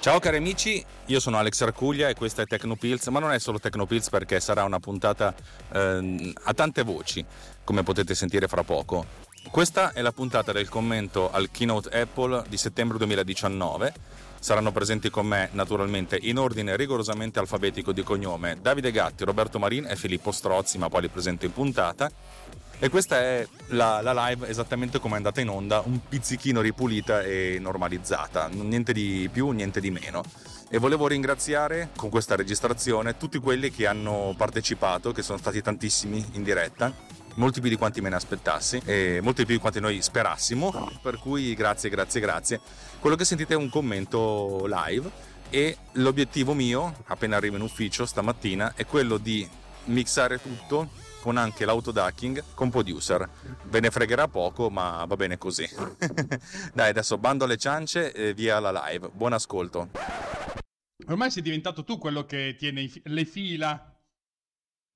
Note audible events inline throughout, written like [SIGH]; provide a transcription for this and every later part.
Ciao cari amici, io sono Alex Arcuglia e questa è Tecnopills, ma non è solo Tecnopills perché sarà una puntata eh, a tante voci, come potete sentire fra poco. Questa è la puntata del commento al keynote Apple di settembre 2019. Saranno presenti con me naturalmente in ordine rigorosamente alfabetico di cognome Davide Gatti, Roberto Marin e Filippo Strozzi, ma poi li presento in puntata. E questa è la, la, live esattamente come è andata in onda, un pizzichino ripulita e normalizzata, niente di più, niente di meno. E volevo ringraziare con questa registrazione tutti quelli che hanno partecipato, che sono stati tantissimi in diretta, molti più di quanti me ne aspettassi e molti più di quanti noi sperassimo, per cui grazie, grazie, grazie. Quello che sentite è un commento live e l'obiettivo mio, appena arrivo in ufficio stamattina, è quello di mixare tutto con anche l'autodacking con producer. Ve ne fregherà poco, ma va bene così. [LAUGHS] Dai, adesso bando alle ciance e via la live. Buon ascolto. Ormai sei diventato tu quello che tiene le fila.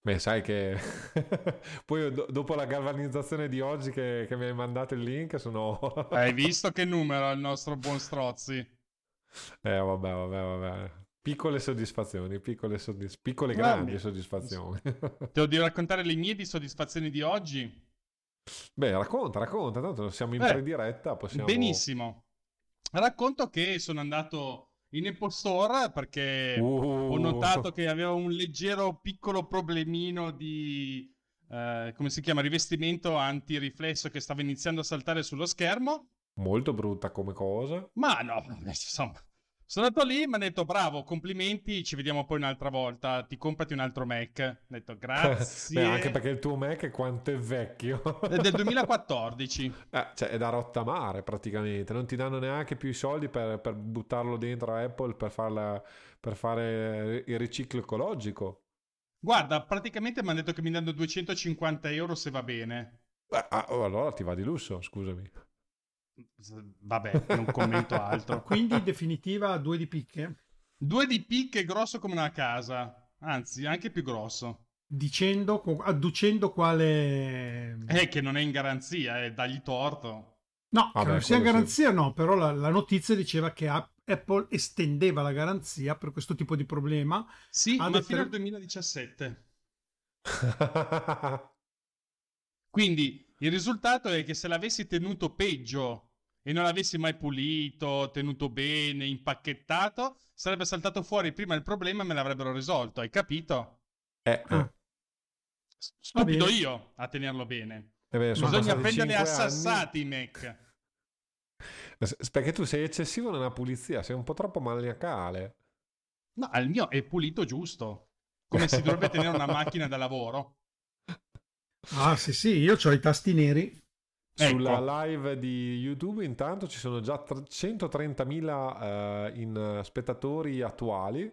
Beh, sai che [LAUGHS] poi do- dopo la galvanizzazione di oggi che, che mi hai mandato il link sono... hai [LAUGHS] visto che numero ha il nostro buon Strozzi? Eh, vabbè, vabbè, vabbè. Piccole soddisfazioni, piccole, soddisf- piccole grandi soddisfazioni. [LAUGHS] Te devo raccontare le mie di soddisfazioni di oggi? Beh, racconta, racconta, tanto siamo in Beh, prediretta, possiamo... Benissimo. Racconto che sono andato in Apple Store perché uh. ho notato che aveva un leggero piccolo problemino di... Uh, come si chiama? Rivestimento antiriflesso che stava iniziando a saltare sullo schermo. Molto brutta come cosa. Ma no, [LAUGHS] insomma sono andato lì, mi ha detto bravo, complimenti, ci vediamo poi un'altra volta, ti comprati un altro Mac. Ho detto grazie. Beh, anche perché il tuo Mac quanto è vecchio. È del 2014. Eh, [LAUGHS] cioè è da rottamare praticamente, non ti danno neanche più i soldi per, per buttarlo dentro a Apple per, farla, per fare il riciclo ecologico. Guarda, praticamente mi hanno detto che mi danno 250 euro se va bene. Ah, oh, allora ti va di lusso, scusami. Vabbè, non commento altro. [LAUGHS] Quindi in definitiva due di picche? Due di picche grosso come una casa, anzi anche più grosso. Dicendo, adducendo quale... Eh, che non è in garanzia, eh, dagli torto. No, Vabbè, che non sia in garanzia sì. no, però la, la, notizia diceva che Apple estendeva la garanzia per questo tipo di problema. Sì, ma fino al 2017. Quindi il risultato è che se l'avessi tenuto peggio e non l'avessi mai pulito, tenuto bene, impacchettato, sarebbe saltato fuori prima il problema e me l'avrebbero risolto, hai capito? Eh. Ah. Stupido io a tenerlo bene. Eh beh, Bisogna prendere assassati i Mac. Perché tu sei eccessivo nella pulizia, sei un po' troppo maniacale. No, il mio è pulito giusto. Come si dovrebbe tenere una [LAUGHS] macchina da lavoro. Ah, sì, sì, io ho i tasti neri. Sulla ecco. live di YouTube intanto ci sono già 130.000 eh, in spettatori attuali,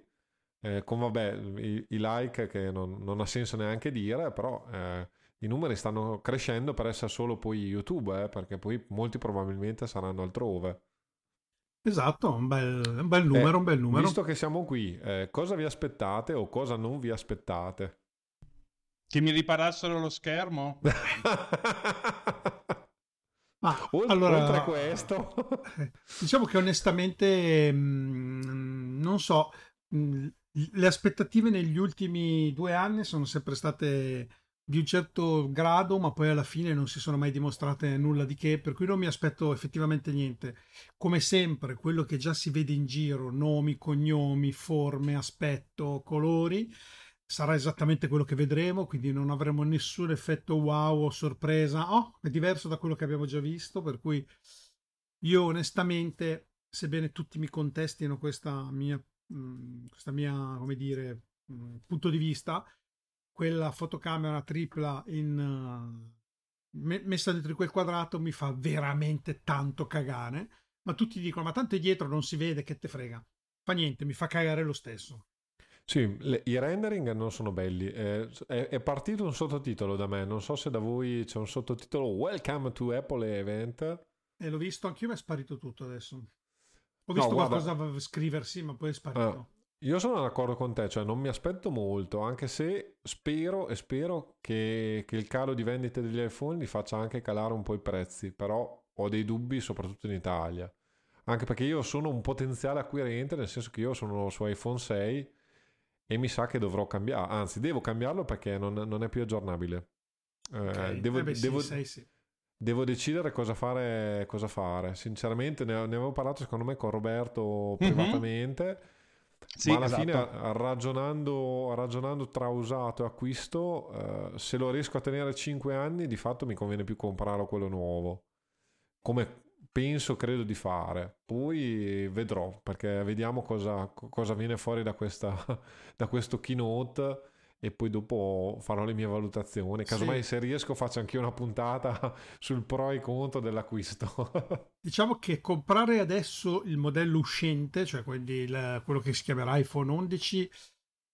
eh, con vabbè i, i like che non, non, ha senso neanche dire, però eh, i numeri stanno crescendo per essere solo poi YouTube, eh, perché poi molti probabilmente saranno altrove. Esatto, un bel, un bel numero, un bel numero. Visto che siamo qui, eh, cosa vi aspettate o cosa non vi aspettate? Che mi riparassero lo schermo? [LAUGHS] Ma oltre, allora, oltre questo, [LAUGHS] diciamo che onestamente mh, mm, non so, mh, mm, le aspettative negli ultimi due anni sono sempre state di un certo grado, ma poi alla fine non si sono mai dimostrate nulla di che, per cui non mi aspetto effettivamente niente. Come sempre, quello che già si vede in giro, nomi, cognomi, forme, aspetto, colori, sarà esattamente quello che vedremo, quindi non avremo nessun effetto wow o sorpresa. Oh, è diverso da quello che abbiamo già visto, per cui io onestamente, sebbene tutti mi contestino questa mia, mh, mm, questa mia come dire, mh, mm, punto di vista, quella fotocamera tripla in, uh, messa dentro quel quadrato mi fa veramente tanto cagare. Ma tutti dicono: Ma tanto è dietro, non si vede, che te frega. Fa niente, mi fa cagare lo stesso. Sì, le, i rendering non sono belli. Eh, è, è, partito un sottotitolo da me. Non so se da voi c'è un sottotitolo Welcome to Apple Event. E l'ho visto anch'io, ma è sparito tutto adesso. Ho visto no, qualcosa scriversi, ma poi è sparito. Ah, io sono d'accordo con te, cioè non mi aspetto molto, anche se spero e spero che, che il calo di vendite degli iPhone li faccia anche calare un po' i prezzi, però ho dei dubbi soprattutto in Italia. Anche perché io sono un potenziale acquirente, nel senso che io sono su iPhone 6 e mi sa che dovrò cambiare, anzi devo cambiarlo perché non, non è più aggiornabile. Eh, okay. devo, eh beh, devo, sì, sì. devo, decidere cosa fare, cosa fare. Sinceramente ne, ne, avevo parlato secondo me con Roberto mhm. privatamente. Mm-hmm. Sì, ma alla esatto. fine ragionando, ragionando, tra usato e acquisto, eh, se lo riesco a tenere 5 anni, di fatto mi conviene più comprarlo quello nuovo. Come, penso, credo di fare. Poi vedrò, perché vediamo cosa, cosa viene fuori da, questa, [LAUGHS] da questo keynote e poi dopo farò le mie valutazioni. Casomai sì. se riesco faccio anche una puntata [LAUGHS] sul pro e contro dell'acquisto. [LAUGHS] diciamo che comprare adesso il modello uscente, cioè quindi il, quello che si chiamerà iPhone 11,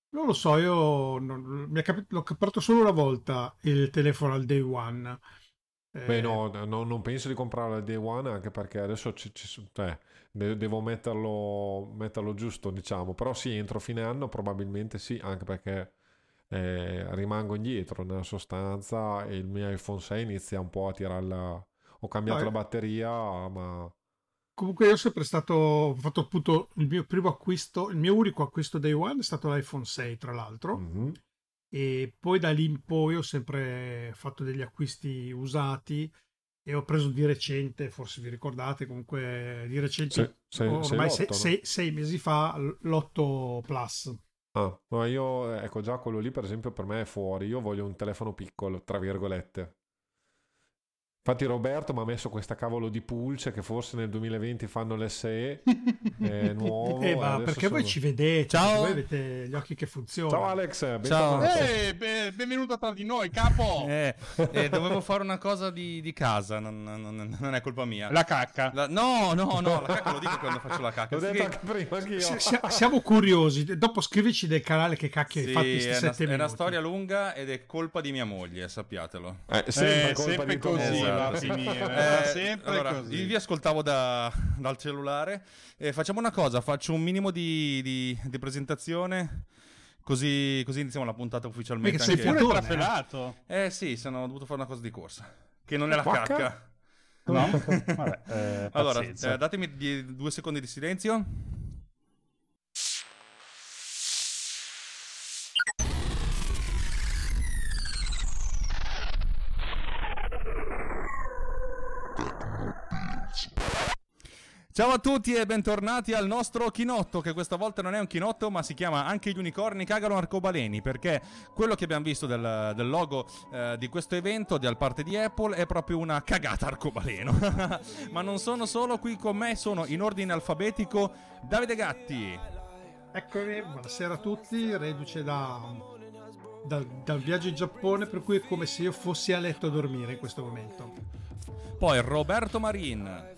non lo so, io non, mi è cap- l'ho comprato solo una volta il telefono al day one Beh, no, eh, no, non penso di comprarlo al day one anche perché adesso ci, ci, cioè, devo metterlo, metterlo, giusto, diciamo. Però sì, entro fine anno probabilmente sì, anche perché eh, rimango indietro nella sostanza e il mio iPhone 6 inizia un po' a tirarla. Ho cambiato no, la batteria, ma. Comunque io ho sempre stato, ho fatto appunto il mio primo acquisto, il mio unico acquisto day one è stato l'iPhone 6 tra l'altro. Mm-hmm e poi da lì in poi ho sempre fatto degli acquisti usati e ho preso di recente, forse vi ricordate, comunque di recente, sei, sei, ormai sei, sei, sei mesi fa, l'8 Plus. Ah, no, io, ecco già quello lì per esempio per me è fuori, io voglio un telefono piccolo, tra virgolette. Infatti Roberto mi ha messo questa cavolo di pulce che forse nel 2020 fanno l'SE è [LAUGHS] nuovo. Eh, ma perché sono... voi ci vedete, Ciao. voi avete gli occhi che funzionano. Ciao Alex, Ciao. Eh, benvenuto tra di noi, capo. [LAUGHS] Eh, eh, dovevo fare una cosa di, di casa, non, non, non, è colpa mia. La cacca? La... no, no, no, la [LAUGHS] cacca lo dico quando faccio la cacca. L'ho detto anche prima anch'io. S- siamo curiosi, dopo scrivici del canale che cacchio hai fatto questi sette minuti. È una storia lunga ed è colpa di mia moglie, sappiatelo. Eh, sempre, eh, sempre così. Esatto a finire. Eh, sempre allora, così. vi ascoltavo da, dal cellulare. Eh, facciamo una cosa, faccio un minimo di, di, di presentazione. Così, così, iniziamo la puntata ufficialmente. Perché sei pure trafelato. Eh sì, sono, dovuto fare una cosa di corsa. Che non è la Quacca? cacca. No? [LAUGHS] Vabbè, eh, allora, eh, datemi due secondi di silenzio. Ciao a tutti e bentornati al nostro chinotto, che questa volta non è un chinotto, ma si chiama Anche gli unicorni cagano arcobaleni, perché quello che abbiamo visto del, del logo eh, di questo evento, di, al parte di Apple, è proprio una cagata arcobaleno. [LAUGHS] ma non sono solo qui con me, sono in ordine alfabetico Davide Gatti. Eccomi, buonasera a tutti, reduce da, da, dal viaggio in Giappone, per cui è come se io fossi a letto a dormire in questo momento. Poi Roberto Marin.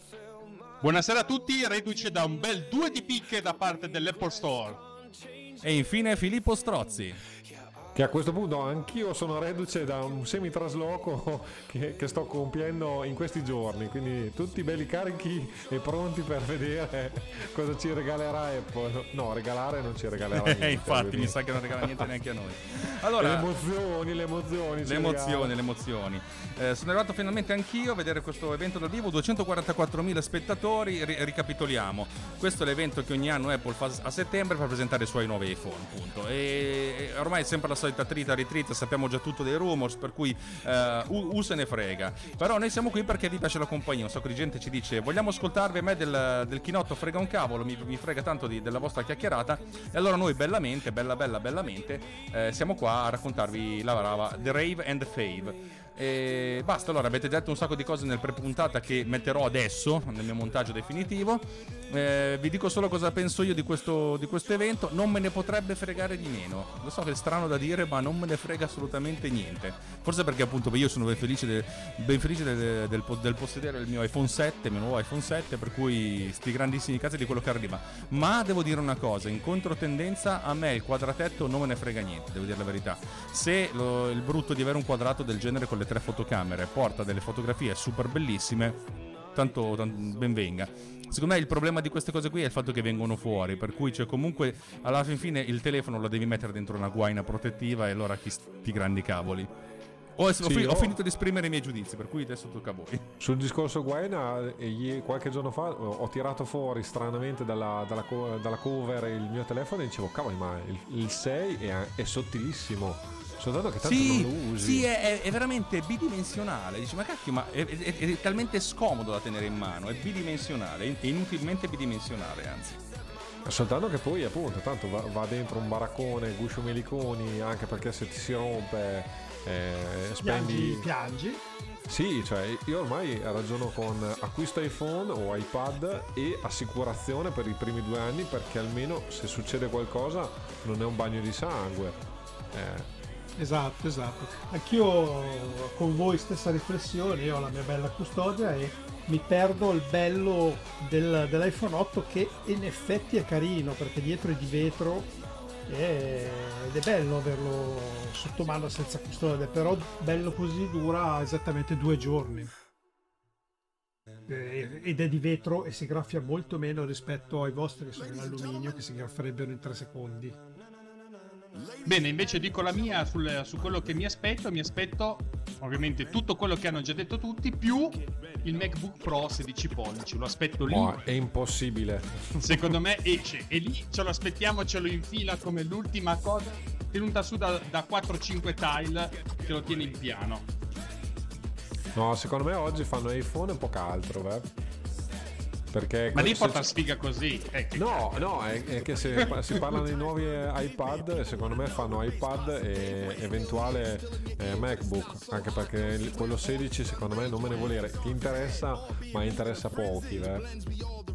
Buonasera a tutti, reduce da un bel due di picche da parte dell'Apple Store. E infine Filippo Strozzi che a questo punto anch'io sono reduce da un semitrasloco [LAUGHS] che, che sto compiendo in questi giorni, quindi tutti belli carichi e pronti per vedere cosa ci regalerà Apple. No, regalare non ci regalerà niente. Eh, infatti, mi sa che non regala niente neanche a noi. Allora, le emozioni, le emozioni. Le emozioni, regala. le emozioni. Eh, sono arrivato finalmente anch'io a vedere questo evento dal vivo, 244.000 spettatori, ri- ricapitoliamo. Questo è l'evento che ogni anno Apple fa a settembre per presentare i suoi nuovi iPhone, appunto. E ormai è sempre la solita solita trita ritrita, sappiamo già tutto dei rumors, per cui uh, U, se ne frega. Però noi siamo qui perché vi piace la compagnia. Un sacco di gente ci dice vogliamo ascoltarvi a me del, del chinotto frega un cavolo, mi, mi frega tanto di, della vostra chiacchierata. E allora noi bellamente, bella bella bellamente, eh, siamo qua a raccontarvi la brava The Rave and the Fave. E basta, allora avete detto un sacco di cose nel pre-puntata che metterò adesso nel mio montaggio definitivo. Eh, vi dico solo cosa penso io di questo, di questo, evento. Non me ne potrebbe fregare di meno. Lo so che è strano da dire, ma non me ne frega assolutamente niente. Forse perché appunto io sono ben felice, de, ben felice del, del, del, possedere il mio iPhone 7, il mio nuovo iPhone 7, per cui sti grandissimi cazzi di quello che arriva. Ma devo dire una cosa, in controtendenza a me il quadratetto non me ne frega niente, devo dire la verità. Se lo, il brutto di avere un quadrato del genere con le tre fotocamere porta delle fotografie super bellissime, tanto, tanto ben venga. Secondo me il problema di queste cose qui è il fatto che vengono fuori, per cui cioè, comunque alla fin fine il telefono lo devi mettere dentro una guaina protettiva e allora chi sti grandi cavoli. Ho, sì, ho, ho, finito di esprimere i miei giudizi, per cui adesso tocca a voi. Sul discorso Guaina, qualche giorno fa ho tirato fuori stranamente dalla, dalla, dalla cover il mio telefono e dicevo, cavolo, ma il, il 6 è, è sottilissimo. Soltanto che tanto sì, non lo usi. Sì, è, è, veramente bidimensionale. Dici, ma cacchio, ma è, è, è, talmente scomodo da tenere in mano. È bidimensionale, è inutilmente bidimensionale, anzi. Soltanto che poi, appunto, tanto va, va dentro un baraccone, guscio meliconi, anche perché se ti si rompe, eh, spendi. Piangi, piangi. Sì, cioè io ormai ragiono con acquisto iPhone o iPad e assicurazione per i primi due anni perché almeno se succede qualcosa non è un bagno di sangue. Eh, Esatto, esatto. Anch'io con voi stessa riflessione, io ho la mia bella custodia e mi perdo il bello del, dell'iPhone 8 che in effetti è carino perché dietro è di vetro e, ed è bello averlo sotto mano senza custodia, però bello così dura esattamente due giorni. Ed è di vetro e si graffia molto meno rispetto ai vostri che sono in alluminio che si grafferebbero in tre secondi. Bene, invece dico la mia sul, su quello che mi aspetto. Mi aspetto ovviamente tutto quello che hanno già detto tutti, più il MacBook Pro 16 pollici. Lo aspetto lì. Oh, è impossibile. Secondo me [LAUGHS] esce e lì ce lo aspettiamo, ce lo infila come l'ultima cosa tenuta su da, da 4-5 tile che lo tiene in piano. No, secondo me oggi fanno iPhone e poco altro, beh. Perché Ma lì porta sfiga così. Eh, no, no, è, è, che se si parla di nuovi iPad, secondo me fanno iPad e eventuale eh, MacBook, anche perché quello 16 secondo me non me ne volere. Ti interessa, ma interessa pochi. Eh.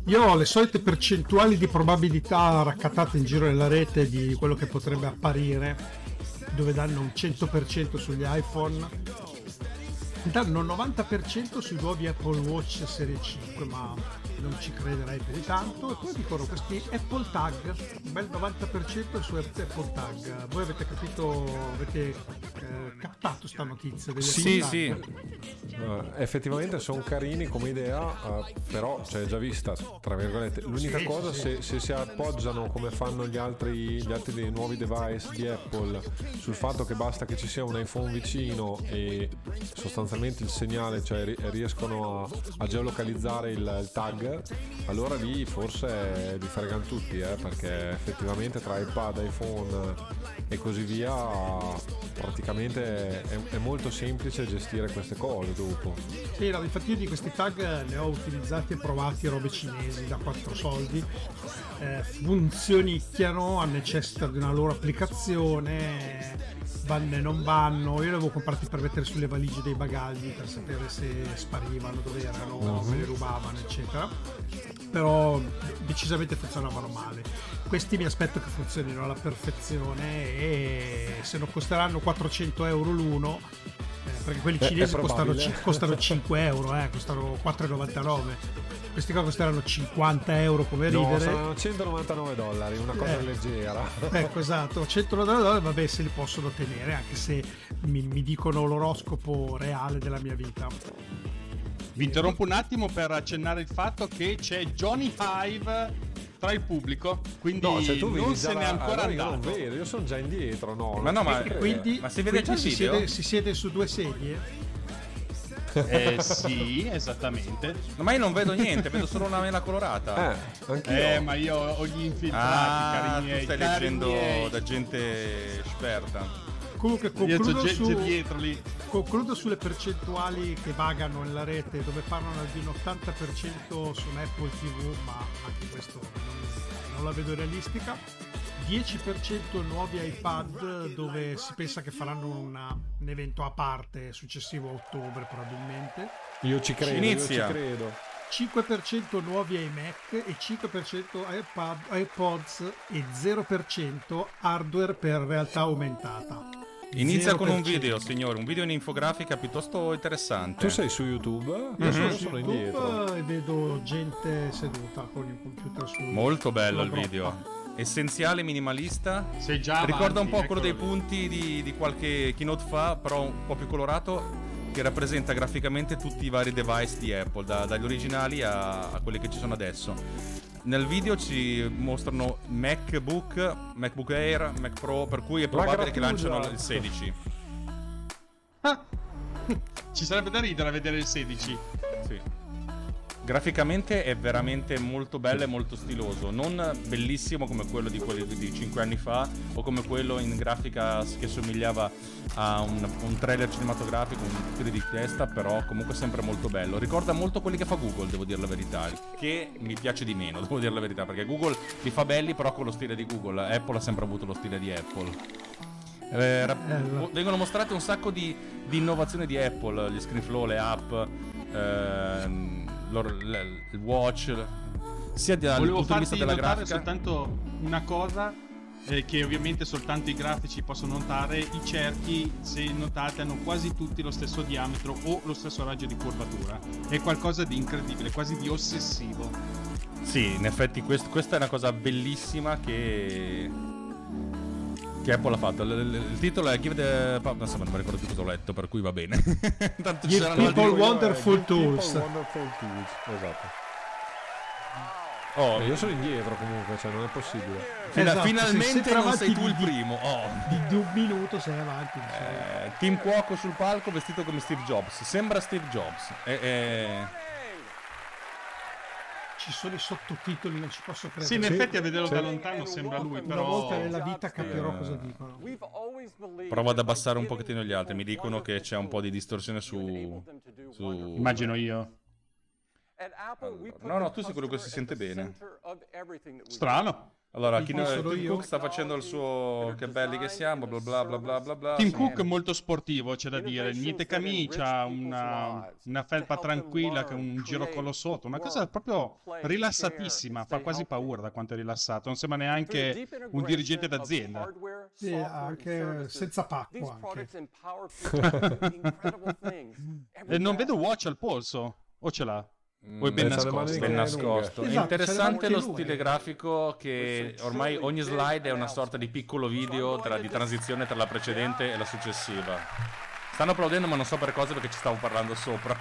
Io ho le solite percentuali di probabilità raccattate in giro nella rete di quello che potrebbe apparire, dove danno un 100% sugli iPhone danno 90% sui nuovi Apple Watch Serie 5, ma non ci crederai più di tanto. E poi dicono questi Apple Tag, un bel 90% su Apple Tag. Voi avete capito, avete eh, captato sta notizia? Degli sì, sì. Uh, effettivamente sono carini come idea, uh, però cioè, già vista, tra virgolette. L'unica sì, cosa, sì. Se, se, si appoggiano come fanno gli altri, gli altri nuovi device di Apple sul fatto che basta che ci sia un iPhone vicino e sostanzialmente il segnale, cioè riescono a, a geolocalizzare il, il tag allora lì forse li fregano tutti, eh, perché effettivamente tra iPad, iPhone e così via praticamente è, è molto semplice gestire queste cose dopo. Sì, no, infatti io di questi tag ne ho utilizzati e provati robe cinesi da 4 soldi, eh, funzionicchiano, necessitano di una loro applicazione vanno e non vanno. Io li avevo comprati per mettere sulle valigie dei bagagli per sapere se sparivano, dove erano, uh-huh. me le rubavano, eccetera. Però decisamente funzionavano male. Questi mi aspetto che funzionino alla perfezione e se non costeranno 400 euro l'uno, perché quelli cinesi costano, costano, 5 euro, eh, costano 4,99 questi qua costeranno 50 euro come no, ridere. saranno 199 dollari, una cosa eh, leggera. Ecco, esatto, 199 dollari, vabbè, se li possono tenere, anche se mi, mi dicono l'oroscopo reale della mia vita. Vi interrompo un attimo per accennare il fatto che c'è Johnny Hive tra il pubblico, quindi no, cioè non se n'è ancora allora andato. Non vero, io sono già indietro, no. Ma no, ma, quindi, ma si vede già si siede, si siede su due sedie? [LAUGHS] Eh sì, esattamente. No, ma io non vedo niente, vedo solo una mela colorata. Eh. Eh, ma io ho gli infiltrati, ah, cari miei, tu stai leggendo miei. da gente esperta. Comunque concludo, su, dietro concludo sulle percentuali che vagano nella rete dove parlano di un 80% su un Apple TV, ma anche questo non, non la vedo realistica 10% nuovi iPad dove si pensa che faranno una, un evento a parte successivo a ottobre probabilmente. Io ci credo, Inizia. io ci credo. 5% nuovi iMac e 5% iPad, iPods e 0% hardware per realtà aumentata. Inizia con un 0%. video, signore, un video in infografica piuttosto interessante. Tu sei su YouTube? Io Io sono, sono YouTube indietro. e vedo gente seduta con il computer su Molto bello il groppa. video. Essenziale, minimalista. Sei già Ricorda un avanti, po' quello dei punti di, di qualche keynote fa, però un po' più colorato, che rappresenta graficamente tutti i vari device di Apple, da- dagli originali a, a quelli che ci sono adesso. Nel video ci mostrano MacBook, MacBook Air, Mac Pro, per cui è probabile che gratuita. lanciano il 16. Ah! [LAUGHS] Ci sarebbe da ridere a vedere il 16. Sì. Graficamente è veramente molto bello e molto stiloso, non bellissimo come quello di, quelli di 5 anni fa o come quello in grafica che somigliava a un, un trailer cinematografico, un tiro di testa, però comunque sempre molto bello. Ricorda molto quelli che fa Google, devo dire la verità, che mi piace di meno, [LAUGHS] devo dire la verità, perché Google li fa belli però con lo stile di Google, Apple ha sempre avuto lo stile di Apple. Eh, rap- Bello. vengono mostrate un sacco di, di innovazioni di Apple, gli ScreenFlow, le app, ehm, il watch, sia dal Volevo punto di farti vista della notare grafica. soltanto una cosa eh, che ovviamente soltanto i grafici possono notare. I cerchi, se notate, hanno quasi tutti lo stesso diametro o lo stesso raggio di curvatura. È qualcosa di incredibile, quasi di ossessivo. Sì, in effetti quest- questa è una cosa bellissima che... Che Apple ha fatto. Il, il- il titolo è Give the. Adesso non mi ricordo più cosa ho letto, per cui va bene. [LAUGHS] Tanto ci Give saranno people altri- wonderful people tools. Wonderful tools. Esatto. Oh, Eh, io sono indietro comunque, cioè non è possibile. Esatto, sei finalmente sempre non sei tu di- il primo. Oh. Di, di un minuto sei avanti. insomma. Eh, team Cuoco sul palco vestito come Steve Jobs. Sembra Steve Jobs. Eh, eh, Ci sono i sottotitoli, non ci posso credere. Sì, in effetti a vederlo sì. da lontano sembra lui, Una però. volta nella vita capirò cosa dicono. provo ad abbassare un pochettino gli altri. Mi dicono che c'è un po' di distorsione su. su... Immagino io. No, no, tu sei quello che si sente bene. Strano. Allora, chi posto Tim io? Cook sta facendo il suo. Che belli che siamo, bla bla bla bla bla bla. Tim Sì. Cook è molto sportivo, c'è da dire. Niente camicia, una, una felpa tranquilla con un girocollo sotto. Una cosa proprio rilassatissima. Fa quasi paura da quanto è rilassato. Non sembra neanche un dirigente d'azienda. Sì, anche senza pacco anche. [LAUGHS] E non vedo watch al polso. O ce l'ha? È ben Mm, le nascosto? Ben lunghe. nascosto. È Esatto, interessante c'è lo stile grafico che ormai ogni slide è una sorta di piccolo video tra- di transizione tra la precedente e la successiva. Stanno applaudendo ma non so per cosa perché ci stavo parlando sopra.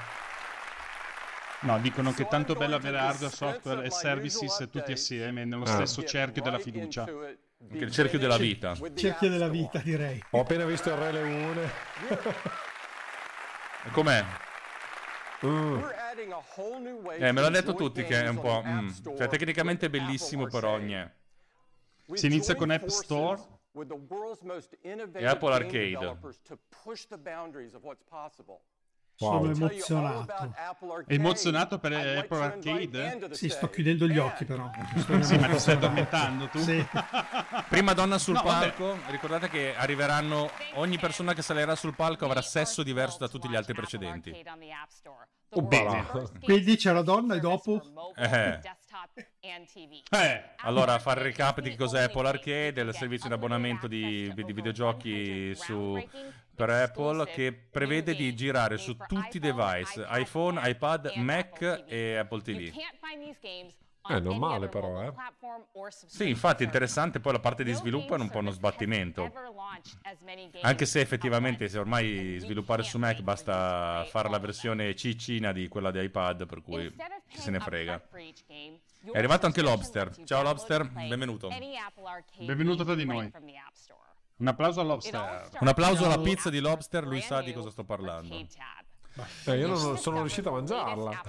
No, dicono che è tanto bello avere hardware, software e services tutti assieme nello stesso cerchio della fiducia. Anche il cerchio della vita. Cerchio della vita, direi. Ho appena visto il Re Leone. Com'è? Mm. Eh, me l'ha detto tutti che è un po'... mm. Cioè, tecnicamente è bellissimo, però niente. Si inizia con App Store. E Apple Arcade. Sono emozionato. È emozionato per Apple Arcade? Sì, sto chiudendo gli occhi però. [LAUGHS] Sì, ma ti stai addormentando tu? Sì. [LAUGHS] Prima donna sul No, vabbè. palco, ricordate che arriveranno... Ogni persona che salirà sul palco avrà sesso diverso da tutti gli altri precedenti. Oh, bene. Quindi c'è la donna e dopo? Eh. Eh, Allora, fare il recap di cos'è Apple Arcade, il servizio di abbonamento di, di videogiochi su, per Apple che prevede di girare su tutti i device, iPhone, iPad, Mac e Apple TV. Eh, non male però, eh. Sì, infatti è interessante, poi la parte di sviluppo è un po' uno sbattimento. Anche se effettivamente se ormai sviluppare su Mac basta fare la versione ciccina di quella di iPad, per cui chi se ne frega. È arrivato anche Lobster. Ciao Lobster, benvenuto. Benvenuto tra di noi. Un applauso all'Obster. Un applauso alla pizza di Lobster, lui sa di cosa sto parlando. Eh, io non sono riuscito a mangiarla.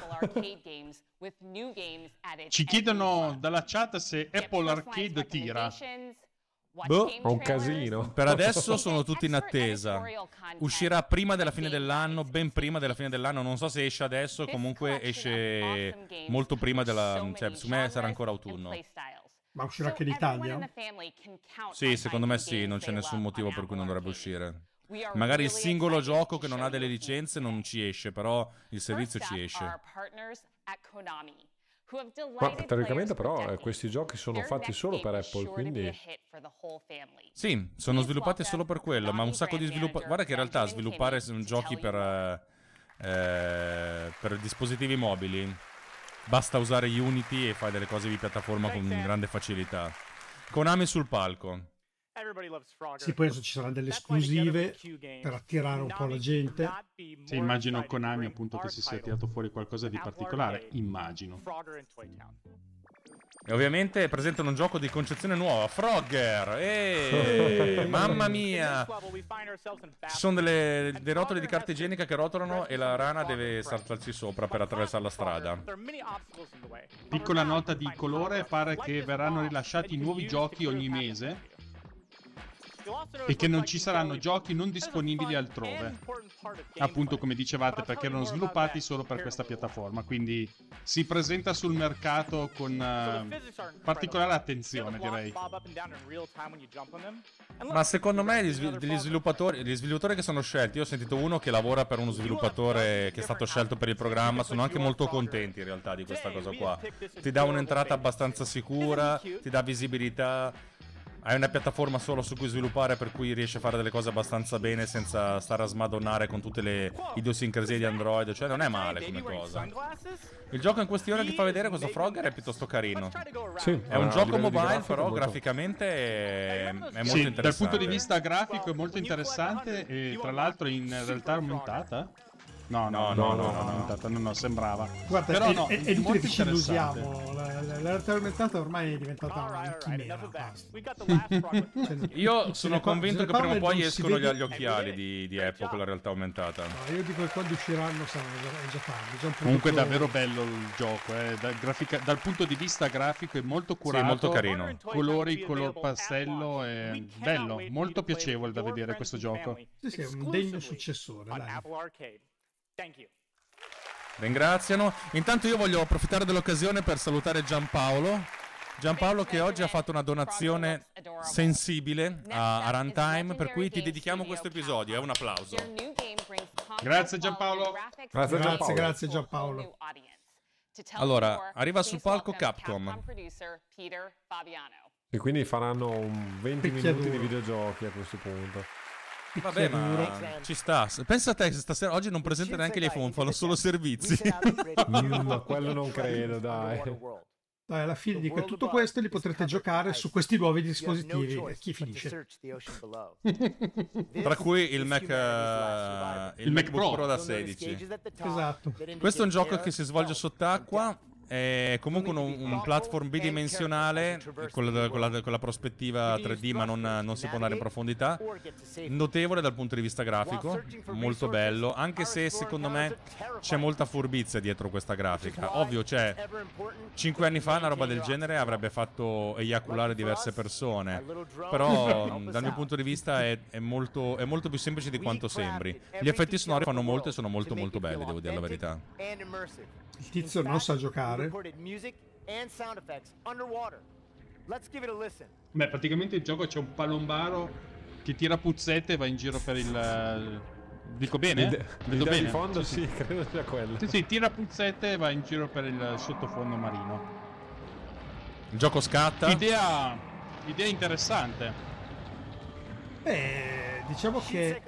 Ci chiedono dalla chat se Apple Arcade tira. Boh, È un casino. Per [LAUGHS] adesso sono tutti in attesa. Uscirà prima della fine dell'anno, ben prima della fine dell'anno. Non so se esce adesso, comunque esce molto prima della... cioè, su me sarà ancora autunno. Ma uscirà anche in Italia? Sì, secondo me sì, non c'è nessun motivo per cui non dovrebbe uscire. Magari il singolo gioco che non ha delle licenze non ci esce, però il servizio ci esce. Ma teoricamente però eh, questi giochi sono fatti solo per Apple, quindi... Sì, sono sviluppati solo per quello, ma un sacco di sviluppatori... Guarda che in realtà sviluppare giochi per, eh, per dispositivi mobili basta usare Unity e fai delle cose di piattaforma con grande facilità. Konami sul palco. Sì, poi ci saranno delle esclusive per attirare un po' la gente. Sì, immagino Konami appunto che si sia tirato fuori qualcosa di particolare, immagino. E ovviamente presentano un gioco di concezione nuova, Frogger. Eeeh, [LAUGHS] mamma mia! Ci sono delle, dei rotoli di carta igienica che rotolano e la rana deve saltarci sopra per attraversare la strada. Piccola nota di colore, pare che verranno rilasciati nuovi giochi ogni mese e che non ci saranno giochi non disponibili altrove. Appunto, come dicevate, perché erano sviluppati solo per questa piattaforma. Quindi si presenta sul mercato con uh, particolare attenzione, direi. Ma secondo me gli, gli, sviluppatori, gli sviluppatori che sono scelti, io ho sentito uno che lavora per uno sviluppatore che è stato scelto per il programma, sono anche molto contenti in realtà di questa cosa qua. Ti dà un'entrata abbastanza sicura, ti dà visibilità hai una piattaforma solo su cui sviluppare per cui riesci a fare delle cose abbastanza bene senza stare a smadonnare con tutte le idiosincrasie di Android, cioè non è male come cosa. Il gioco in questione che fa vedere questo Frogger è piuttosto carino. Sì, è un gioco mobile, però molto... graficamente è, è molto sì, interessante. Dal punto di vista grafico è molto interessante e tra l'altro in realtà aumentata. No, no, no, no, no, no, no, no sembrava. Guarda, Però, è, no, è, è inutile che ci illusiamo. La, realtà aumentata ormai è diventata una chimera. [LAUGHS] Io sono convinto che prima o poi escono gli, gli occhiali di, di Apple con la realtà aumentata. No, io dico che quando usciranno saranno già tardi. Comunque è davvero bello il gioco. Eh. Dal, grafica, dal, punto di vista grafico è molto curato. Sì, molto carino. Colori, color pastello. È bello, molto piacevole da vedere questo gioco. Sì, sì, è un degno successore. Dai. Ringraziano. Intanto io voglio approfittare dell'occasione per salutare Giampaolo. Giampaolo che oggi ha fatto una donazione sensibile a, a Runtime, per cui ti dedichiamo questo episodio. È un applauso. Grazie Giampaolo. Grazie, grazie, grazie Giampaolo. Allora, arriva sul palco Capcom. E quindi faranno un 20 minuti di videogiochi a questo punto. Vabbè, ma ci sta. Pensa a te, stasera oggi non presenta neanche gli iPhone, fanno solo servizi. mm, [LAUGHS] quello non credo, dai. Dai, alla fine di tutto questo li potrete giocare su questi nuovi dispositivi. Chi finisce? [LAUGHS] Tra cui il Mac, uh, il, il Mac Pro. Pro da 16. Esatto. Questo è un gioco che si svolge sott'acqua è comunque un, un platform bidimensionale con la, con, la, con la, prospettiva 3D, ma non, non, si può andare in profondità. Notevole dal punto di vista grafico, molto bello. Anche se secondo me c'è molta furbizia dietro questa grafica. Ovvio, cioè, 5 anni fa una roba del genere avrebbe fatto eiaculare diverse persone. Però, dal mio punto di vista, è, è, molto, è molto più semplice di quanto sembri. Gli effetti sonori fanno molto e sono molto, molto belli, devo dire la verità. Il tizio non sa giocare. Beh, praticamente il gioco c'è un palombaro che tira puzzette e va in giro per il. Dico bene? L'idea, Vedo bene? di fondo sì, sì, credo sia quello. Sì, sì, tira puzzette e va in giro per il sottofondo marino. Il gioco scatta. Idea, idea interessante. Beh, diciamo che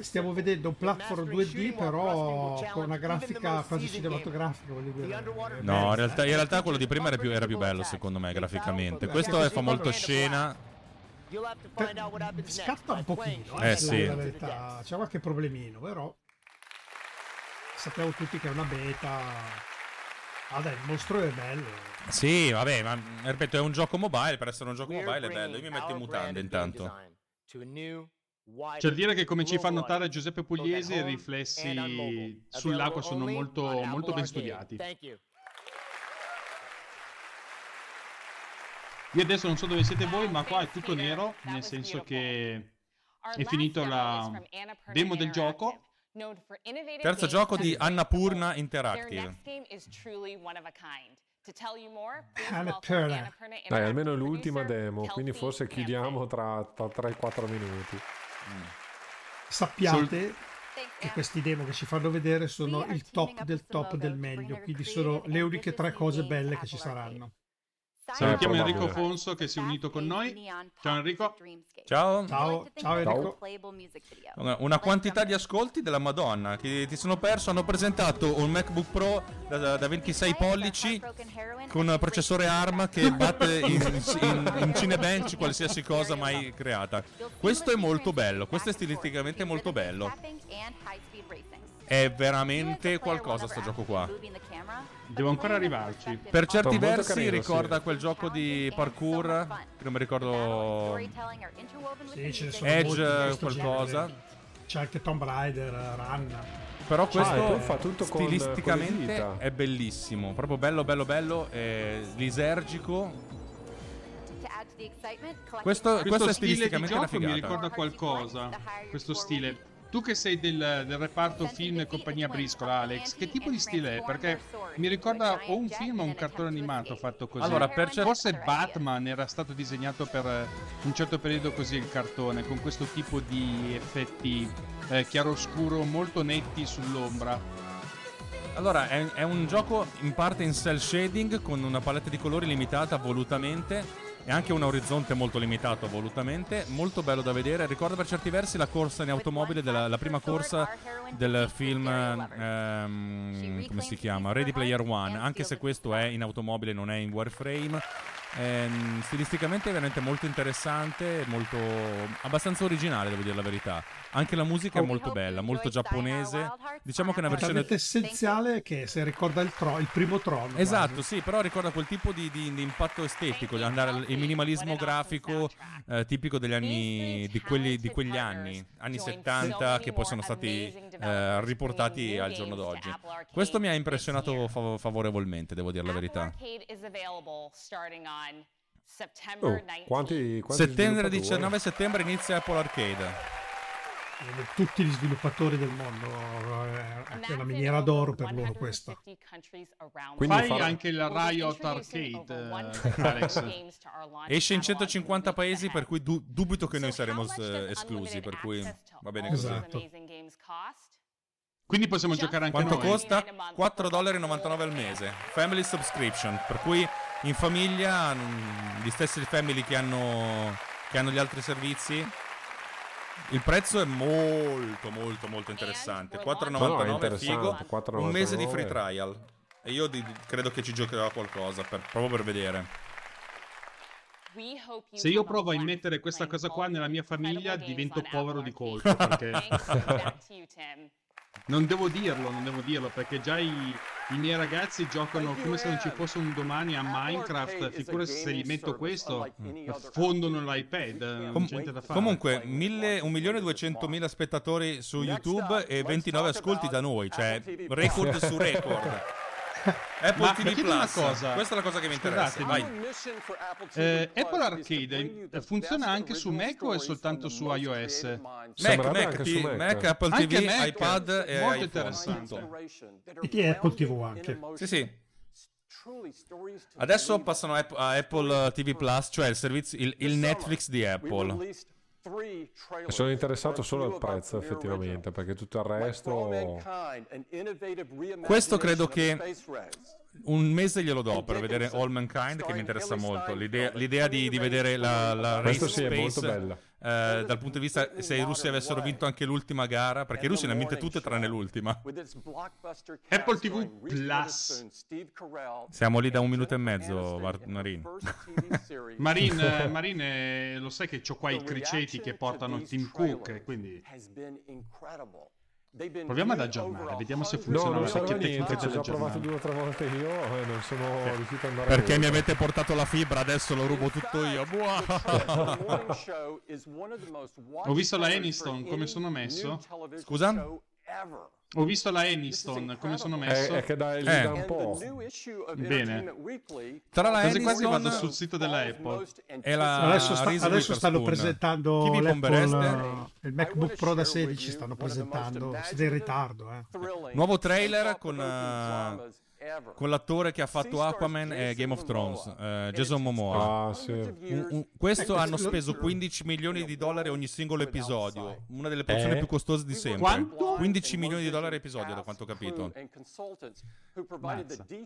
stiamo vedendo un platform 2D però con una grafica quasi cinematografica. No, in realtà, in realtà quello di prima era più, era più bello secondo me graficamente. Questo fa molto scena. Scatta un pochino, eh, eh sì. la verità. C'è qualche problemino, però sappiamo tutti che è una beta. Ah dai, il mostro è bello. Sì, vabbè, ma ripeto, è un gioco mobile, per essere un gioco mobile è bello. Io mi metto in mutande intanto. C'è da dire che come ci fa notare Giuseppe Pugliesi i riflessi sull'acqua sono molto, molto ben studiati. Io adesso non so dove siete voi, ma qua è tutto nero, nel senso che è finito la demo del gioco. Terzo gioco di Annapurna Interactive. Annapurna. Dai, almeno l'ultima demo, quindi forse chiudiamo tra, tra 3-4 minuti. Mm. Sappiate che questi demo che ci fanno vedere sono il top del top del meglio, quindi sono le uniche tre cose belle che ci saranno. Salutiamo Enrico Fonso che si è unito con noi. Ciao Enrico. Ciao. Ciao, ciao Enrico. Una quantità di ascolti della Madonna che ti sono perso. Hanno presentato un MacBook Pro da, da 26 pollici con un processore ARM che batte [LAUGHS] in, in, in Cinebench qualsiasi cosa mai creata. Questo è molto bello, questo è stilisticamente molto bello. È veramente qualcosa sto gioco qua. Devo ancora arrivarci. Per certi versi carino, ricorda sì. quel gioco di parkour, che non mi ricordo sì, Edge qualcosa. C'è anche Tomb Raider, Run. Però questo ah, fa tutto stilisticamente con è bellissimo, proprio bello bello bello, è lisergico. Questo, questo, questo è stilisticamente una figata. Mi ricorda qualcosa, questo stile. Tu che sei del, del, reparto film e compagnia briscola, Alex, che tipo di stile è? Perché mi ricorda o un film o un cartone animato fatto così. Allora, per cer- Forse Batman era stato disegnato per un certo periodo così il cartone, con questo tipo di effetti eh, chiaroscuro molto netti sull'ombra. Allora, è, è un gioco in parte in cell shading con una palette di colori limitata volutamente e anche un orizzonte molto limitato volutamente, molto bello da vedere. Ricorda per certi versi la corsa in automobile, della, la prima corsa del film, ehm, come si chiama? Ready Player One, anche se questo è in automobile, non è in Warframe. Ehm, stilisticamente è veramente molto interessante, molto abbastanza originale, devo dire la verità. Anche la musica è molto bella, molto giapponese. Diciamo che è una versione essenziale che se ricorda il, tro- il primo trono. Esatto, quasi. sì, però ricorda quel tipo di, di, di impatto estetico, di andare al, il minimalismo grafico eh, tipico degli anni di, quelli, di quegli anni, anni 70 che poi sono stati eh, riportati al giorno d'oggi. Questo mi ha impressionato fav- favorevolmente, devo dire la verità. Oh, quanti, quanti settembre 19 settembre inizia Apple Arcade tutti gli sviluppatori del mondo è una miniera d'oro per loro questo quindi fai farà... anche il Riot Arcade eh, Alex. esce in 150 paesi per cui du- dubito che noi saremo eh, esclusi per cui va bene così. esatto. quindi possiamo giocare anche quanto noi. costa? 4,99$ al mese. Family subscription. Per cui in famiglia gli stessi family che hanno, che hanno gli altri servizi il prezzo è molto molto molto interessante. 4,99 no, figo. 4,99. un mese di free trial. E io di, credo che ci giocherò qualcosa per, proprio per vedere. Se io provo a immettere questa cosa qua nella mia famiglia divento povero di colpo perché non devo dirlo non devo dirlo perché già i, i miei ragazzi giocano come se non ci fosse un domani a Minecraft. Figurati se gli metto questo, fondono l'iPad. Com- comunque, 1.200.000 spettatori su YouTube e 29 ascolti da noi, cioè record su record. [LAUGHS] [LAUGHS] Apple Ma TV Plus. Cosa. Questa è la cosa che mi interessa. Vai. Eh, Apple Arcade funziona anche su Mac o è soltanto su iOS? Mac, Mac, T- Mac. Mac, Apple TV, Mac. iPad e Molto iPhone. interessante. E Apple TV anche. Sì, sì. Adesso passano a Apple TV Plus, cioè il servizio, il, il Netflix di Apple. Sono interessato solo al prezzo effettivamente perché tutto il resto... Questo credo che un mese glielo do per vedere All Mankind che mi interessa molto. L'idea, l'idea di, di, vedere la, la Race sì, Space eh, dal punto di vista se i russi avessero vinto anche l'ultima gara, perché i russi ne hanno vinte tutte tranne l'ultima. Apple TV Plus. Siamo lì da un minuto e mezzo, Marin. [LAUGHS] Marin, [LAUGHS] eh, Marin eh, lo sai che ho qua i criceti che portano Tim Cook, quindi... Proviamo ad aggiornare, vediamo se funziona no, non la niente, ci ho provato due o tre volte io e non sono okay. riuscito ad andare Perché mi avete portato la fibra, adesso lo rubo tutto io. Ho visto la Aniston, come sono messo? Scusa? Ho visto la Aniston, come sono messo? È, è che gli eh. dà un po'. Bene. Tra la Aniston... quasi vado sul sito della Apple. E la adesso, sta, adesso stanno presentando il MacBook Pro da 16, stanno presentando. Siete in ritardo, eh. Nuovo trailer con... Uh con l'attore che ha fatto Aquaman e Game of Thrones, eh, Jason Momoa. Ah, sì. Un- un- questo hanno speso 15 milioni di dollari ogni singolo episodio, una delle produzioni Eh? più costose di sempre. Quanto? 15 milioni di dollari episodio, da quanto ho capito.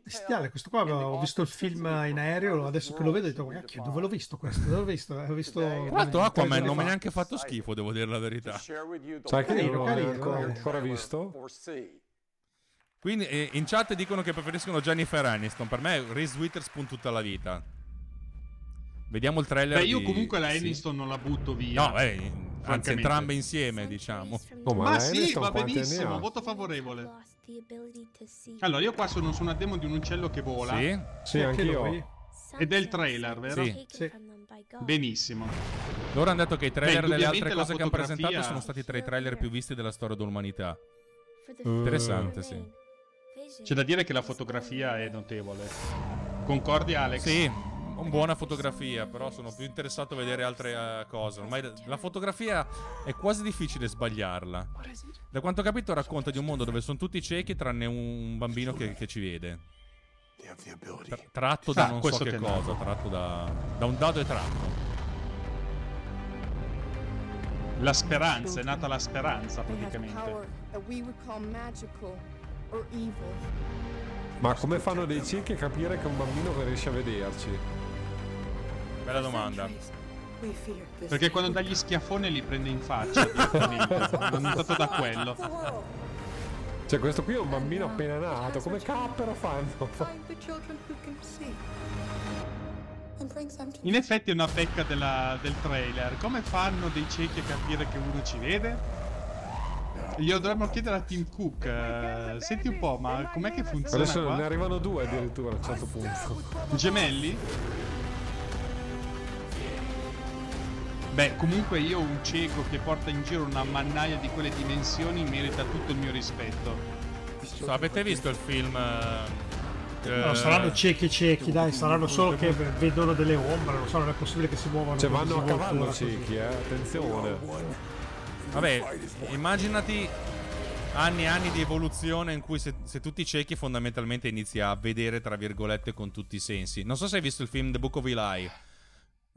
Bestiale, questo qua ho visto il film in aereo, adesso che lo vedo ho detto, "Ma cacchio, dove l'ho visto questo? Dove l'ho visto? Ho visto Tra l'altro Aquaman non mi ha neanche fatto schifo, devo dire la verità. Sai che io non l'ho ancora visto? Quindi eh, in chat dicono che preferiscono Jennifer Aniston. Per me Reese Witherspoon tutta la vita. Vediamo il trailer. Beh, io di- comunque la sì. Aniston non la butto via. No, eh, anzi entrambe insieme, diciamo. Oh, ma, Ma sì, va benissimo, voto favorevole. Allora, io qua sono su una demo di un uccello che vola. Sì? Sì, Anche lui. Ed è il trailer, vero? Sì. Sì. Benissimo. Loro hanno detto che i trailer Beh, delle altre cose che hanno fotografia- presentato sono stati tra i trailer più visti della storia dell'umanità. Eh, Interessante, sì. C'è da dire che la fotografia è notevole. Concordi, Alex? Sì, buona fotografia, però sono più interessato a vedere altre eh, cose. Ormai la fotografia è quasi difficile sbagliarla. Da quanto ho capito racconta di un mondo dove sono tutti ciechi tranne un bambino che, che ci vede. Tra- tratto da Ah, non so che cosa, tratto da, da un dado e tratto. La speranza, è nata la speranza praticamente. Ma come fanno dei ciechi a capire che un bambino riesce a vederci? Bella domanda. Perché quando dà gli schiaffoni li prende in faccia direttamente. [LAUGHS] L'ho notato da quello. Cioè, questo qui è un bambino appena nato. Come cappero fanno? In effetti è una pecca della- del trailer. Come fanno dei ciechi a capire che uno ci vede? Glielo dovremmo chiedere a Tim Cook. eh, senti un po', ma com'è che funziona Adesso qua? ne arrivano due addirittura a un certo punto. Gemelli? Beh, comunque io un cieco che porta in giro una mannaia di quelle dimensioni merita tutto il mio rispetto. So, avete visto il film? eh, No, eh, saranno ciechi ciechi, dai, saranno solo che vedono delle ombre, non so, non è possibile che si muovano. Cioè, vanno a cavallo ciechi, eh. Attenzione. Vabbè, immaginati anni e anni di evoluzione in cui se, se tutti ciechi fondamentalmente inizi a vedere, tra virgolette, con tutti i sensi. Non so se hai visto il film The Book of Eli,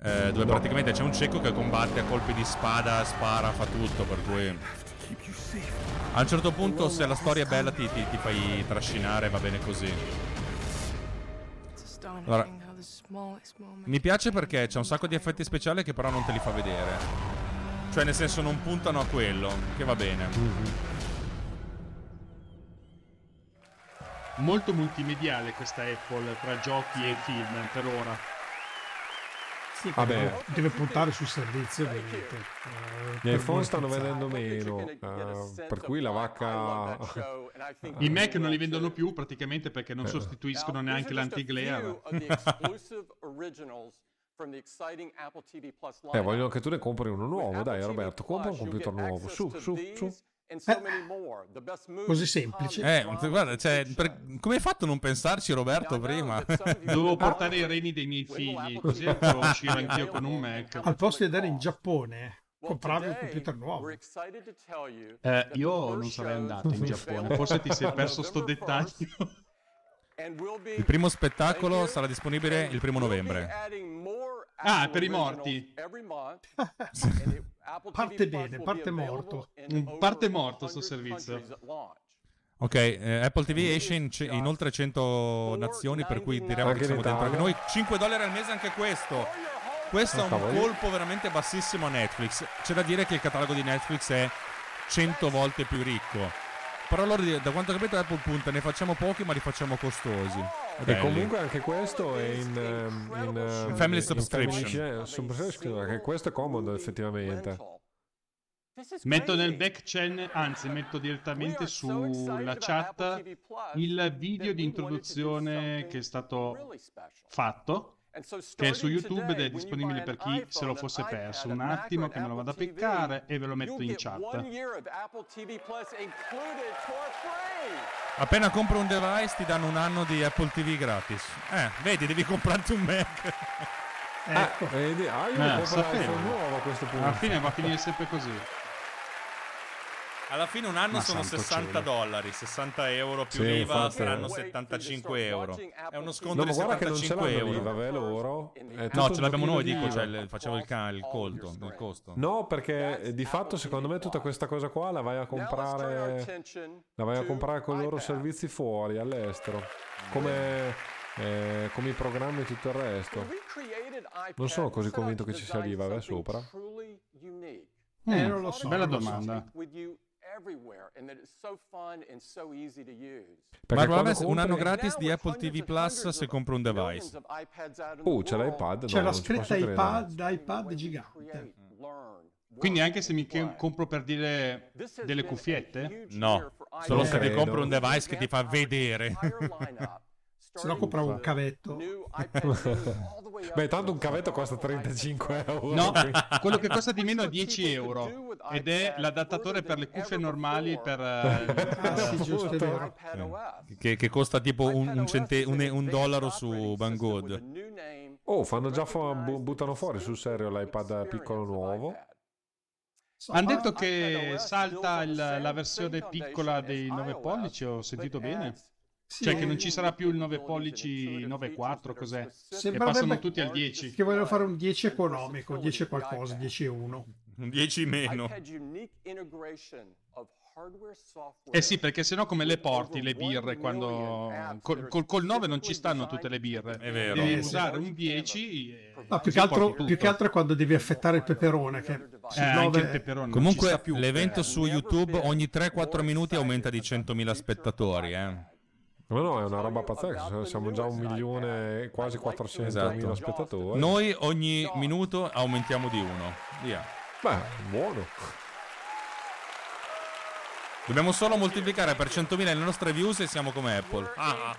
eh, dove praticamente c'è un cieco che combatte a colpi di spada, spara, fa tutto, per cui... A un certo punto, se la storia è bella, ti, ti- ti fai trascinare, va bene così. Allora, mi piace perché c'è un sacco di effetti speciali che però non te li fa vedere. Cioè, nel senso, non puntano a quello, che va bene. Molto multimediale questa Apple tra giochi e film per ora. Sì, Vabbè. deve- puntare sul servizio, ovviamente. Eh, Gli per iPhone stanno vendendo meno. eh, per cui la vacca. I Mac non li vendono più praticamente perché Eh. non sostituiscono neanche l'antiglare. Eh, vogliono che tu ne compri uno nuovo. Dai, Roberto, compra un computer nuovo. Su, su, su. Così semplice. Eh, guarda, cioè, per- come hai fatto a non pensarci, Roberto, prima? [LAUGHS] Dovevo portare i reni dei miei figli, così potevo uscire anch'io con un Mac. Al posto di andare in Giappone, compravi un computer nuovo. Eh, io non sarei andato in [LAUGHS] Giappone, [LAUGHS] forse ti sei perso sto dettaglio. Il primo spettacolo sarà disponibile il primo novembre. Ah, per i morti. [LAUGHS] [LAUGHS] Parte bene, parte morto. Mm, Parte morto sto servizio. Ok, eh, Apple TV esce in, ce- in oltre 100 nazioni, per cui diremo che siamo dentro anche noi. 5 dollari al mese anche questo. Questo è un colpo veramente bassissimo a Netflix. C'è da dire che il catalogo di Netflix è 100 volte più ricco. Però loro, da quanto ho capito, Apple punta, ne facciamo pochi, ma li facciamo costosi. E Belli. comunque anche questo è in, ehm, in, ehm, In family in subscription. family subscription, Anche questo è comodo, effettivamente. Metto nel back channel, anzi metto direttamente sulla chat il video di introduzione che è stato fatto, che è su YouTube ed è disponibile per chi se lo fosse perso. Un attimo che me lo vado a peccare e ve lo metto in chat. Appena compri un device ti danno un anno di Apple TV gratis. Eh, vedi, devi comprarti un Mac. [LAUGHS] Ecco. Vedi? Ah, io Eh, compro sapevo. nuovo a questo punto. Alla fine va a finire sempre così. Alla fine un anno Ma sono santo 60 cielo. dollari, 60 euro più Sì, l'IVA saranno 75 euro. È uno sconto No, di ma guarda che non ce 75 l'hanno euro. l'IVA, ve loro. No, ce l'abbiamo noi, dico, di cioè, il- facevo il, ca- il colto, il costo. No, perché di fatto secondo me tutta questa cosa qua la vai a comprare la vai a comprare con i loro servizi fuori all'estero. Come, eh, come i programmi e tutto il resto. Non sono così convinto che ci sia l'IVA eh, sopra. Eh, non lo so. Bella domanda. Perché Ma quando avessi un anno gratis di Apple TV Plus se compri un device. Oh, c'è l'iPad? C'è No, la scritta iPad, iPad gigante. Quindi anche se mi che- compro per dire delle cuffiette? No, solo se ti compri un device che ti fa vedere. Se no compravo un cavetto. [LAUGHS] Beh, tanto un cavetto costa 35 euro. No, quello che costa di meno è 10 euro ed è l'adattatore per le cuffie normali per... [LAUGHS] eh, Ah, sì, [LAUGHS] giusto, vero. Che, che costa tipo un, un cente- un- un dollaro su Banggood. Oh, fanno già bu- buttano fuori sul serio l'iPad piccolo nuovo. Hanno detto che salta il- la versione piccola dei 9 pollici, ho sentito bene? Sì, Cioè che non ci sarà più il 9 pollici 9.4, cos'è? Che Sembrerebbe passano tutti al 10. Che vogliono fare un 10 economico, 10 e qualcosa, 10 e 1. Un 10 meno. Eh sì, perché sennò come le porti le birre quando... Col, col, col 9 non ci stanno tutte le birre. È vero. Devi Eh, usare un 10 e... No, più, che altro, più che altro è quando devi affettare il peperone. Che Eh, anche nove- il peperone Comunque l'evento su YouTube ogni 3-4 minuti aumenta di 100.000 spettatori. Eh. Ma no, è una roba pazzesca. Siamo già un milione, e quasi 400 mila Esatto. spettatori. Noi ogni minuto aumentiamo di uno. Via. Beh, buono. Dobbiamo solo moltiplicare per 100.000 le nostre views e siamo come Apple. Ah,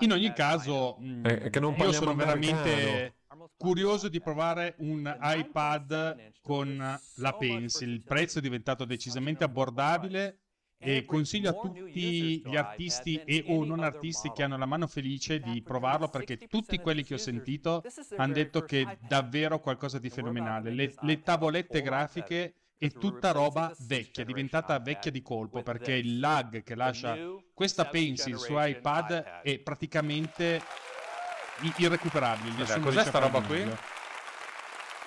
In ogni caso, Eh, che non io sono veramente curioso di provare un iPad con la Pencil. Il prezzo è diventato decisamente abbordabile e consiglio a tutti gli artisti e o non artisti che hanno la mano felice di provarlo perché tutti quelli che ho sentito hanno detto che è davvero qualcosa di fenomenale. Le, le tavolette grafiche è tutta roba vecchia, diventata vecchia di colpo perché il lag che lascia questa pencil su iPad è praticamente irrecuperabile. Vabbè, cos'è sta roba qui?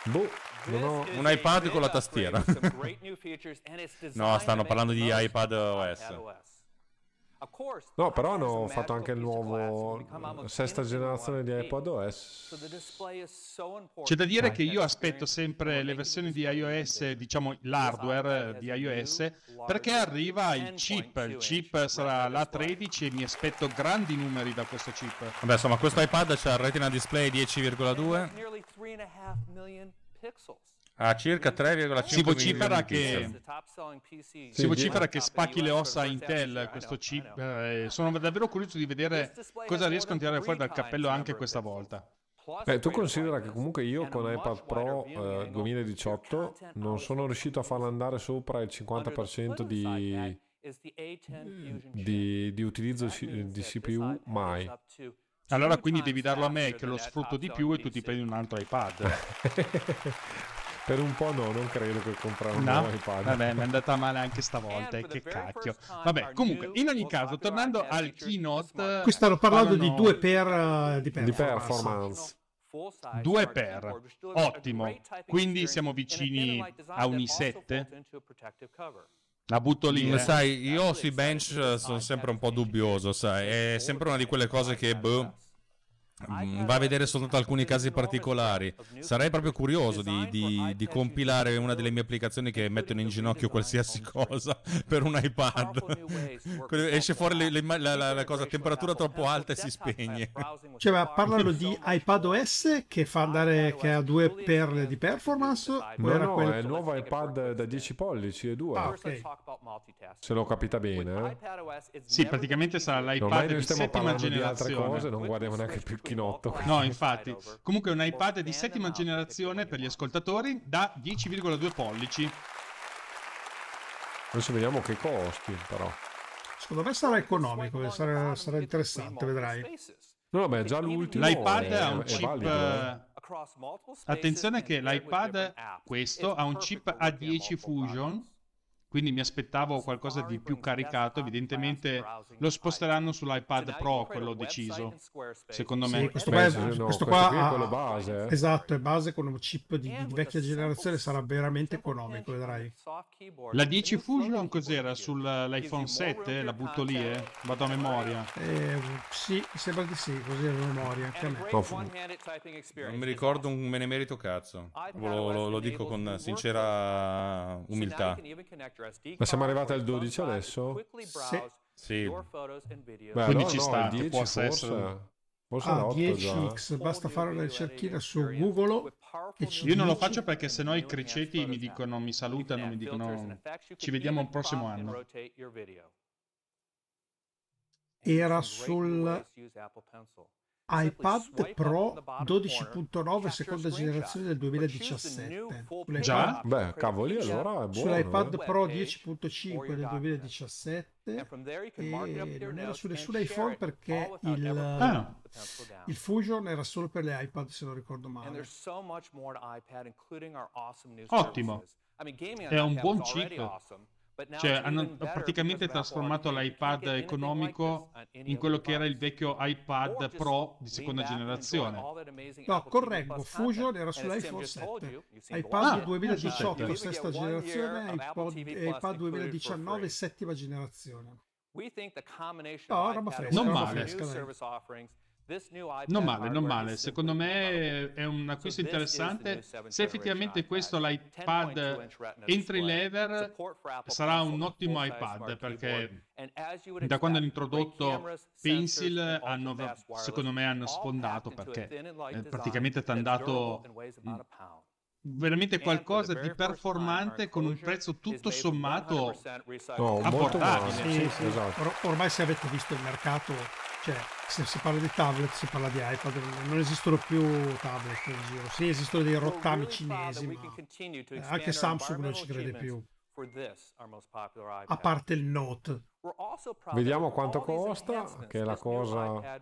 Boh, ho... Un iPad con la tastiera. [LAUGHS] No, stanno parlando di iPad OS. No, però hanno fatto anche il nuovo la sesta generazione di iPod OS. C'è da dire che io aspetto sempre le versioni di iOS, diciamo l'hardware di iOS, perché arriva il chip. Il chip sarà l'A13 e mi aspetto grandi numeri da questo chip. Vabbè, insomma, questo iPad c'ha il Retina Display 10,2 a circa 3,5 Si vocifera che, pixel. si vocifera che spacchi le ossa a Intel questo chip. eh, sono davvero curioso di vedere cosa riescono a tirare fuori dal cappello anche questa volta. Eh, tu considera che comunque io con iPad Pro eh, 2018 non sono riuscito a farlo andare sopra il 50% di, di, di utilizzo di CPU mai. Allora quindi devi darlo a me che lo sfrutto di più e tu ti prendi un altro iPad. [LAUGHS] per un po' no, non credo che comprare un No? nuovo iPad. Vabbè, mi è andata male anche stavolta, e che cacchio. Vabbè, comunque, in ogni caso, tornando al keynote... Qui stanno parlando di 2 per eh, di Di performance. performance. 2 per, ottimo. Quindi siamo vicini a un i7? La butto lì. Ma eh. sai, io sui bench eh, sono sempre un po' dubbioso, sai. È sempre una di quelle cose che, boh, va a vedere soltanto alcuni casi particolari. Sarei proprio curioso di, di- di compilare una delle mie applicazioni che mettono in ginocchio qualsiasi [LAUGHS] cosa per un iPad. Esce fuori le- le- la, la- la cosa a temperatura troppo alta e si spegne. Cioè, ma parlano di iPad OS che fa andare che ha 2 per di performance? No, era no, quel- è il nuovo iPad da 10 pollici e 2. Ah, ok. Se l'ho capita bene. eh. Sì, praticamente sarà Ormai l'iPad noi di stiamo settima parlando di altre generazione. cose, non guardiamo neanche più il chinotto. No, infatti. Comunque è un iPad di settima generazione per gli ascoltatori da 10,2 pollici. Adesso vediamo che costi, però. Secondo me sarà economico, sarà, sarà interessante, vedrai. No, beh, già l'ultimo. L'iPad è, ha un chip. valido, eh. Attenzione che l'iPad, questo, ha un chip A10 Fusion. Quindi mi aspettavo qualcosa di più caricato. Evidentemente lo sposteranno sull'iPad Pro, quello deciso. Secondo me. Sì, questo qua, è- no, questo qua è ha- quello base, eh. Esatto, è base con un chip di, di vecchia generazione, sarà veramente economico, vedrai. La 10 Fusion cos'era? Sull'iPhone 7? La butto lì, eh? Vado a memoria. Eh, sì, sembra di sì, così a memoria. Anche a me. Non mi ricordo un benemerito cazzo. Lo, lo- lo dico con sincera umiltà. Ma siamo arrivati al 12 adesso? Sì. Sì. Beh, Quindi allora ci no, sta, il che 10 possa forse. essere- Forse Ah, l'8 già. 10x, basta fare una ricerchina su Google. e ci Io non lo faccio perché sennò i criceti mi dicono, mi salutano, mi dicono ci vediamo il prossimo anno. Era sul iPad Pro 12.9 seconda generazione del 2017. sull'iPad- Già? Beh, cavoli, allora è buono. sull'iPad. Pro 10.5 del 2017 e non era su nessun iPhone perché il, Ah. il Fusion era solo per le iPad se non ricordo male. Ottimo. È un buon chip. Cioè, hanno praticamente trasformato l'iPad economico in quello che era il vecchio iPad Pro di seconda generazione. No, correggo, Fusion era sull'iPhone 7, iPad Ah, 2018 perfetto. sesta generazione, iPod, iPad 2019 settima generazione. No, roba fresca, Non roba male. fresca. Non male, non male. Secondo me è un acquisto interessante. Se effettivamente questo l'iPad entry level sarà un ottimo iPad perché da quando hanno introdotto Pencil hanno, secondo me hanno sfondato perché eh, praticamente ti hanno dato mm, veramente qualcosa di performante con un prezzo tutto sommato No, molto apportabile. buono. Sì, sì. esatto. Or- ormai se avete visto il mercato, cioè se si parla di tablet si parla di iPad, non esistono più tablet in giro. Sì, esistono dei rottami cinesi, ma anche Samsung non ci crede più. A parte il Note. Vediamo quanto costa, che è la cosa...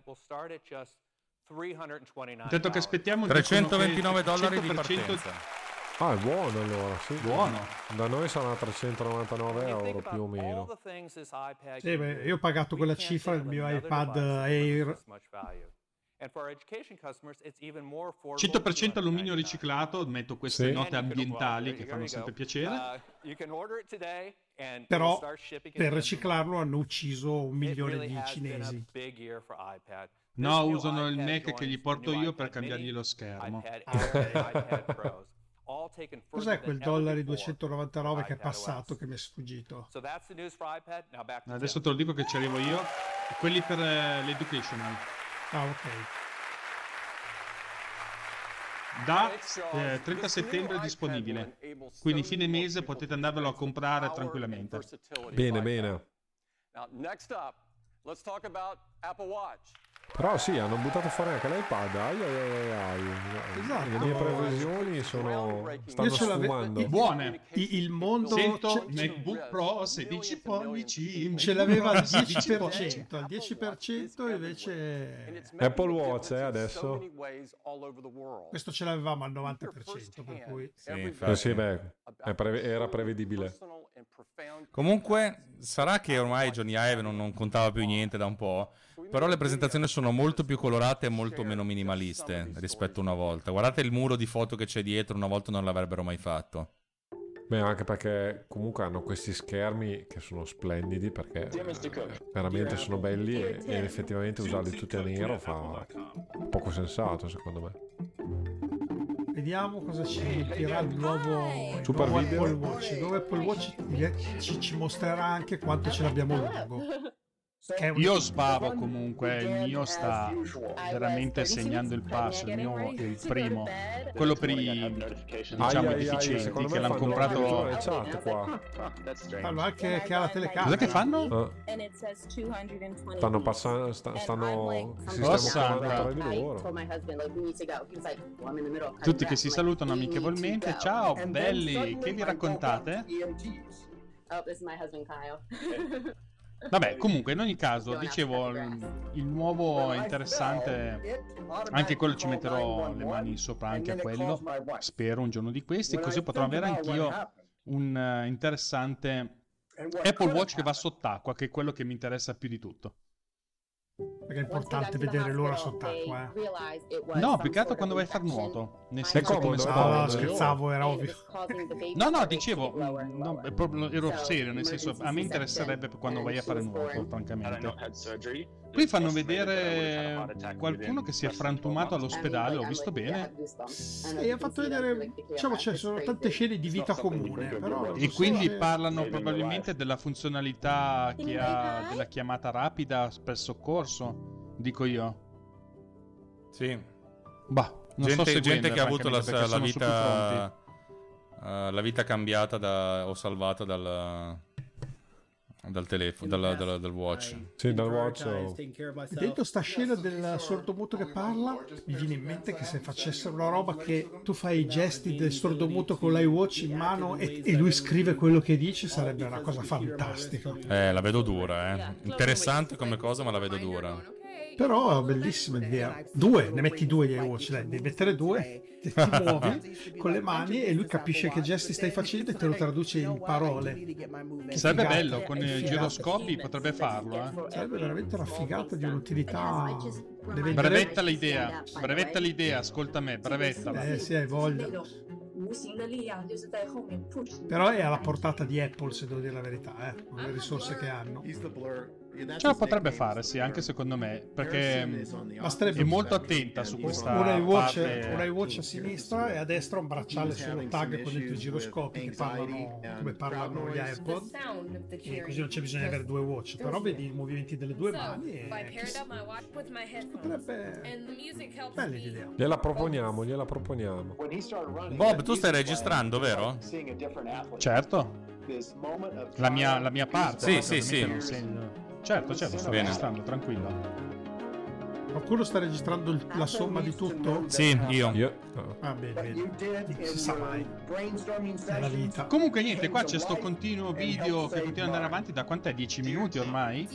Intanto che aspettiamo 329 dicono che il dollari di 100% partenza. Ah, è buono allora, sì. Buono. Da noi sarà 399 euro più o meno. Sì, beh, io ho pagato quella cifra il mio iPad Air 100% alluminio riciclato, metto queste Sì. note ambientali che fanno sempre piacere. però per riciclarlo hanno ucciso un milione di cinesi. No, usano il Mac che gli porto io per cambiargli lo schermo. Cos'è quel dollaro 299 che è passato che mi è sfuggito? Adesso te lo dico che ci arrivo io. Quelli per eh, l'educational. Ah, ok. Da eh, 30 settembre è disponibile. Quindi fine mese potete andarvelo a comprare tranquillamente. Bene, bene. Però sì, hanno buttato fuori anche l'iPad. Ai, ai, ai, ai. Esatto. Le mie previsioni sono... stanno sfumando. i- Buone. i- Il mondo 100 ce, MacBook Pro 16 pollici. ce l'aveva al 16 pollici. 10%, al 10% invece Apple Watch, eh, adesso? questo ce l'avevamo al 90%, per cui Sì, Eh infatti. sì, beh, era prevedibile. Comunque, sarà che ormai Johnny Ive non, non contava più niente da un po'. Però le presentazioni sono molto più colorate e molto meno minimaliste rispetto a una volta. Guardate il muro di foto che c'è dietro, una volta non l'avrebbero mai fatto. Beh, anche perché comunque hanno questi schermi che sono splendidi perché eh, veramente sono belli e, ed effettivamente usarli tutti a nero fa poco sensato secondo me. vediamo cosa ci dirà il nuovo, Super nuovo video. Apple Watch. Il nuovo Apple Watch ci, ci mostrerà anche quanto ce l'abbiamo lungo. Io sbavo comunque, il mio sta veramente segnando il passo, il mio è il primo. Quello per i diciamo i deficienti che l'hanno comprato. le chat qua. Fanno anche che ha la telecamera. Cos'è che fanno? Eh, stanno passando, sta- stanno si stiamo chiamando santa. tra di loro. Tutti che si salutano amichevolmente. Ciao, belli, che vi raccontate? Oh, this is my husband Kyle. [LAUGHS] Vabbè, comunque, in ogni caso, dicevo, il, il nuovo è interessante. Anche quello ci metterò le mani sopra anche a quello. Spero un giorno di questi. Così potrò avere anch'io un uh, interessante Apple Watch che va sott'acqua, che è quello che mi interessa più di tutto. Perché è importante vedere l'ora sott'acqua. Eh. No, più che altro quando vai a far nuoto. Nel senso come spoiler. No, scherzavo, era ovvio. [LAUGHS] No, no, dicevo, no, ero serio, nel senso, a me interesserebbe quando vai a fare nuoto, francamente. Qui fanno vedere qualcuno che si è frantumato all'ospedale, ho visto bene. Sì, ha fatto vedere, diciamo, ci sono tante scene di vita comune. Però e quindi se... parlano probabilmente della funzionalità che ha della chiamata rapida per soccorso, dico io. Sì. Bah, non gente, so se gente che ha avuto la, la vita... Uh, la vita cambiata da, o salvata dal dal telefono, dal, dal, dal watch. Sì, dal watch. O... Dentro sta scena del sordomuto che parla, mi viene in mente che se facessero una roba che tu fai i gesti del sordomuto con l'iWatch in mano e, e lui scrive quello che dice, sarebbe una cosa fantastica. Eh, la vedo dura, eh. Interessante come cosa, ma la vedo dura. Però bellissima idea. Due, ne metti due di iWatch, dai, devi mettere due, ti [LAUGHS] muovi con le mani e lui capisce che gesti stai facendo e te lo traduce in parole. Che Sarebbe figata. bello, con i giroscopi potrebbe farlo. Eh. Sarebbe veramente una figata di un'utilità. Brevetta l'idea, brevetta l'idea, ascolta me, brevetta. Eh sì, hai voglia. Però è alla portata di Apple, se devo dire la verità, eh, con le risorse che hanno. Ce la potrebbe fare, sì, anche secondo me, perché è molto attenta su questa un iWatch, parte... un iWatch a sinistra e a destra un bracciale solo tag con i giroscopi che parlano come parlano gli AirPod e così non c'è bisogno di avere due watch, però vedi i movimenti delle due mani e potrebbe bella l'idea. Gliela proponiamo, gliela proponiamo. Bob, tu stai registrando, vero? Certo. La mia, la mia parte. Sì, sì, sì. Certo, certo, sto Bene. registrando, tranquillo. Qualcuno sta registrando il- la somma di tutto? Sì, io. Io. Ah, bene, bene. Si sa mai. È la vita. Comunque niente, qua c'è sto continuo video che continua ad andare avanti da quant'è? 10 minuti ormai?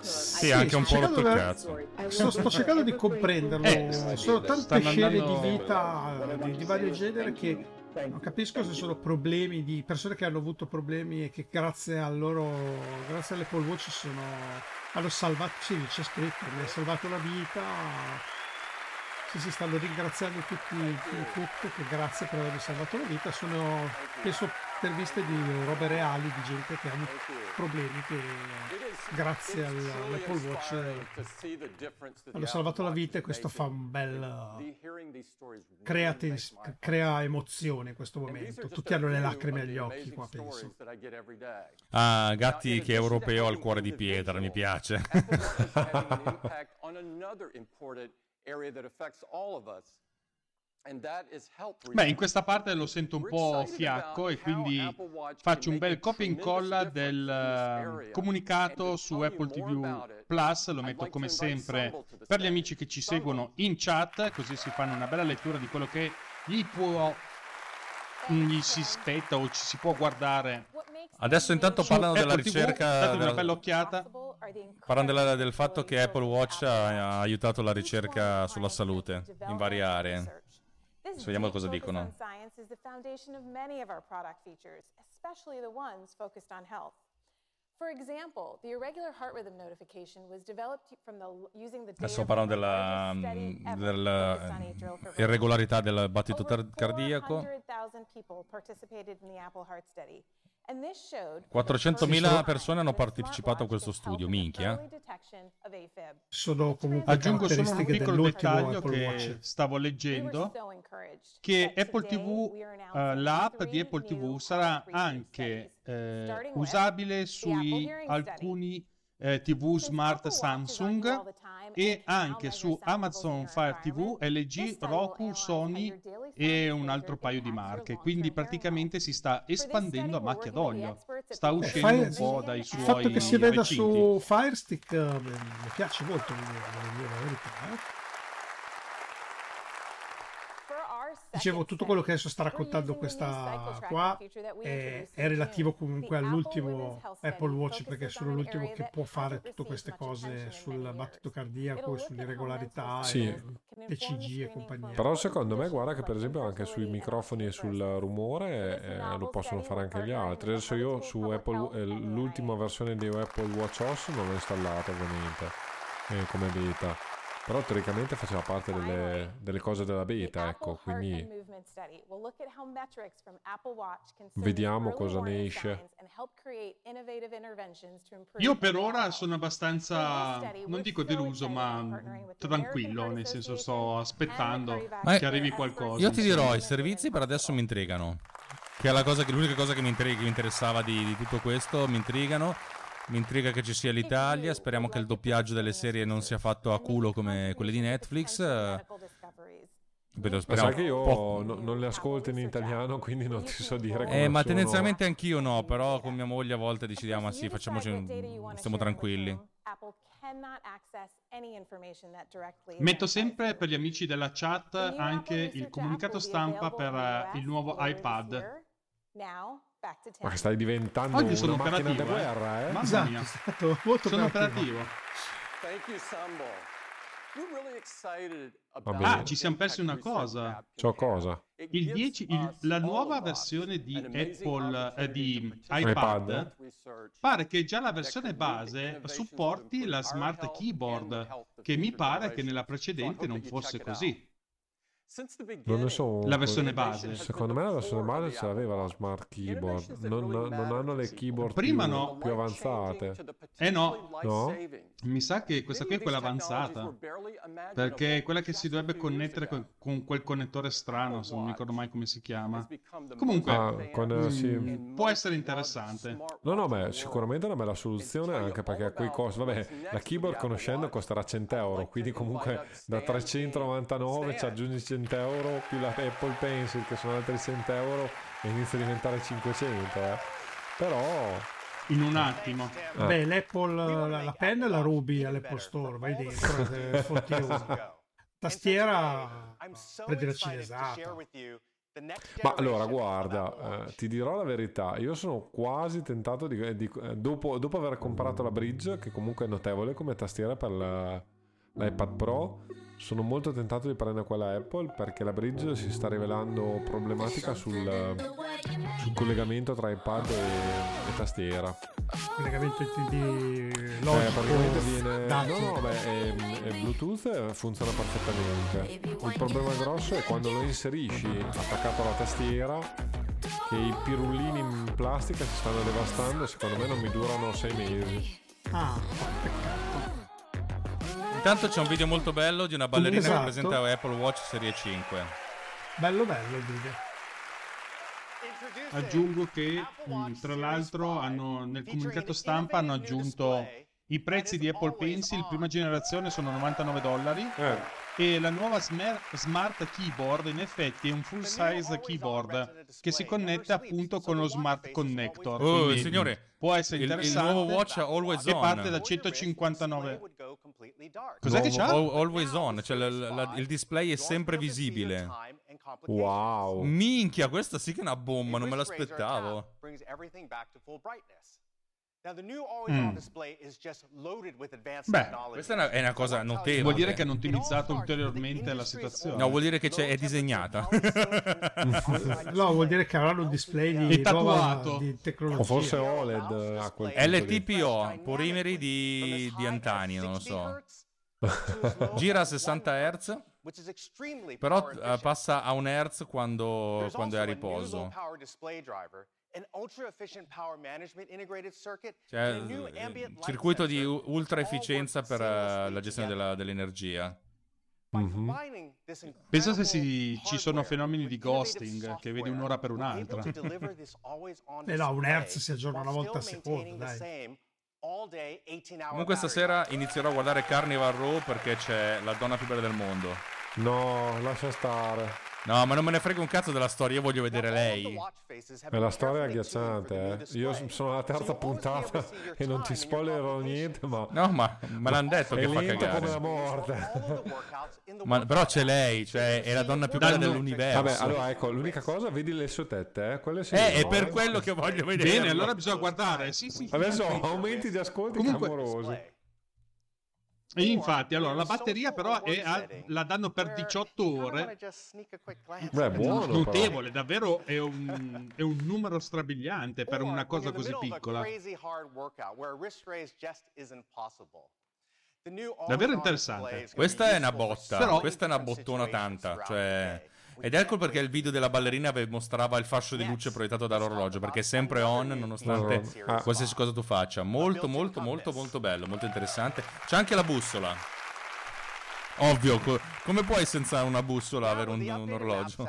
Sì, anche un po' rotto il cazzo. Sto, sto cercando di comprenderlo. Eh, Sono tante stanno scene andando- di vita eh, di, di vario genere che non capisco se sono problemi di persone che hanno avuto problemi e che grazie al loro grazie alle Apple Watch sono hanno salvato sì c'è scritto mi ha salvato la vita. Sì, si stanno ringraziando tutti tutto che grazie per avermi salvato la vita. Sono penso interviste di robe reali di gente che hanno problemi che grazie all'Apple Watch hanno salvato la vita e questo fa un bel crea, tens- crea emozione in questo momento. Tutti hanno le lacrime agli occhi qua penso. Ah Gatti che è europeo al cuore di pietra mi piace [LAUGHS] Beh, in questa parte lo sento un po' fiacco e quindi faccio un bel copia e incolla del uh, comunicato su Apple TV Plus, lo metto come sempre per gli amici che ci seguono in chat, così si fanno una bella lettura di quello che gli può gli si spetta o ci si può guardare. Adesso intanto parlano della Apple ricerca TV, date una bella occhiata. Parlano della, del fatto che Apple Watch ha, ha aiutato la ricerca sulla salute in varie aree. Adesso vediamo cosa dicono. Adesso parlano della, dell'irregolarità del battito cardiaco. 400.000 persone hanno partecipato a questo studio, minchia. Sono comunque Aggiungo solo un piccolo dettaglio che stavo leggendo, che Apple TV, uh, l'app di Apple TV sarà anche eh, usabile su alcuni eh, TV smart Samsung e anche su Amazon Fire TV, LG, Roku, Sony e un altro paio di marche. Quindi praticamente si sta espandendo a macchia d'olio. Sta uscendo Fire, un po' dai suoi Il fatto che si veda recinti. su Firestick eh, mi piace molto, la verità. eh. Dicevo, tutto quello che adesso sta raccontando questa qua è, è relativo comunque all'ultimo Apple Watch perché è solo l'ultimo che può fare tutte queste cose sul battito cardiaco e sull'irregolarità Sì. e TCG e compagnia. Però secondo me guarda che per esempio anche sui microfoni e sul rumore eh, lo possono fare anche gli altri. Adesso io su Apple, eh, l'ultima versione di Apple Watch OS non l'ho installata ovviamente eh, come beta. Però teoricamente faceva parte delle, delle cose della beta, ecco, quindi vediamo cosa ne esce. Io per ora sono abbastanza, non dico deluso, ma tranquillo, nel senso sto aspettando Ma- che arrivi qualcosa. Io ti dirò, i servizi per adesso mi intrigano. Che è la cosa che- l'unica cosa che mi, intri- che mi interessava di, di tutto questo, mi intrigano. Mi intriga che ci sia l'Italia. Speriamo che il doppiaggio delle serie non sia fatto a culo come quelle di Netflix. Vedo, Ma speriamo sai che io no- non le ascolto in italiano, quindi non ti so dire come Eh, ma sono. tendenzialmente anch'io no, però con mia moglie a volte decidiamo, ah, sì, facciamoci un... stiamo tranquilli. Metto sempre per gli amici della chat anche il comunicato stampa per eh, il nuovo iPad. Ma che stai diventando Oggi una sono macchina da operativo, eh. guerra, eh? Mamma Esatto, mia. è stato molto Sono operativo. Thank you, Sambo. Ah, ci siamo persi una cosa. C'ho cosa? Il 10, il- la nuova versione di Apple eh, di iPad. pare che già la versione base supporti la smart keyboard, che mi pare che nella precedente non fosse così. Non ne so. La versione base. Secondo me la versione base ce l'aveva la smart keyboard. Non, non hanno le keyboard Prima più, no. più avanzate. Eh no, No? mi sa che questa qui è quella avanzata. Perché è quella che si dovrebbe connettere con, con quel connettore strano, se non mi ricordo mai come si chiama. Comunque, Ah, con, eh, mm, sì. può essere interessante. No, no, beh, sicuramente è una bella soluzione anche perché a quei costi, vabbè, la keyboard conoscendo costerà 100 euro, quindi comunque da 399 ci aggiungi 100 euro più la Apple Pencil che sono altri 100 euro e inizia a diventare 500, eh. Però... In un attimo. Ah. Beh, l'Apple, la, la penna la rubi all'Apple Store, vai dentro, [LAUGHS] eh, sfotti uno. Tastiera, cinesata. Ma allora, guarda, eh, ti dirò la verità, io sono quasi tentato di... di- eh, dopo, dopo aver comprato la Bridge, che comunque è notevole come tastiera per la- l'iPad Pro, sono molto tentato di prendere quella Apple perché la Bridge si sta rivelando problematica sul, sul collegamento tra iPad e, e tastiera. collegamento di Eh, logico, praticamente viene... dati. No, no, beh, è, è Bluetooth e funziona perfettamente. Il problema grosso è quando lo inserisci attaccato alla tastiera che i pirullini in plastica si stanno devastando e secondo me non mi durano sei mesi. Ah, peccato. Intanto c'è un video molto bello di una ballerina Esatto. che presenta Apple Watch Serie 5. Bello bello il video. Aggiungo che mh, tra l'altro hanno, nel comunicato stampa hanno aggiunto i prezzi di Apple Pencil prima generazione sono 99 dollari Eh, e la nuova smer- smart keyboard in effetti è un full size keyboard che si connette appunto con lo smart connector. Oh, quindi, signore, può essere il- il interessante. nuovo watch Always e On. parte da 159. Cos'è che Nuovo- c'ha? al- Always on, cioè la- la- il display è sempre visibile. wow. Minchia, questa sì che è una bomba, non me l'aspettavo. Mm. Beh, Questa è una, è una cosa notevole. Vuol dire che hanno ottimizzato ulteriormente la situazione. No, vuol dire che c'è, è disegnata. [LAUGHS] No, vuol dire che avranno un display di, tatuato. di tecnologia. O forse OLED a quel lì. LTPO, polimeri di, di antanio, non lo so. [LAUGHS] Gira a 60 Hz, però eh, passa a un Hz quando, quando è a riposo. Cioè, eh, circuito di ultra efficienza per eh, la gestione della- dell'energia. Mhm. Pensa se si- ci sono fenomeni di ghosting che vedi un'ora per un'altra. [LAUGHS] Eh no, un hertz si aggiorna una volta al secondo, dai. Comunque stasera inizierò a guardare Carnival Row perché c'è la donna più bella del mondo. No, lascia stare. No, ma non me ne frega un cazzo della storia, io voglio vedere lei. È la storia agghiacciante, eh. Io sono alla terza puntata e non ti spoilerò niente, ma... No, ma me l'hanno detto è che fa cagare. come la morte. Ma, però c'è lei, cioè è la donna più bella dell'universo. Vabbè, allora ecco, l'unica cosa, vedi le sue tette, eh? Quelle sì, Eh, è no, per eh. quello che voglio vedere. Bene, allora bisogna guardare. Sì, sì. Adesso aumenti di ascolti Comunque- clamorosi. E infatti, allora, la batteria però è a- la danno per 18 ore. Beh, buono. però. Notevole, davvero è un, è un numero strabiliante per una cosa così piccola. Davvero interessante. Questa è una botta, Però- questa è una bottona tanta, cioè... Ed ecco perché il video della ballerina mostrava il fascio di luce proiettato dall'orologio, perché è sempre on nonostante Ah. qualsiasi cosa tu faccia. Molto, molto, molto, molto bello, molto interessante. C'è anche la bussola. Ovvio, co- come puoi senza una bussola avere un, un orologio? [LAUGHS]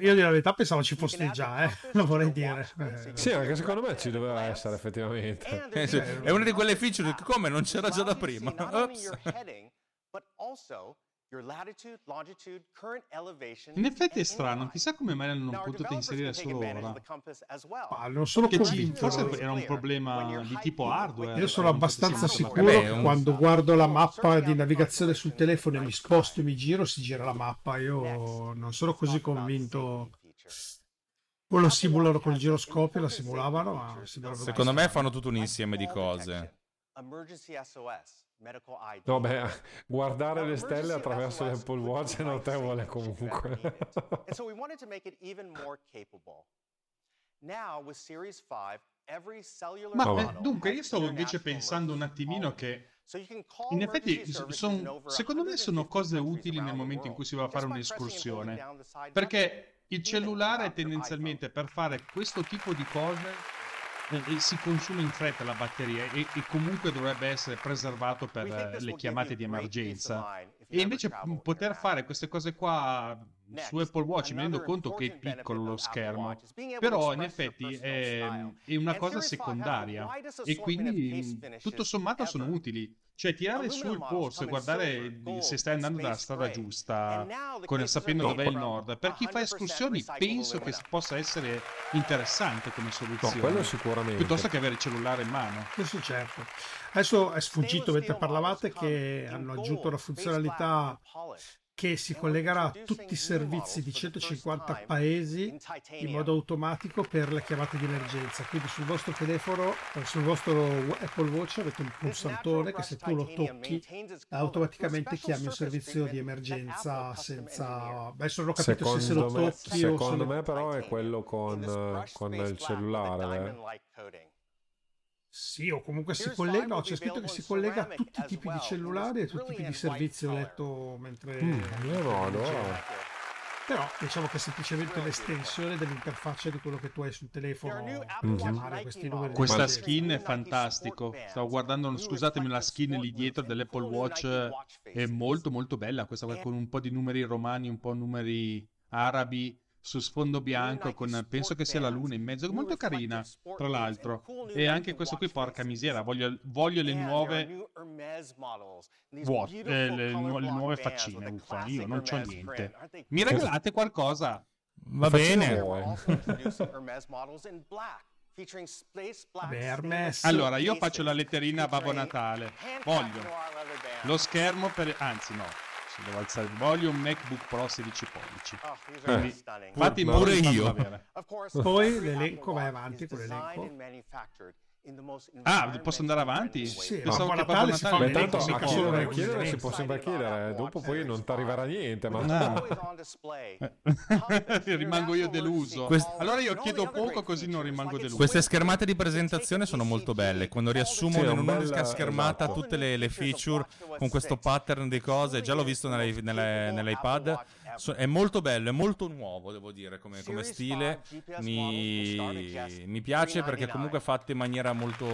Io di la verità pensavo ci fosse già, eh. [LAUGHS] lo vorrei dire. Sì, anche secondo me ci doveva essere effettivamente. Eh, È una di quelle feature che come non c'era già da prima. Ops. [LAUGHS] In effetti è strano, chissà come mai l'hanno potuto inserire solo ora. Ma non sono Che ci- forse era un problema di tipo hardware. Io sono abbastanza sicuro Vabbè, che quando guardo la mappa di navigazione sul telefono e mi sposto e mi giro, si gira la mappa. Io non sono così convinto. O lo simulano col giroscopio, la simulavano, ma Secondo me fanno tutto un insieme di cose. No, beh, guardare le stelle attraverso l'Apple Watch è notevole comunque. Ma eh, dunque, io stavo invece pensando un attimino che in effetti son- secondo me sono cose utili nel momento in cui si va a fare un'escursione. Perché il cellulare tendenzialmente per fare questo tipo di cose si consuma in fretta la batteria e, e comunque dovrebbe essere preservato per eh, le chiamate di emergenza. E invece poter fare queste cose qua su Apple Watch, mi rendo conto che è piccolo lo schermo, però in effetti è, è una cosa secondaria e quindi tutto sommato sono utili. Cioè tirare su il polso e guardare se stai andando dalla strada giusta, con, sapendo dov'è il nord. Per chi fa escursioni penso che possa essere interessante come No, soluzione. quello sicuramente. Piuttosto che avere il cellulare in mano. Sì, sì, certo. Adesso è sfuggito mentre parlavate che hanno aggiunto una funzionalità che si collegherà a tutti i servizi di 150 paesi in modo automatico per le chiamate di emergenza. Quindi sul vostro telefono, eh, sul vostro Apple Watch avete un pulsantone che se tu lo tocchi automaticamente chiami un servizio di emergenza senza... Adesso non ho capito se se lo Secondo me, tocchi o secondo se... me però è quello con, eh, con il cellulare. eh. Sì, o comunque si collega, no, c'è scritto che si collega a tutti i tipi di cellulari e tutti i tipi di servizi, ho letto mentre... Mm, no, allora. Però diciamo che è semplicemente l'estensione dell'interfaccia di quello che tu hai sul telefono per Mhm. chiamare questi numeri. di Questa skin è fantastico. Stavo guardando, scusatemi, la skin lì dietro dell'Apple Watch è molto molto bella. Questa qua con un po' di numeri romani, un po' numeri arabi su sfondo bianco con penso che sia la luna in mezzo, molto carina tra l'altro. E anche questo qui, porca misera, voglio, voglio le nuove vuot- eh, le, nu- le nuove faccine. Uffa, io non c'ho niente. Mi regalate qualcosa? Va bene. Vabbè, Hermes. Allora, io faccio la letterina a Babbo Natale. Voglio lo schermo per... Anzi, no. Devo alzare... Voglio un MacBook Pro 16 pollici. Quindi, fatti Ma pure pure io. io. Poi l'elenco, vai avanti con l'elenco. Ah, posso andare avanti? Sì, Pensavo che Natale Babbo si fa Natale Beh, tanto a solo chiedere, nel chiedere si può sempre chiedere, dopo poi non ti arriverà niente. Ma... No. [LAUGHS] rimango io deluso. Quest- Allora io chiedo poco così non rimango deluso. Queste schermate di presentazione sono molto belle. Quando riassumono Sì, in un un'unica bel- schermata esatto. tutte le, le feature con questo pattern di cose, già l'ho visto nelle- nelle- nell'iPad. So- è molto bello, è molto nuovo, devo dire, come, come stile. Mi, mi piace perché comunque è fatto in maniera molto,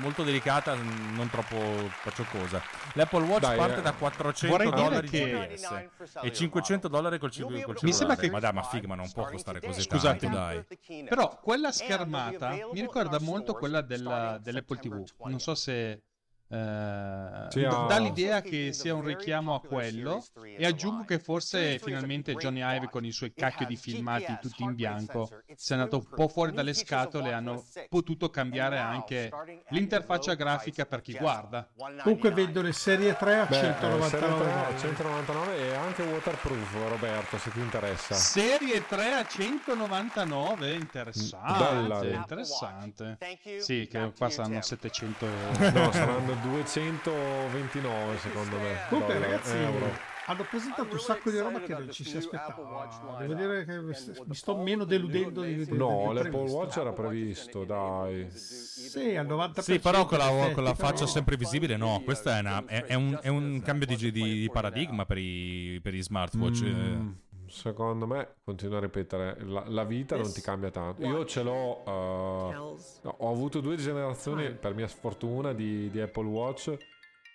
molto delicata, non troppo pacciocosa. L'Apple Watch Dai, parte eh, da 400 vorrei dire dollari che- GPS e 500 dollari col, cil- col cellulare. Mi sembra che- Ma dai, ma figa, ma non può costare così Scusatemi. tanto, dai. Però quella schermata mi ricorda molto quella della- dell'Apple TV. Non so se eh, d- ha- dà l'idea che sia un richiamo a quello e aggiungo che forse finalmente Johnny Ive con i suoi cacchio di filmati tutti in bianco si è andato un po' fuori dalle scatole e hanno potuto cambiare anche l'interfaccia grafica per chi guarda. Comunque vedo le serie 3 a Beh, eh, 199 serie 3 a dollari. 199 e anche waterproof, Roberto, se ti interessa. Serie 3 a 199, interessante, Bella. interessante. Sì, che qua saranno 700 euro. No, [LAUGHS] saranno 229 secondo me. Comunque dollari, ragazzi euro. hanno presentato un sacco di roba che non ci si aspettava. Devo dire che mi sto meno deludendo di, di, No, l'Apple. Watch era previsto, dai. Sì, al 90%. Sì, però con la, con la faccia sempre visibile, no. Questo è, una- è- è un, è un cambio di, di- di paradigma per i, per i smartwatch. eh. Secondo me, continuo a ripetere, la, la vita non ti cambia tanto. Io ce l'ho, no, ho avuto due generazioni, per mia sfortuna, di, di Apple Watch.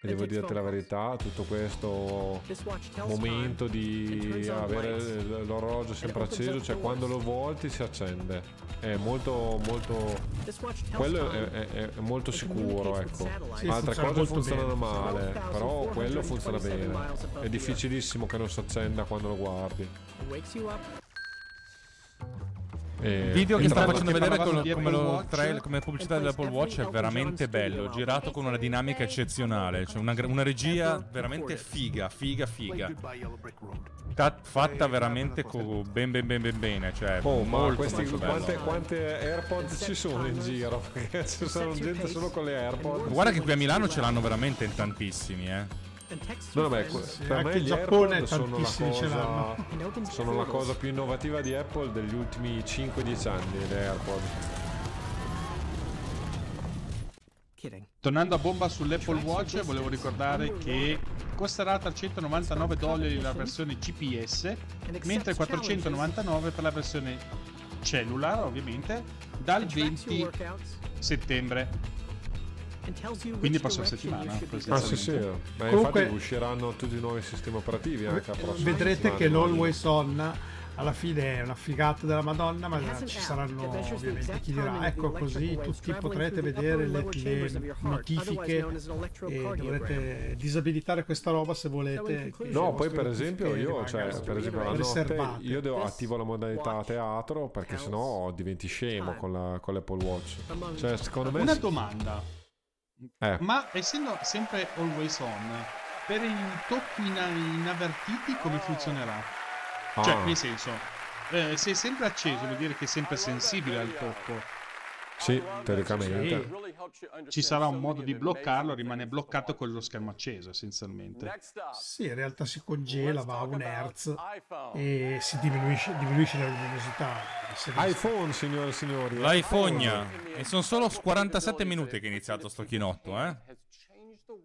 E devo dirti la verità, tutto questo momento di avere l'orologio sempre acceso, cioè quando lo volti si accende. È molto, molto. Quello è, è- è- molto sicuro, ecco. Sì, Altre cose funzionano bene. male, però quello funziona bene. È difficilissimo che non si accenda quando lo guardi. E- Il video che sta facendo vedere come, come lo trailer, come pubblicità dell'Apple Watch è veramente bello, girato con una dinamica eccezionale, cioè una, una regia veramente figa, figa, figa. Ta- fatta veramente co- ben ben ben ben bene, cioè Oh, ma molto, questi, molto quante, quante AirPods ci sono in giro? Perché [LAUGHS] ci sono gente solo con le AirPods. Guarda che qui a Milano ce l'hanno veramente in tantissimi, eh. No, Sì, per anche me in gli Giappone AirPod sono la, cosa, sono la cosa più innovativa di Apple degli ultimi 5-10 anni, le AirPod. Tornando a bomba sull'Apple Watch, volevo ricordare che costerà 399 dollari la versione GPS, mentre 499 per la versione cellular, ovviamente, dal 20 settembre. Quindi prossima settimana. Ah sì sì, ma Comunque- infatti usciranno tutti i nuovi sistemi operativi anche a prossima Vedrete settimana, che l'Always On alla fine è una figata della Madonna, ma ci saranno ovviamente chi dirà ecco così tutti potrete vedere le, le notifiche e dovrete disabilitare questa roba se volete. No, poi vostre per esempio io, cioè, per esempio la notte io devo, attivo la modalità teatro perché sennò diventi scemo con, la, con l'Apple Watch. Cioè, secondo me Una domanda, eh, ma essendo sempre always on, per i tocchi ina- inavvertiti come funzionerà? Cioè, ah, nel senso, eh, se è sempre acceso vuol dire che è sempre sensibile al tocco. sì, teoricamente. Ci sarà un modo di bloccarlo, rimane bloccato con lo schermo acceso essenzialmente. Sì, in realtà si congela, va a un hertz e si diminuisce, diminuisce la luminosità. IPhone, signore e signori. L'iPhone. E sono solo 47 minuti che è iniziato sto chinotto, eh.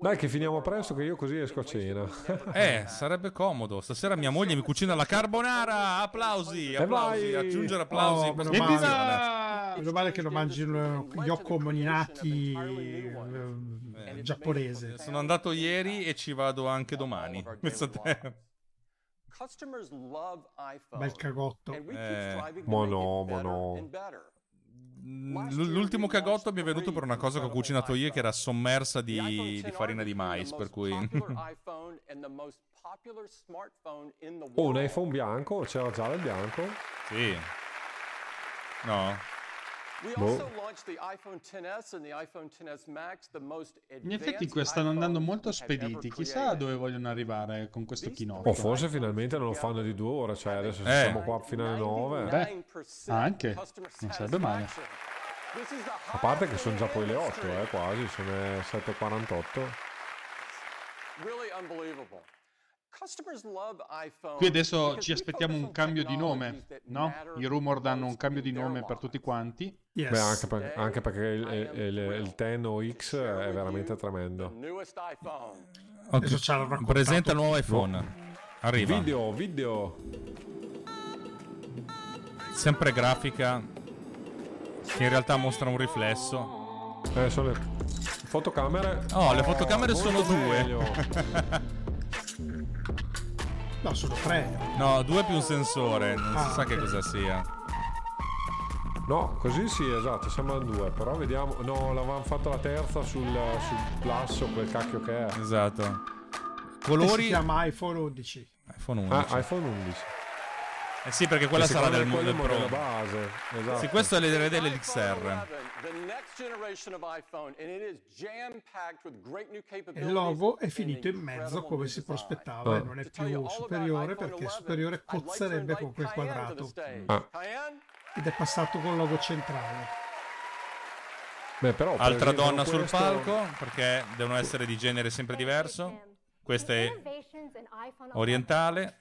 Dai che finiamo presto che io così esco a cena. [LAUGHS] Eh, sarebbe comodo. Stasera mia moglie mi cucina la carbonara. Applausi, applausi. vai! Aggiungere applausi Oh, per meno male. Meno male che non mangi lo- gli occomoninati eh, giapponese. Sono andato ieri e ci vado anche domani. Pensa a te. Bel cagotto. Eh, ma no, ma no. L'ultimo cagotto mi è venuto per una cosa che ho cucinato io che era sommersa di, di farina di mais, per cui... [LAUGHS] Oh, un iPhone bianco? C'era già il bianco? sì. No. Boh. In effetti qua stanno andando molto spediti, chissà dove vogliono arrivare con questo chinotto. O forse finalmente non lo fanno di due ore, cioè adesso Eh. siamo qua fino alle 9. Beh, anche, non sarebbe male. A parte che sono già poi le 8, eh, quasi, sono le 7.48. Qui adesso ci aspettiamo un cambio di nome, no? I rumor danno un cambio di nome per tutti quanti. Yes. Beh, anche, per- anche perché il, il, il 10 o X è veramente tremendo. Adesso. Presenta il nuovo iPhone. Arriva. Video, video. Sempre grafica. Che in realtà mostra un riflesso. Eh, sono le fotocamere. Oh, le fotocamere molto sono due. [LAUGHS] No, sono tre. No, due più un sensore. Non si Ah, sa che ok. cosa sia. No, così sì, esatto, sembrano due, però vediamo. No, l'avevamo fatto la terza sul, sul Plus o quel cacchio che è. Esatto. Colori. Si chiama iPhone 11. iPhone 11. Ah, iPhone 11. Eh sì, perché quella sarà del, me del Pro. base. Esatto. Sì, questo è l'idea dell'XR. E il logo è finito in mezzo come si prospettava e non è più superiore perché 11, superiore cozzerebbe con quel quadrato. Ah. Ed è passato col logo centrale. Beh, però, per Altra donna sul questo- palco, perché devono essere di genere sempre diverso. Questa è orientale,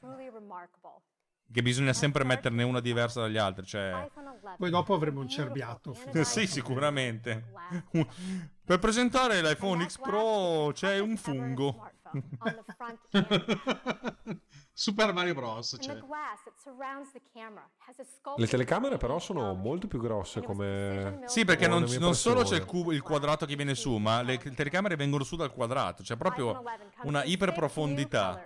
che bisogna sempre metterne una diversa dagli altri. Cioè... Poi dopo avremo un cerbiato. Sì, sicuramente. [LAUGHS] Per presentare l'iPhone X Pro c'è un fungo. [LAUGHS] Super Mario Bros. Cioè. Le telecamere però sono molto più grosse come... Sì, perché non, non solo c'è il, cubo- il quadrato che viene su, ma le telecamere vengono su dal quadrato. C'è proprio una iperprofondità.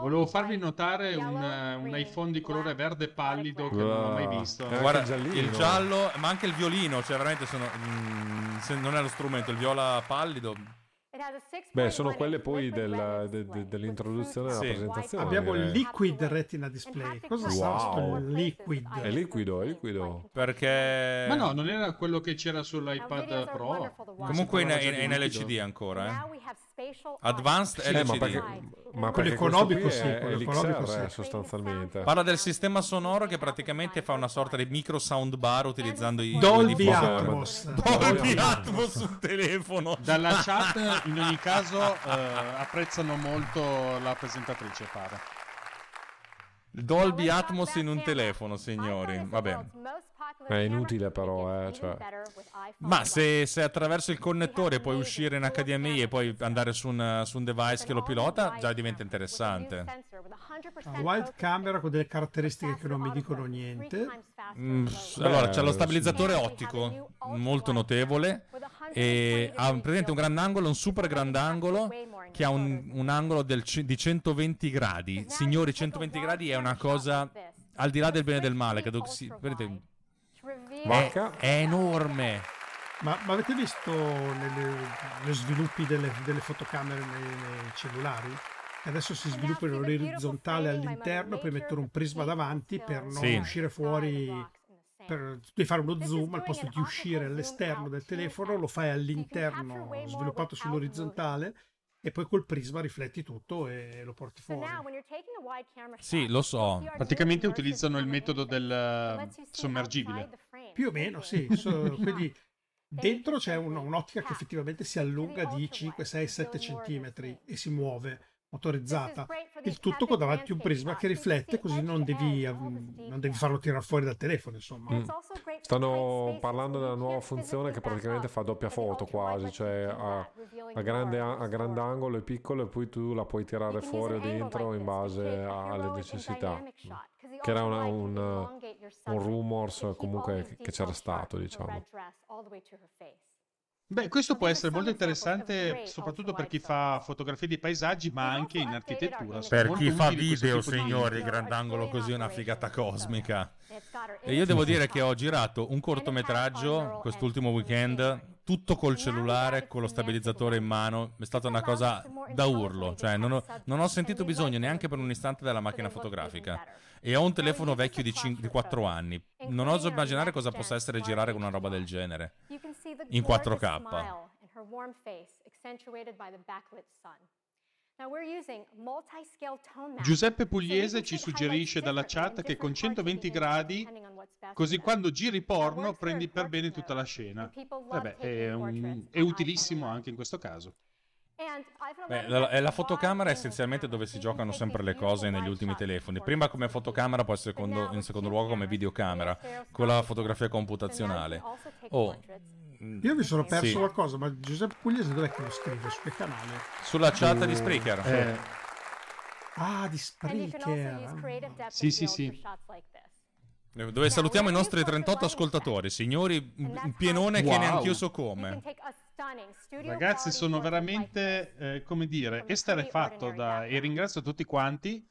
Volevo farvi notare un, un iPhone di colore verde pallido che non ho mai visto. Eh, Guarda, il giallo, ma anche il violino, cioè veramente sono, mm, se non è lo strumento, il viola pallido. Beh, sono quelle poi del- de- de- dell'introduzione della Sì. presentazione. Abbiamo il. Liquid Retina Display. Cosa Wow. sto Liquid? È liquido, è liquido. Perché... Ma no, non era quello che c'era sull'iPad Pro. Comunque in, Si in- in di LCD ancora, eh. Advanced Eh, ma LCD. perché, ma Quello economico sì, è, quello economico l'XR sì. sostanzialmente. Parla del sistema sonoro che praticamente fa una sorta di micro soundbar utilizzando i Dolby Atmos. [LAUGHS] Dolby Atmos sul telefono. Dalla [LAUGHS] chat, in ogni caso, eh, apprezzano molto la presentatrice, pare. Dolby Atmos in un telefono, signori. Vabbè. È inutile però, eh, cioè. Ma se, se attraverso il connettore puoi uscire in HDMI e poi andare su un, su un device che lo pilota, già diventa interessante. Wide camera con delle caratteristiche che non mi dicono niente. Mm, allora, c'è lo stabilizzatore ottico, molto notevole, e ha presente un grandangolo, un super grandangolo, che ha un, un angolo del c- di 120 gradi. Signori, 120 gradi è una cosa al di là del bene e del male, credo che si... vedete, è, Vacca. è enorme. Ma, ma avete visto negli sviluppi delle, delle fotocamere nei, nei cellulari? Adesso si sviluppano l'orizzontale all'interno, poi mettono un prisma davanti per non Sì. uscire fuori. Per, devi fare uno zoom al posto di uscire all'esterno del telefono, lo fai all'interno, sviluppato sull'orizzontale, e poi col prisma rifletti tutto e lo porti fuori. Sì, lo so. Praticamente utilizzano il metodo del sommergibile. Più o meno, sì. [LAUGHS] So- quindi dentro c'è un- un'ottica che effettivamente si allunga di 5, 6, 7 centimetri e si muove motorizzata. Il tutto con davanti un prisma che riflette, così non devi, non devi farlo tirare fuori dal telefono, insomma. Mm. Stanno parlando della nuova funzione che praticamente fa doppia foto quasi, cioè a, a grande, a grandangolo e piccolo e poi tu la puoi tirare fuori o dentro in base alle necessità. Che era una- un, un rumors comunque che- che c'era stato, diciamo. Beh, questo può essere molto interessante soprattutto per chi fa fotografie di paesaggi, ma anche in architettura. Per chi fa video, signori, grandangolo così è una figata cosmica. E io devo dire che ho girato un cortometraggio quest'ultimo weekend, tutto col cellulare, con lo stabilizzatore in mano. È stata una cosa da urlo, cioè non ho, non ho sentito bisogno neanche per un istante della macchina fotografica. E ho un telefono vecchio di, 5, di 4 anni. Non oso immaginare cosa possa essere girare con una roba del genere. In 4K. Giuseppe Pugliese ci suggerisce dalla chat che con 120 gradi, così quando giri porno prendi per bene tutta la scena. Vabbè, è, un- è utilissimo anche in questo caso. Beh, la, è la fotocamera è essenzialmente dove si giocano sempre le cose negli ultimi telefoni. Prima come fotocamera, poi secondo- in secondo luogo come videocamera, con la fotografia computazionale. Oh, Io mi sono perso Sì. qualcosa, ma Giuseppe Pugliese dov'è che lo scrive? Su che canale? Sulla chat di Spreaker. Eh, Ah, di Spreaker. Sì, sì, sì. Dove salutiamo i nostri 38 ascoltatori, signori, un pienone che Wow. neanche io so come. Ragazzi, sono veramente, eh, come dire, esterrefatto da... e ringrazio tutti quanti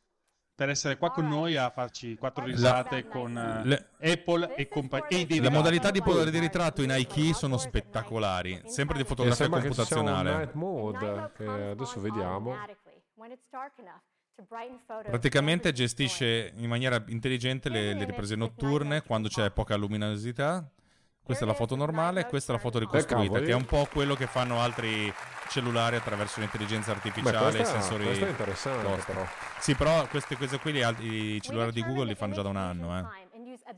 per essere qua con noi a farci quattro risate con eh, Le- Apple e compagnia. Le modalità di potere di ritratto in iKey sono spettacolari, sempre di E fotografia computazionale. night mode che adesso vediamo. Praticamente gestisce in maniera intelligente le, le riprese notturne quando c'è poca luminosità. Questa è la foto normale, questa è la foto ricostruita, cavoli. che è un po' quello che fanno altri cellulari attraverso l'intelligenza artificiale e questa- sensori. questa è interessante, tosti. però. Sì, però queste cose qui li alt- i cellulari di Google li fanno già da un anno, eh.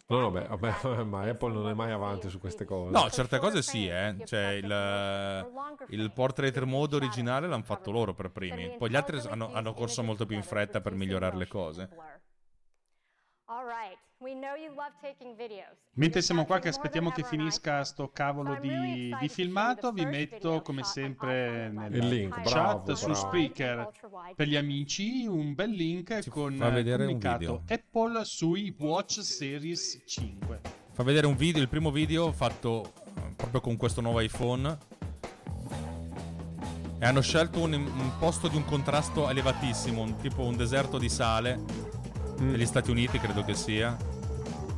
No, no, beh, vabbè, [LAUGHS] ma Apple non è mai avanti su queste cose. No, certe cose sì, eh. Cioè il, il portrait mode originale l'hanno fatto loro per primi. Poi gli altri hanno, hanno corso molto più in fretta per migliorare le cose. Mentre siamo qua che aspettiamo che finisca sto cavolo di, di filmato, vi metto come sempre nel link, chat bravo, su bravo. Spreaker per gli amici un bel link con un comunicato video. Apple sui Watch Series 5. Fa vedere un video, il primo video fatto eh, proprio con questo nuovo iPhone. E hanno scelto un, un posto di un contrasto elevatissimo, un- tipo un deserto di sale. Negli Stati Uniti credo che sia.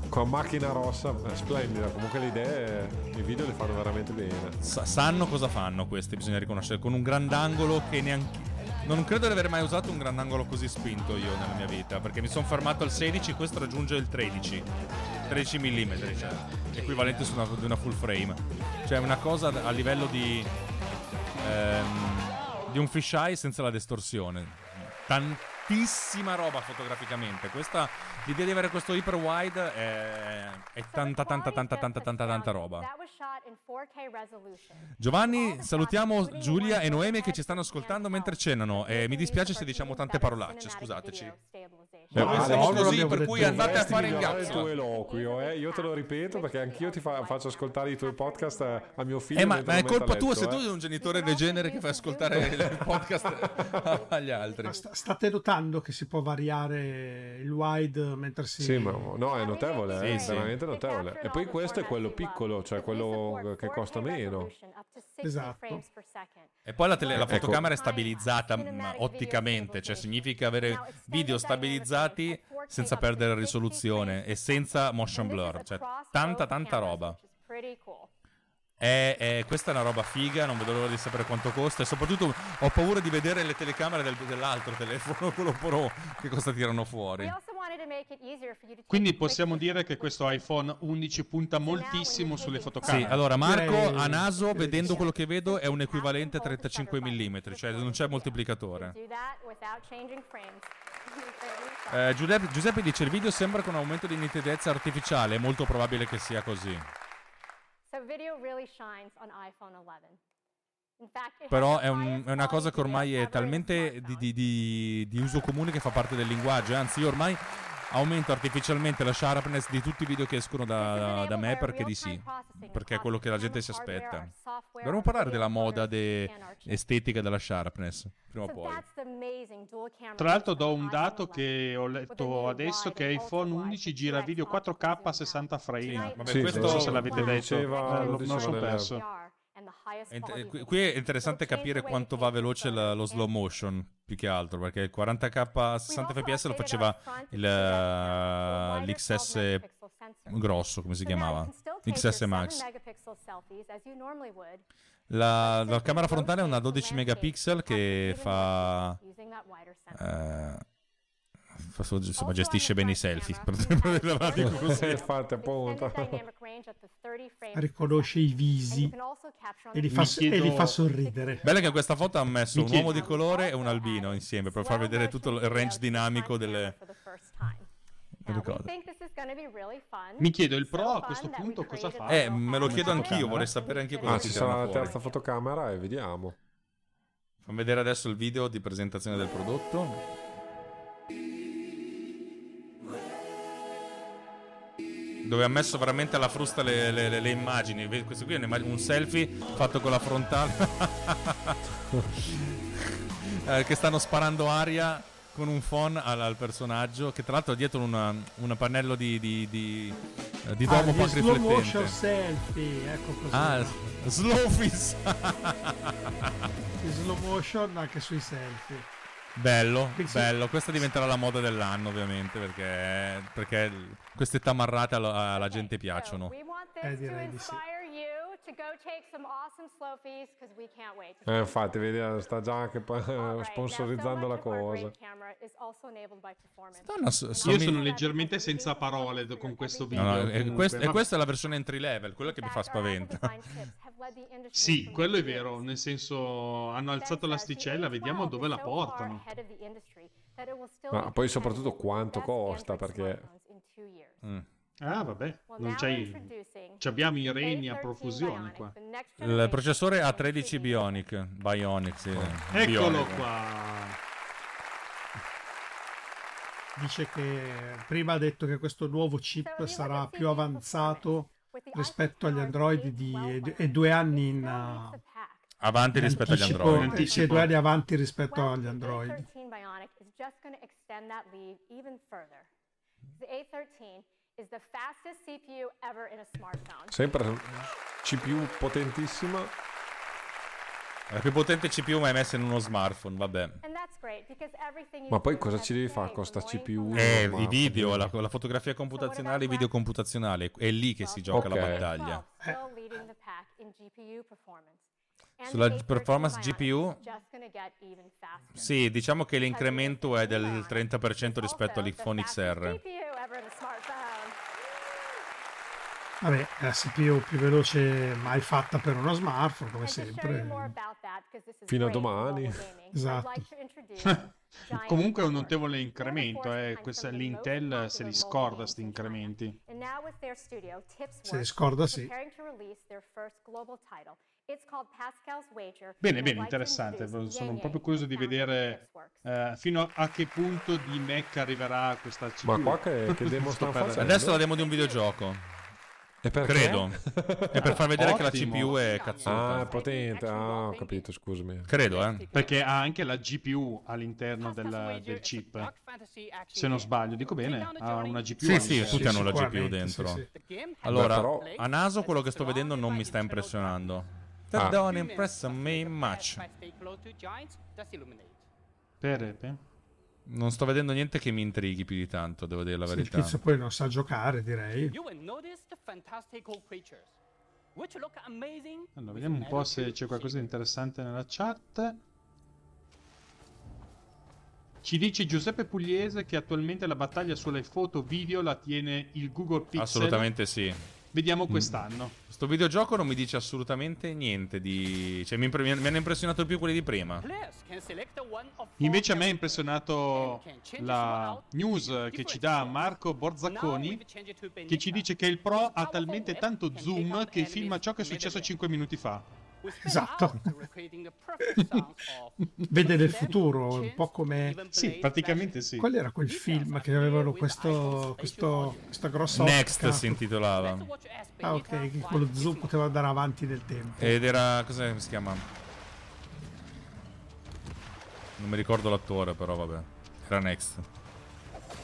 Con macchina rossa, è splendida. Comunque le idee, i video le fanno veramente bene. Sa- sanno cosa fanno questi, bisogna riconoscere. Con un grandangolo che neanche. Non credo di aver mai usato un grandangolo così spinto io nella mia vita. Perché mi sono fermato al 16, questo raggiunge il 13. 13 mm, cioè equivalente su una, di una full frame. Cioè una cosa a livello di. ehm, di un fisheye senza la distorsione. Tantissima roba fotograficamente. Questa, l'idea di avere questo hyper wide è, è tanta, tanta, tanta, tanta, tanta, tanta roba. Giovanni, salutiamo Giulia e Noemi che ci stanno ascoltando mentre cenano. E mi dispiace se diciamo tante parolacce, scusateci. Eh, Noi ma siamo così, per cui andate a dovresti fare il migliorare il cazzo. tuo eloquio, eh. Io te lo ripeto perché anch'io ti fa- faccio ascoltare i tuoi podcast eh, a mio figlio. Eh, ma, ma è colpa tua letto, se eh. tu sei un genitore degenere che fai ascoltare il podcast [LAUGHS] agli altri. Sta- State notando che si può variare il wide mentre si... Sì, ma no, è notevole, Sì, è sì. veramente notevole. E poi questo è quello piccolo, cioè quello che costa meno. Esatto. E poi la, tele- la Ecco. fotocamera è stabilizzata otticamente, cioè significa avere video stabilizzati senza perdere risoluzione e senza motion blur, cioè tanta tanta roba. È- è- questa è una roba figa, non vedo l'ora di sapere quanto costa e soprattutto ho paura di vedere le telecamere del- dell'altro telefono, [LAUGHS] quello pro, che cosa tirano fuori. Quindi possiamo dire che questo iPhone 11 punta moltissimo sulle fotocamere. Sì, allora Marco a naso, vedendo quello che vedo, è un equivalente a 35 mm, cioè non c'è moltiplicatore. [LAUGHS] Eh, Giuseppe, Giuseppe dice il video sembra con un aumento di nitidezza artificiale, è molto probabile che sia così. Però è, un- è una cosa che ormai è talmente di, di- di- di uso comune che fa parte del linguaggio. eh. Anzi, io ormai aumento artificialmente la sharpness di tutti i video che escono da, da me perché di sì. Perché è quello che la gente si aspetta. Dovremmo parlare della moda de- estetica della sharpness, prima o poi. Tra l'altro do un dato che ho letto adesso che iPhone 11 gira video 4K a 60 frame. vabbè, Sì, questo non so se l'avete lo detto, diceva- Eh, non sono perso. Qui- è interessante capire quanto va veloce la- lo slow motion più che altro perché il 40k a 60 fps lo faceva il, eh, l'XS grosso come si chiamava? XS Max. la, la camera frontale è una 12 megapixel che fa solo- insomma, gestisce bene i selfie [LAUGHS] Infatti, appunto. Riconosce i visi e li fa, chiedo- e li fa sorridere. Bella che questa foto ha messo un uomo di colore e un albino insieme per far vedere tutto il range dinamico delle. Mi chiedo, il Pro a questo punto cosa fa? Eh, me lo chiedo anch'io, vorrei sapere anch'io cosa Ah, ci sarà la fuori. terza fotocamera e vediamo. Fammi vedere adesso il video di presentazione del prodotto. Dove ha messo veramente alla frusta le, le- le- immagini. Questo qui è un selfie fatto con la frontale. [LAUGHS] Eh, che stanno sparando aria con un phon al, al personaggio. Che tra l'altro ha dietro un pannello di, di, di, eh, di Ah, domo gli poco slow motion selfie, ecco così. Ah, slow fizz. Slow motion anche sui selfie. Bello, bello. Questa diventerà la moda dell'anno, ovviamente, perché, perché queste tamarrate alla, alla gente piacciono. Eh, direi di sì. Eh, infatti, vedi, sta già anche sponsorizzando la cosa. Stanno, so, Io sono leggermente senza parole con questo video. No, no, e, quest- e, questa è la versione entry level, quella che mi fa spavento. sì, quello è vero, nel senso hanno alzato l'asticella, vediamo dove la portano. Ma poi soprattutto quanto costa, perché... Mm. Ah, vabbè, non c'hai. Ci abbiamo i reni a profusione qua. Il processore A13 Bionic. Bionic, sì. Eccolo Bionic. qua. Dice che prima ha detto che questo nuovo chip sarà più avanzato rispetto agli Android di, e due anni in, uh, avanti rispetto agli anticipo, Android. eh, sì, due anni avanti rispetto agli Android. is the fastest CPU ever in a smartphone. Sempre CPU potentissima. La più potente CPU mai messa in uno smartphone, vabbè. Ma poi cosa ci devi fare con sta CPU? Eh, i video, la, la, fotografia computazionale, i video computazionali. È lì che si gioca okay. la battaglia. Eh. Sulla performance GPU, sì, diciamo che l'incremento è del 30% rispetto all'iPhone XR. Vabbè, la CPU più veloce mai fatta per uno smartphone, come sempre. Fino a domani. Esatto. [LAUGHS] Comunque è un notevole incremento, eh. Questa, l'Intel se li scorda questi incrementi. Se li scorda, sì. Bene, bene, interessante. Sono proprio curioso di vedere uh, fino a che punto di Mac arriverà questa CPU. Ma qua che, che [LAUGHS] demo sta facendo? Adesso la demo di un videogioco. E perché? Credo. è per far vedere che la CPU è cazzuta. Ah, è potente. Ah, ho capito, scusami. Credo, eh. Perché ha anche la GPU all'interno del, del chip. Se non sbaglio, dico bene. Ha una GPU. Sì, sì, tutti hanno la GPU dentro. Sì, sì. Allora, Beh, però... a naso quello che sto vedendo non mi sta impressionando. That ah. don't impress me much. Perepe? Non sto vedendo niente che mi intrighi più di tanto, devo dire la verità. Il tizio poi non sa giocare, direi. Allora, vediamo un po' se c'è qualcosa di interessante nella chat. Ci dice Giuseppe Pugliese che attualmente la battaglia sulle foto video la tiene il Google Pixel. Assolutamente sì. Vediamo quest'anno. Questo videogioco non mi dice assolutamente niente di... Cioè, mi, mi, hanno impressionato più quelli di prima. Invece a me ha impressionato la news che ci dà Marco Borzacconi, che ci dice che il Pro ha talmente tanto zoom che filma ciò che è successo 5 minuti fa. Esatto. [LAUGHS] Vede nel futuro, un po' come... Sì, praticamente sì. Qual era quel film che avevano questo, questo, questa grossa... Next occa? si intitolava. Ah ok, quello zoom poteva andare avanti nel tempo. Ed era... cosa si chiama? Non mi ricordo l'attore però vabbè. Era Next.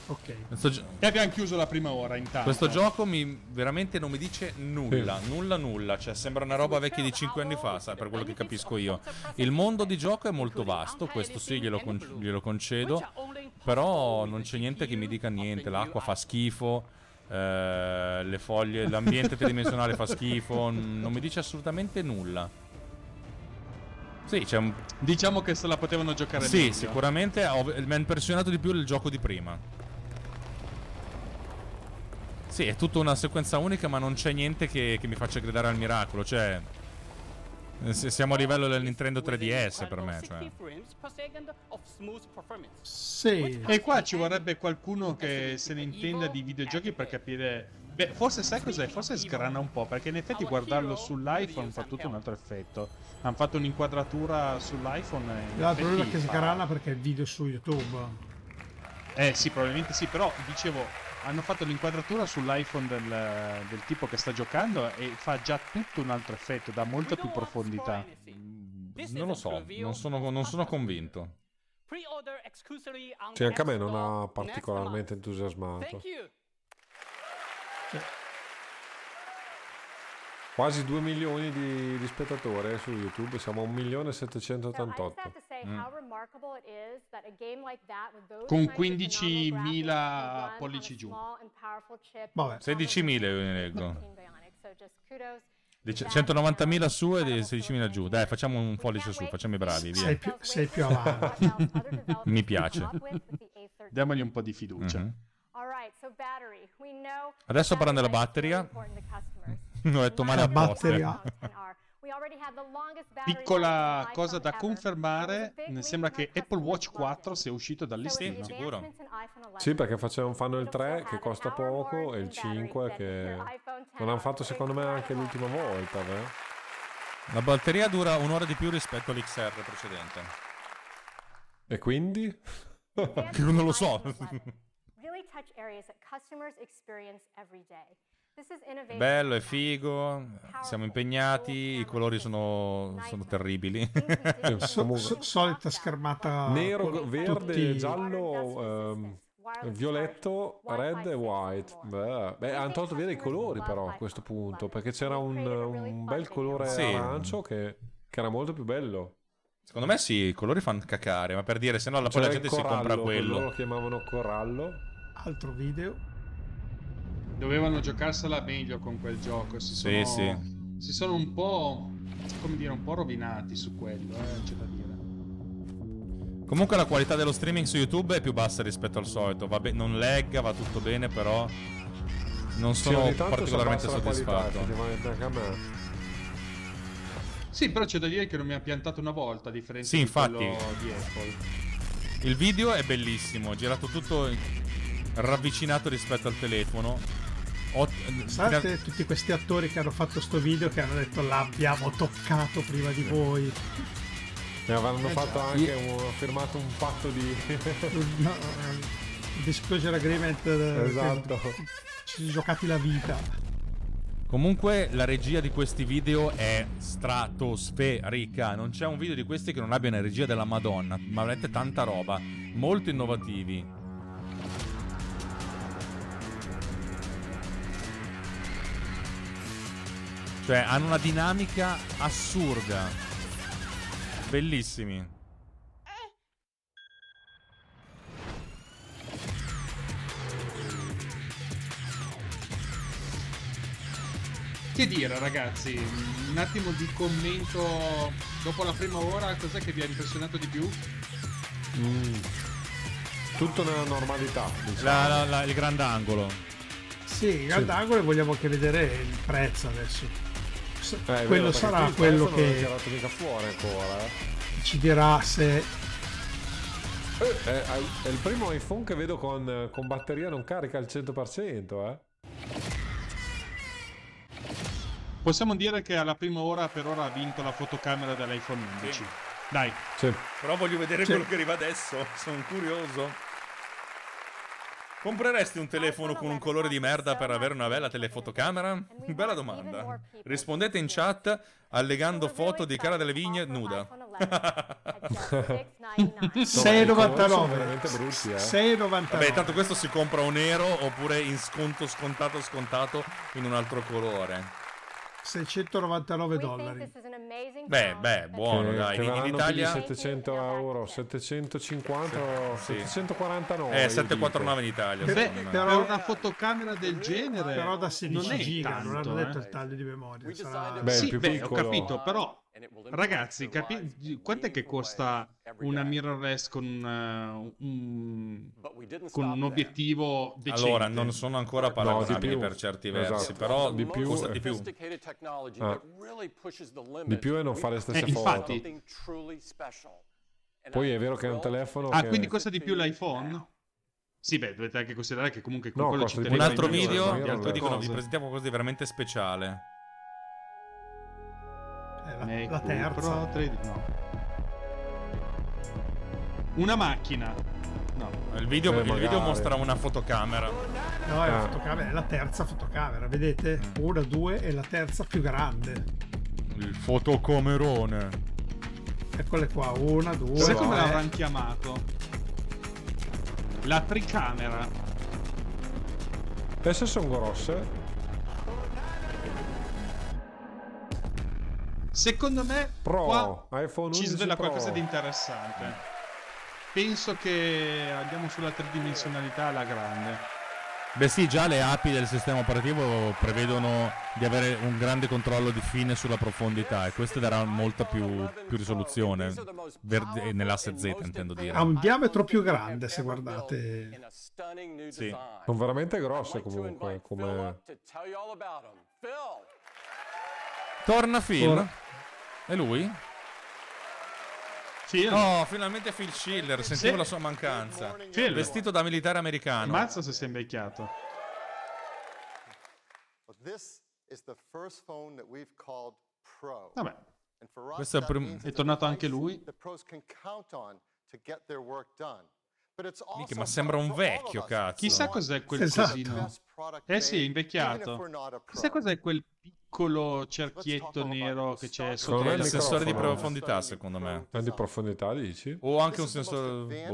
Ok. Gi- e abbiamo chiuso la prima ora intanto. Questo gioco mi, veramente non mi dice nulla, sì. nulla, nulla. Cioè, sembra una roba vecchia di 5 anni fa, sai, per quello che capisco io. Il mondo di gioco è molto vasto, questo sì, glielo, con- glielo concedo. Però non c'è niente che mi dica niente. L'acqua fa schifo. Eh, le foglie, l'ambiente tridimensionale fa schifo. Non mi dice assolutamente nulla. Sì, c'è un... Diciamo che se la potevano giocare sì, meglio. Sì, sicuramente mi ha impressionato di più il gioco di prima. Sì, è tutta una sequenza unica, ma non c'è niente che, che mi faccia gridare al miracolo. Cioè, siamo a livello del Nintendo 3DS per me. Cioè. Sì. E qua ci vorrebbe qualcuno che se ne intenda di videogiochi per capire. Beh, forse sai cos'è? Forse sgrana un po', perché in effetti guardarlo sull'iPhone fa tutto un altro effetto. Hanno fatto un'inquadratura sull'iPhone. E il problema è che sgrana perché è il video su YouTube. Eh sì, probabilmente sì, però dicevo, hanno fatto l'inquadratura sull'iPhone del, del, tipo che sta giocando e fa già tutto un altro effetto, dà molta più profondità. Non lo so, non sono, non sono convinto. Cioè, anche a me non ha particolarmente entusiasmato. Quasi 2 milioni di, di spettatori eh, su YouTube, siamo a 1.788. Mm. Con kinds of phenomenal 15.000 graphics can run on a pollici giù. Vabbè. 16.000 io ne leggo. Dice 190.000 su e 16.000 giù. Dai, facciamo un pollice su, facciamo i bravi. Via. Sei più, sei più avanti. [LAUGHS] Mi piace. Diamogli un po' di fiducia. Mhm. Know Adesso parlando della batteria. Ho detto male La apposta. batteria. Piccola cosa da confermare, sembra che Apple Watch 4 sia uscito dal listino. sicuro. Sì, perché facevano, fanno il 3 che costa poco e il 5 che non hanno fatto secondo me anche l'ultima volta. beh. La batteria dura un'ora di più rispetto all'XR precedente. E quindi? [LAUGHS] non lo so. [LAUGHS] [LAUGHS] Really touch areas that customers experience every day. Bello, è figo. Siamo impegnati. I colori sono, sono terribili. [LAUGHS] So- so- solita schermata Nero, con verde, tutti- giallo, ehm, violetto, red e white. Beh, beh, hanno tolto via i colori però a questo punto, perché c'era un, un bel colore Sì. arancio che, che era molto più bello. Secondo me sì, i colori fanno cacare, ma per dire, se no la, gente si compra corallo, quello. Loro lo chiamavano corallo. altro video. Dovevano giocarsela meglio con quel gioco. Si Sì, sono, sì. si sono un po'. come dire, un po' rovinati su quello, eh, c'è da dire. Comunque la qualità dello streaming su YouTube è più bassa rispetto al solito. Va be- non legga, va tutto bene, però non Sì, sono tanto particolarmente qualità, soddisfatto. me. Sì, però c'è da dire che non mi ha piantato una volta, a differenza Sì, di infatti. quello di Apple. Il video è bellissimo, girato tutto ravvicinato rispetto al telefono. Ot- Sapete tutti questi attori che hanno fatto sto video che hanno detto l'abbiamo toccato prima di voi. E avranno Eh fatto già. anche un, firmato un patto di... No, eh, disclosure agreement. eh, Esatto. Ci siamo giocati la vita. Comunque la regia di questi video è stratosferica. Non c'è un video di questi che non abbia una regia della Madonna. Ma veramente tanta roba. Molto innovativi. Cioè hanno una dinamica assurda. Bellissimi. Che dire, ragazzi? Un attimo di commento dopo la prima ora, cos'è che vi ha impressionato di più? Mm. Tutto nella normalità. diciamo. La- la- la- il grandangolo. Sì, il grandangolo e vogliamo anche vedere il prezzo adesso. Eh, vero, quello perché sarà quello che tirato mica fuori ancora. eh. ci dirà se Eh, è, è il primo iPhone che vedo con, con batteria non carica al 100%, eh. Possiamo dire che alla prima ora per ora ha vinto la fotocamera dell'iPhone 11. Dai. Però voglio vedere Sì. quello che arriva adesso. Sono curioso. Compreresti un telefono con un colore di merda per avere una bella telefotocamera? Bella domanda. Rispondete in chat allegando foto di Cara delle Vigne nuda. [LAUGHS] 6,99 veramente brutti, eh. 6,99 Vabbè, tanto questo si compra o nero oppure in sconto scontato scontato in un altro colore. 699 dollari. Beh, beh, buono, che, dai. che In, Italia più di 700 euro, 750 o Sì. 749. Eh, io 749 in Italia. Beh, secondo me. per una fotocamera del genere, Però da 16 non è giga, non tanto, hanno eh. detto il taglio di memoria. sarà- Beh, sì, più beh, ho capito, però ragazzi, capi- quant'è che costa una mirrorless con, uh, un, con un obiettivo decente? Allora, non sono ancora No, paragonabili più. per certi Esatto. versi, però Di più, costa eh. di più. Ah. Di più e non fa le We stesse Eh, foto. infatti. Poi è vero che è un telefono Ah, che... quindi costa di più l'iPhone? Sì, beh, dovete anche considerare che comunque con No, quello ci Un altro video, gli altri dicono vi presentiamo qualcosa di veramente speciale. è la, la terza. Pro 13, no. Una macchina. No. Il video, Eh, il video mostra una fotocamera. No, è, la Ah. fotocamera, è la terza fotocamera, vedete? Una, due e la terza più grande. Il fotocamerone. Eccole qua, una, due. Sai come l'avranno chiamato? La tricamera. Adesso sono grosse. Secondo me Pro, qua iPhone ci 11 svela Pro. qualcosa di interessante. Penso che andiamo sulla tridimensionalità alla grande. Beh sì, già le API del sistema operativo prevedono di avere un grande controllo di fine sulla profondità e questo darà molta più, più risoluzione verde- nell'asse Z intendo dire. Ha un diametro più grande se guardate. Sì. Sono veramente grosse comunque come... Torna Phil. Ora- È lui? Oh, finalmente Phil Schiller, sentivo Sì. la sua mancanza. Phil. Vestito da militare americano. Mazza se sei invecchiato. This is the first phone that we've called Pro. Vabbè. And for us, Questo è il that prim- means È it's a tornato anche device lui. that pros can count on to get their work done. But it's also Minchia, ma sembra un for all of vecchio, us. cazzo. Chissà cos'è quel Esatto. cosino. Best product Eh sì, è made, invecchiato. even if we're not a pro. Chissà cos'è quel piccolo cerchietto nero che c'è sotto il il sensore di microfono. profondità, secondo me. Di profondità, dici? O anche un sensore.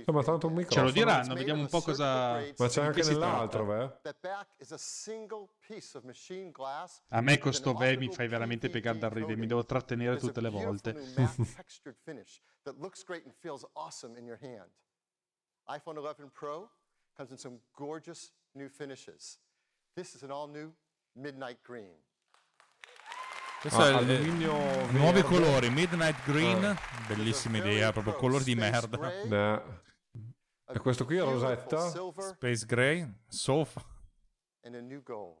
Insomma, made tanto un yet. Ce lo microfono. diranno, vediamo un po' cosa... Ma c'è anche nell'altro, is a me with con sto an ve mi fai veramente piegare da ridere, mi devo trattenere tutte le volte. [LAUGHS] iPhone 11 Pro comes in some gorgeous new finishes. This is an all new midnight green. Questo Ah, è il- nuovi colori, Midnight Green, Ah. bellissima idea, proprio colori di merda. gray, a E questo qui è rosetta? Space Gray, Sofa, and a new gold.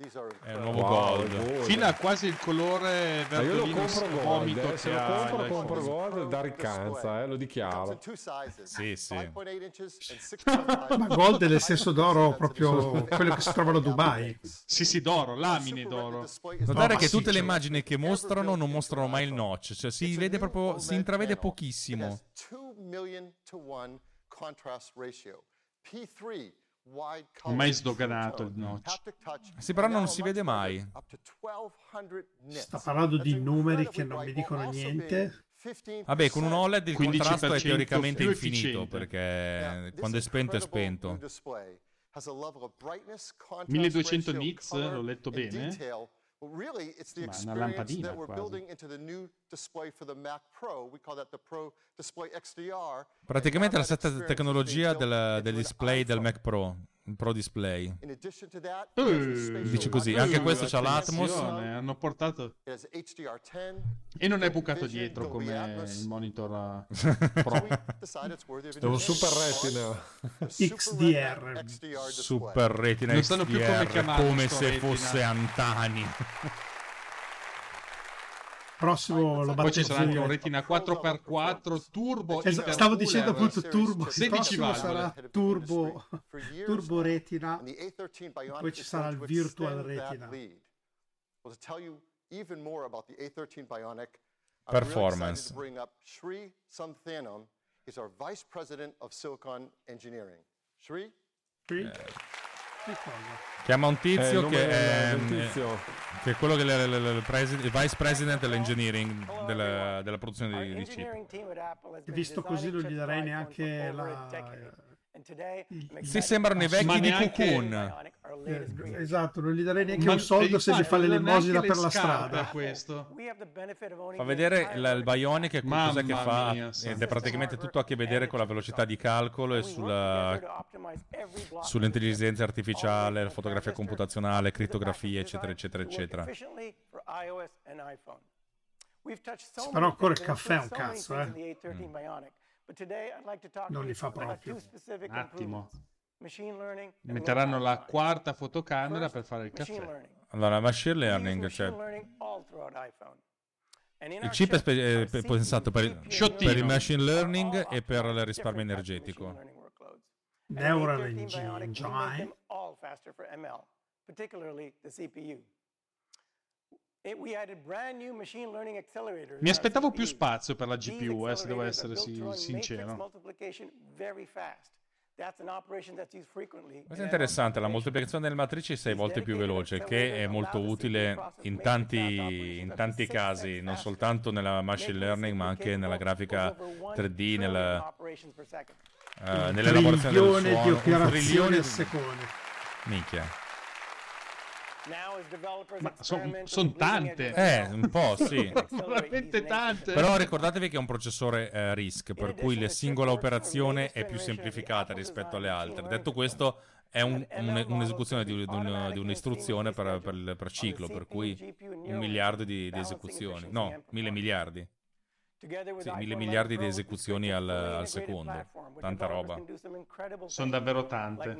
È incredible. nuovo Wow, gold. Fino a quasi il colore Ma io lo verdolino compro gold, vomito eh. se lo compro, compro gold da riccanza, eh, lo dichiaro. Sì, sì. 5.8 inches and 6.5 Ma gold è del sesso d'oro proprio quello che si trovano a Dubai. Sì, sì, d'oro, lamine d'oro. Notare No, che tutte le immagini che mostrano non mostrano mai il notch, cioè si vede proprio, si intravede pochissimo. has 2 million to 1 contrast ratio. P3 true sdoganato il notch. Sì, però non si vede mai. larger, up to 1200 nits. Sta parlando di numeri che non mi dicono niente. being 15% Vabbè, con un OLED il 15% contrasto è teoricamente infinito perché quando è spento è spento. new display has a level of brightness, contrast 1200 ratio, nits, l'ho letto bene. Detail. Well, really, it's the experience that we're quasi. building into the new display for the Mac Pro. We call that the Pro Display XDR. Praticamente la And now that stessa experience is tecnologia del, del display del iPhone. Mac Pro, il Pro Display. Eh, Dice così, anche questo c'ha l'Atmos. Hanno portato... It has HDR10. E non è bucato dietro come il monitor a- [LAUGHS] So Pro. È un super retina. XDR. Super retina Non come XDR, come se fosse Antani. [LAUGHS] Prossimo lo Poi ci sarà anche un retina 4x4 turbo. Es- stavo dicendo appunto turbo. Il 16 prossimo valvole. sarà turbo, turbo retina. And the A13 Bionic Poi ci is sarà il virtual retina. lead. Well, to tell you even more about the A13 Bionic, I'm Performance. Sri Santhanam. He's our Vice President of Silicon Engineering. Sri? Sì? Eh. Chiama un Eh, tizio nome che è, del tizio. che è quello che è il, il- il presi- il Vice President dell'engineering della, della produzione di, di chip. Visto così non gli darei neanche la... Sì, sembrano i vecchi Ma di neanche- Cocoon. Eh, esatto, non gli darei neanche Ma un soldo se gli fa l'elemosina per la strada. a questo. Fa vedere il, il Bionic che Mamma cos'è che fa? mia, ed è praticamente tutto a che vedere con la velocità di calcolo e sulla, sull'intelligenza artificiale, la fotografia computazionale, crittografia, eccetera, eccetera, eccetera. Però ancora il caffè è un cazzo, eh. Non li fa proprio. Un attimo. Metteranno la quarta fotocamera per fare il caffè. Allora, machine learning, cioè, il chip è, spe- è pe- pensato per il, per il machine learning e per il risparmio energetico. Neural Engine, Engine. Mi aspettavo più spazio per la GPU, eh, se devo essere si- sincero. Questo è interessante, la moltiplicazione delle matrici è sei volte più veloce, che è molto utile in tanti, in tanti casi, non soltanto nella machine learning, ma anche nella grafica 3D, nella, eh, nell'elaborazione del Trilione di suono. Un operazioni trilione al di- secondo. Minchia. Ma sono tante. Eh, un po', sì. [LAUGHS] Veramente tante. Però ricordatevi che è un processore eh, RISC, per cui la singola operazione è più semplificata rispetto alle altre. Detto questo, è un- un- un'esecuzione di, di un- di un'istruzione per, per- per ciclo, per cui un miliardo di, di esecuzioni. No, mille miliardi. Sì, mille miliardi di esecuzioni al, al secondo. Tanta roba. Sono davvero tante.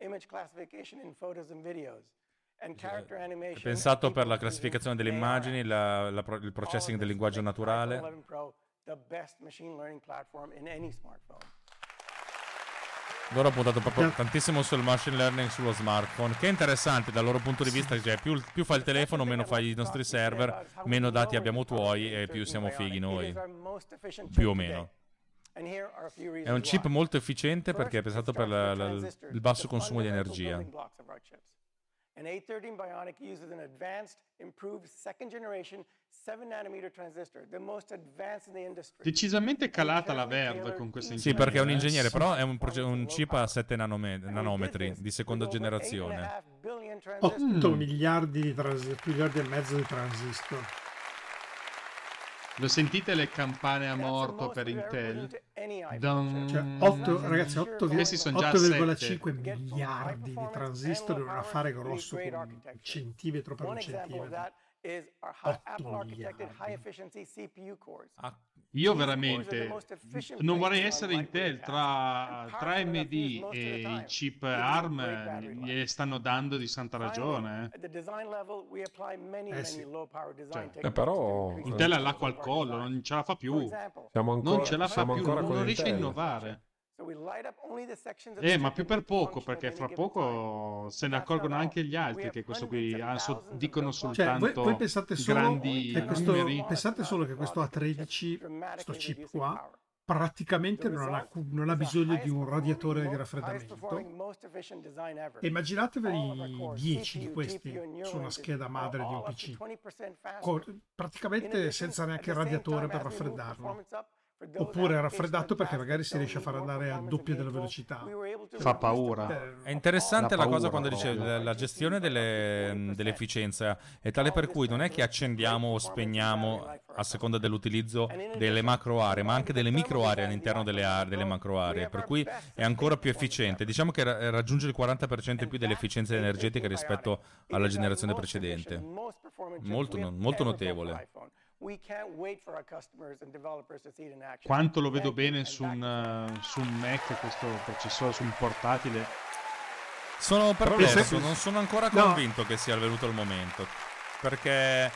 Like natural language processing, image classification in photos and videos, and character È animation. pensato per la classificazione delle immagini, la- la il processing del linguaggio naturale. iPhone 11 Pro, the best machine learning platform in any smartphone. Loro hanno puntato proprio tantissimo sul machine learning sullo smartphone, che è interessante dal loro punto di vista, cioè più, più fa il telefono, meno fai i nostri server, meno dati abbiamo tuoi e più siamo fighi noi. Più o meno. È un chip molto efficiente perché è pensato per la- la- il basso consumo di energia. An A13 Bionic uses an advanced, improved second generation 7 nanometer transistor, the most advanced in the industry. Decisamente calata la Verve con questa Sì, perché è un ingegnere, però è un, proge- un chip a 7 nanome- nanometri di seconda generazione. 8 miliardi di transistor, miliardi e mezzo di transistor. Lo sentite le campane a morto per Intel? Dun- Cioè, 8, ragazzi, 8, Questi sono già 8,5 miliardi di transistor in un affare grosso come un centimetro per un centimetro. That is our hi- 8 Apple architected miliardi. high efficiency CPU cores. Io veramente non vorrei essere Intel tra, tra AMD e i chip ARM gliele stanno dando di santa ragione. eh. Eh sì. Cioè. Eh, però Intel ha l'acqua al collo, non ce la fa più. Siamo ancora- non ce la fa siamo più, non, non riesce a innovare. Eh, ma più per poco, perché fra poco se ne accorgono anche gli altri che questo qui ha so- dicono Cioè, voi, soltanto voi pensate solo grandi che questo, numeri. pensate solo che questo A13, questo chip qua, praticamente non ha, non ha bisogno di un radiatore di raffreddamento. E Immaginatevi 10 di questi su una scheda madre di un PC, con- praticamente senza neanche il radiatore per raffreddarlo. Oppure raffreddato perché magari si riesce a far andare al doppio della velocità. Fa paura. È interessante La la cosa quando dice la, la gestione delle- dell'efficienza è tale per cui non è che accendiamo o spegniamo a seconda dell'utilizzo delle macro aree, ma anche delle micro aree all'interno delle, aree, delle macro aree, per cui è ancora più efficiente. Diciamo che ra- raggiunge il 40% in più dell'efficienza energetica rispetto alla generazione precedente. Molto, molto notevole. We can't wait for our customers and developers to see it in action. Quanto lo vedo bene su un, eh, su un Mac questo processore, su un portatile. Sono perplesso, non sono ancora No. convinto che sia venuto il momento. Perché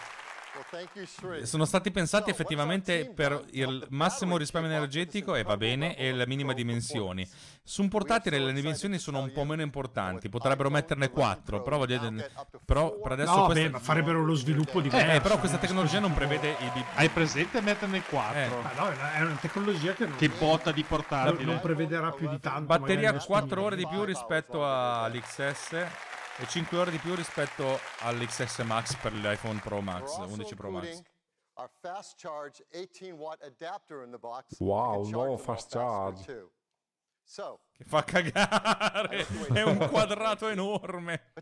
sono stati pensati effettivamente per il massimo risparmio energetico e va bene, e le minime dimensioni. Su un portatile le dimensioni sono un po' meno importanti, potrebbero metterne 4, però, voglio dire- però per adesso No, questa- beh, ma farebbero lo sviluppo di Eh, però questa [LAUGHS] tecnologia non prevede i bip- Hai presente metterne 4? Ma no, è una- tecnologia che non, Che botta di portatile. non prevederà più di tanto. Batteria magari 4 ore di più rispetto all'XS e 5 ore di più rispetto all'XS Max per l'iPhone Pro Max, 11 Pro Max. Our fast charge 18 watt adapter in the box. Wow, can nuovo fast charge. Che fa cagare, è un quadrato enorme.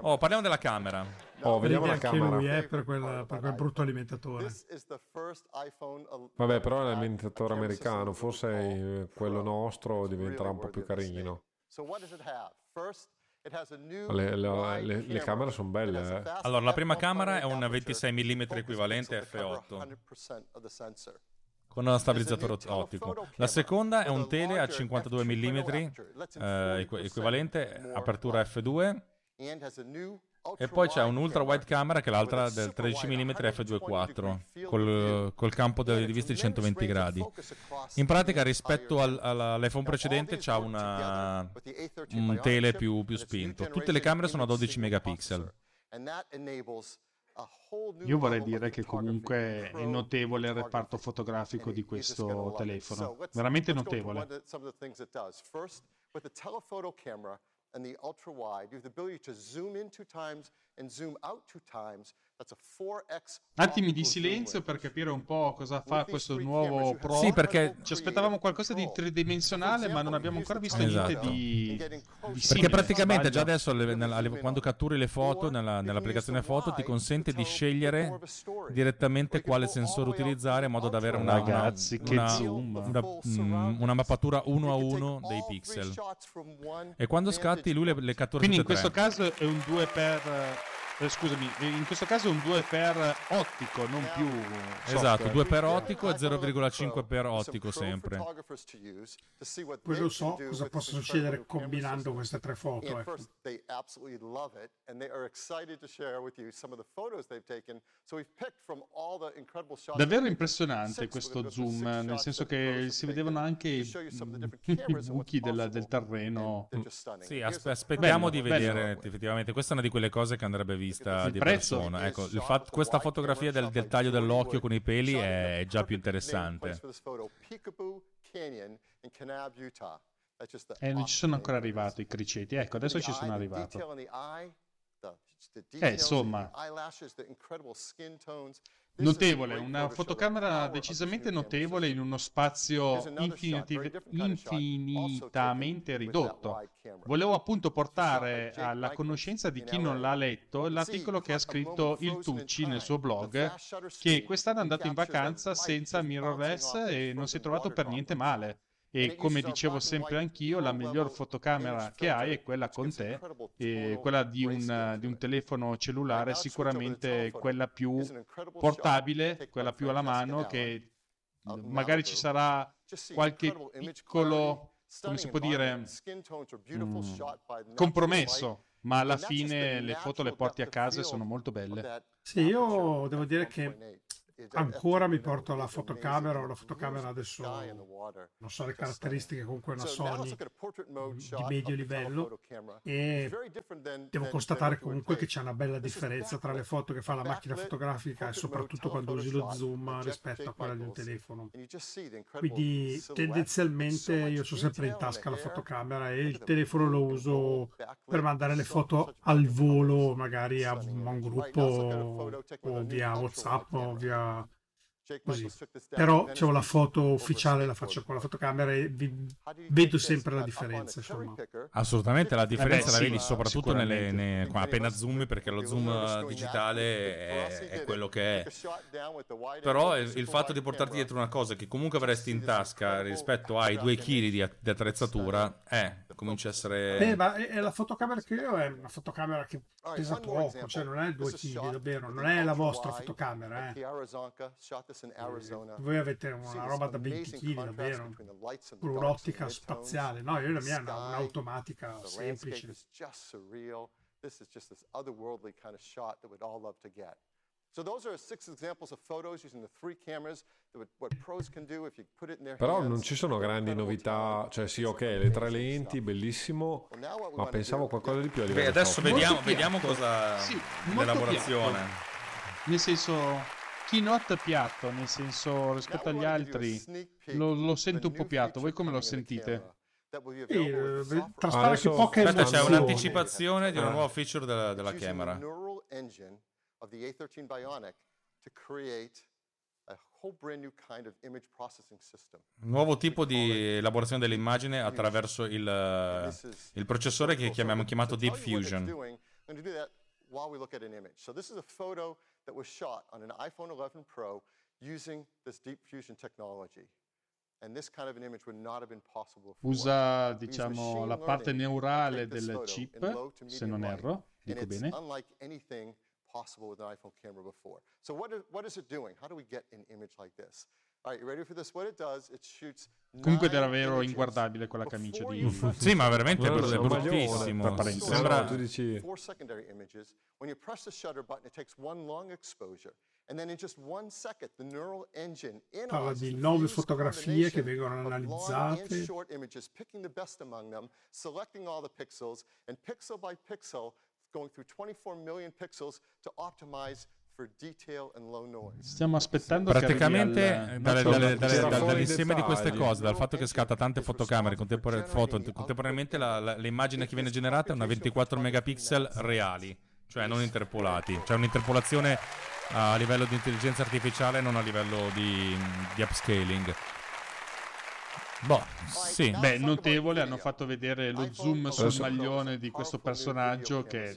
Oh, parliamo della camera. Oh, vediamo la camera. lui eh, per, quel, per quel brutto alimentatore. Vabbè, però è l'alimentatore americano, forse quello nostro diventerà un po' più carino. So what does it have? First, Le, le- wide le- le camere sono belle, eh. Allora, la prima camera è un 26 mm equivalente f8 100% of the sensor. con uno stabilizzatore ot- ottico. La seconda è un tele a 52 mm eh, equ- equivalente, apertura f2 E poi c'è un ultra wide camera che è l'altra del 13 mm f2.4 col, col campo delle riviste di 120 gradi. In pratica rispetto al- all'iPhone precedente c'ha una, un tele più, più spinto. Tutte le camere sono a 12 megapixel. Io vorrei dire che comunque è notevole il reparto fotografico di questo telefono. Veramente notevole. What it- some of the things it does. First, with the telephoto camera and the ultra wide, you have the ability to zoom in two times and zoom out two times. Attimi di silenzio per capire un po' cosa fa questo nuovo Pro. Sì, perché- ci aspettavamo qualcosa di tridimensionale, ma non abbiamo ancora visto niente Esatto. di, di Perché praticamente già adesso le- nella- quando catturi le foto nella- nell'applicazione foto ti consente di scegliere direttamente quale sensore utilizzare in modo da avere una, una- una- zoom. una- mm, una mappatura uno a uno dei pixel. E quando scatti lui le, le cattura Quindi in questo caso è un 2 per eh, scusami, in questo caso è un 2 per ottico, non più Esatto, software. 2 per ottico e 0,5 per ottico sempre. Quello so cosa possa succedere combinando queste tre foto. Ecco. first, they absolutely love it, and they are excited to share with you some of the photos they've taken. So we've picked from all the incredible shots. Davvero impressionante questo zoom, nel senso che si vedevano anche [LAUGHS] i i buchi della- del terreno. Sì, aspe- aspettiamo Bello, di bello. vedere effettivamente. Questa è una di quelle cose che andrebbe vista Il di prezzo? persona. Ecco, il fat- questa fotografia del, del taglio dell'occhio con i peli è già più interessante. E non ci sono ancora arrivati i criceti. Ecco, adesso ci sono arrivato. Eh, insomma. Notevole, una fotocamera decisamente notevole in uno spazio also infinitamente ridotto. Volevo appunto portare alla conoscenza di chi non l'ha letto l'articolo che ha scritto il Tucci nel suo blog, che quest'anno è andato in vacanza senza mirrorless e non si è trovato per niente male. E come dicevo sempre anch'io, la miglior fotocamera che hai è quella con te, e quella di un, di un telefono cellulare, sicuramente quella più portabile, quella più alla mano, che magari ci sarà qualche piccolo, come si può dire, mm, compromesso, ma alla fine le foto le porti a casa e sono molto belle. Sì, io devo dire che ancora mi porto la fotocamera o la fotocamera adesso non so le caratteristiche comunque una Sony di medio livello e devo constatare comunque che c'è una bella differenza tra le foto che fa la macchina fotografica e soprattutto quando usi lo zoom rispetto a quella di un telefono. Quindi tendenzialmente io ho sempre in tasca la fotocamera e il telefono lo uso per mandare le foto al volo magari a un gruppo o via whatsapp o via uh, così però c'ho la foto ufficiale la faccio con la fotocamera e vi- vedo sempre la differenza insomma Assolutamente la differenza Eh beh, la sì, vedi soprattutto nelle, ne- appena zoom perché lo zoom eh, digitale è, è quello che è. Però il, fatto di portarti dietro una cosa che comunque avresti in tasca rispetto ai due chili di, di attrezzatura, eh, comincia a essere... Eh, ma è- è la fotocamera che io ho è una fotocamera che pesa poco, cioè non è 2 kg davvero, non è la vostra fotocamera. Eh. Voi avete una roba da 20 kg davvero, con un'ottica spaziale. No, io la mia è una- un'automatica semplice. This is just this otherworldly kind of shot that we'd all love to get. So those are six examples of photos using the three cameras. That would, what pros can do if you put it in their Però hands. non ci sono grandi novità, cioè sì ok, le tre lenti, bellissimo, ma pensavo qualcosa di più a Beh, livello adesso foto. vediamo, vediamo cosa... Sì, l'elaborazione. Nel senso, keynote piatto, nel senso rispetto agli altri lo, lo sento un po' piatto. Voi come lo sentite? Sì, eh, traspare che Adesso- poche Aspetta, c'è un'anticipazione di una Ah. nuova feature della, della camera. the neural engine of the A13 Bionic to create a whole brand new kind of image processing system. Nuovo tipo di elaborazione dell'immagine attraverso il, il processore che chiamiamo chiamato Deep Fusion. So this is a photo that was shot on an iPhone 11 Pro using this Deep Fusion technology. And this kind of an image would not have been possible. Usa, diciamo, la parte neurale del chip, in low to se non erro, dico bene. unlike anything possible with an iPhone camera before. So what is, what is it doing? How do we get an image like this? All right, you ready for this? What it does, it shoots Comunque davvero images inguardabile quella camicia di... Sì, ma veramente è No, bruttissimo. Sembra... tu dici... four secondary images. When you press the shutter button, it takes one long exposure. And then in just one second, the neural engine Parla analyzes di nove fotografie che vengono analizzate. short images, picking the best among them, selecting all the pixels, and pixel by pixel, going through 24 million pixels to optimize for detail and low noise. Stiamo aspettando Praticamente al- dalle- dalle- dalle- dall'insieme di queste cose, dal fatto che scatta tante fotocamere, contempore- foto, contemporaneamente la- la- l'immagine che viene generata è una 24 megapixel reali, cioè non interpolati. C'è un'interpolazione a livello di intelligenza artificiale, non a livello di, di upscaling. Boh, sì. Beh, notevole, hanno fatto vedere lo zoom sul maglione di questo personaggio che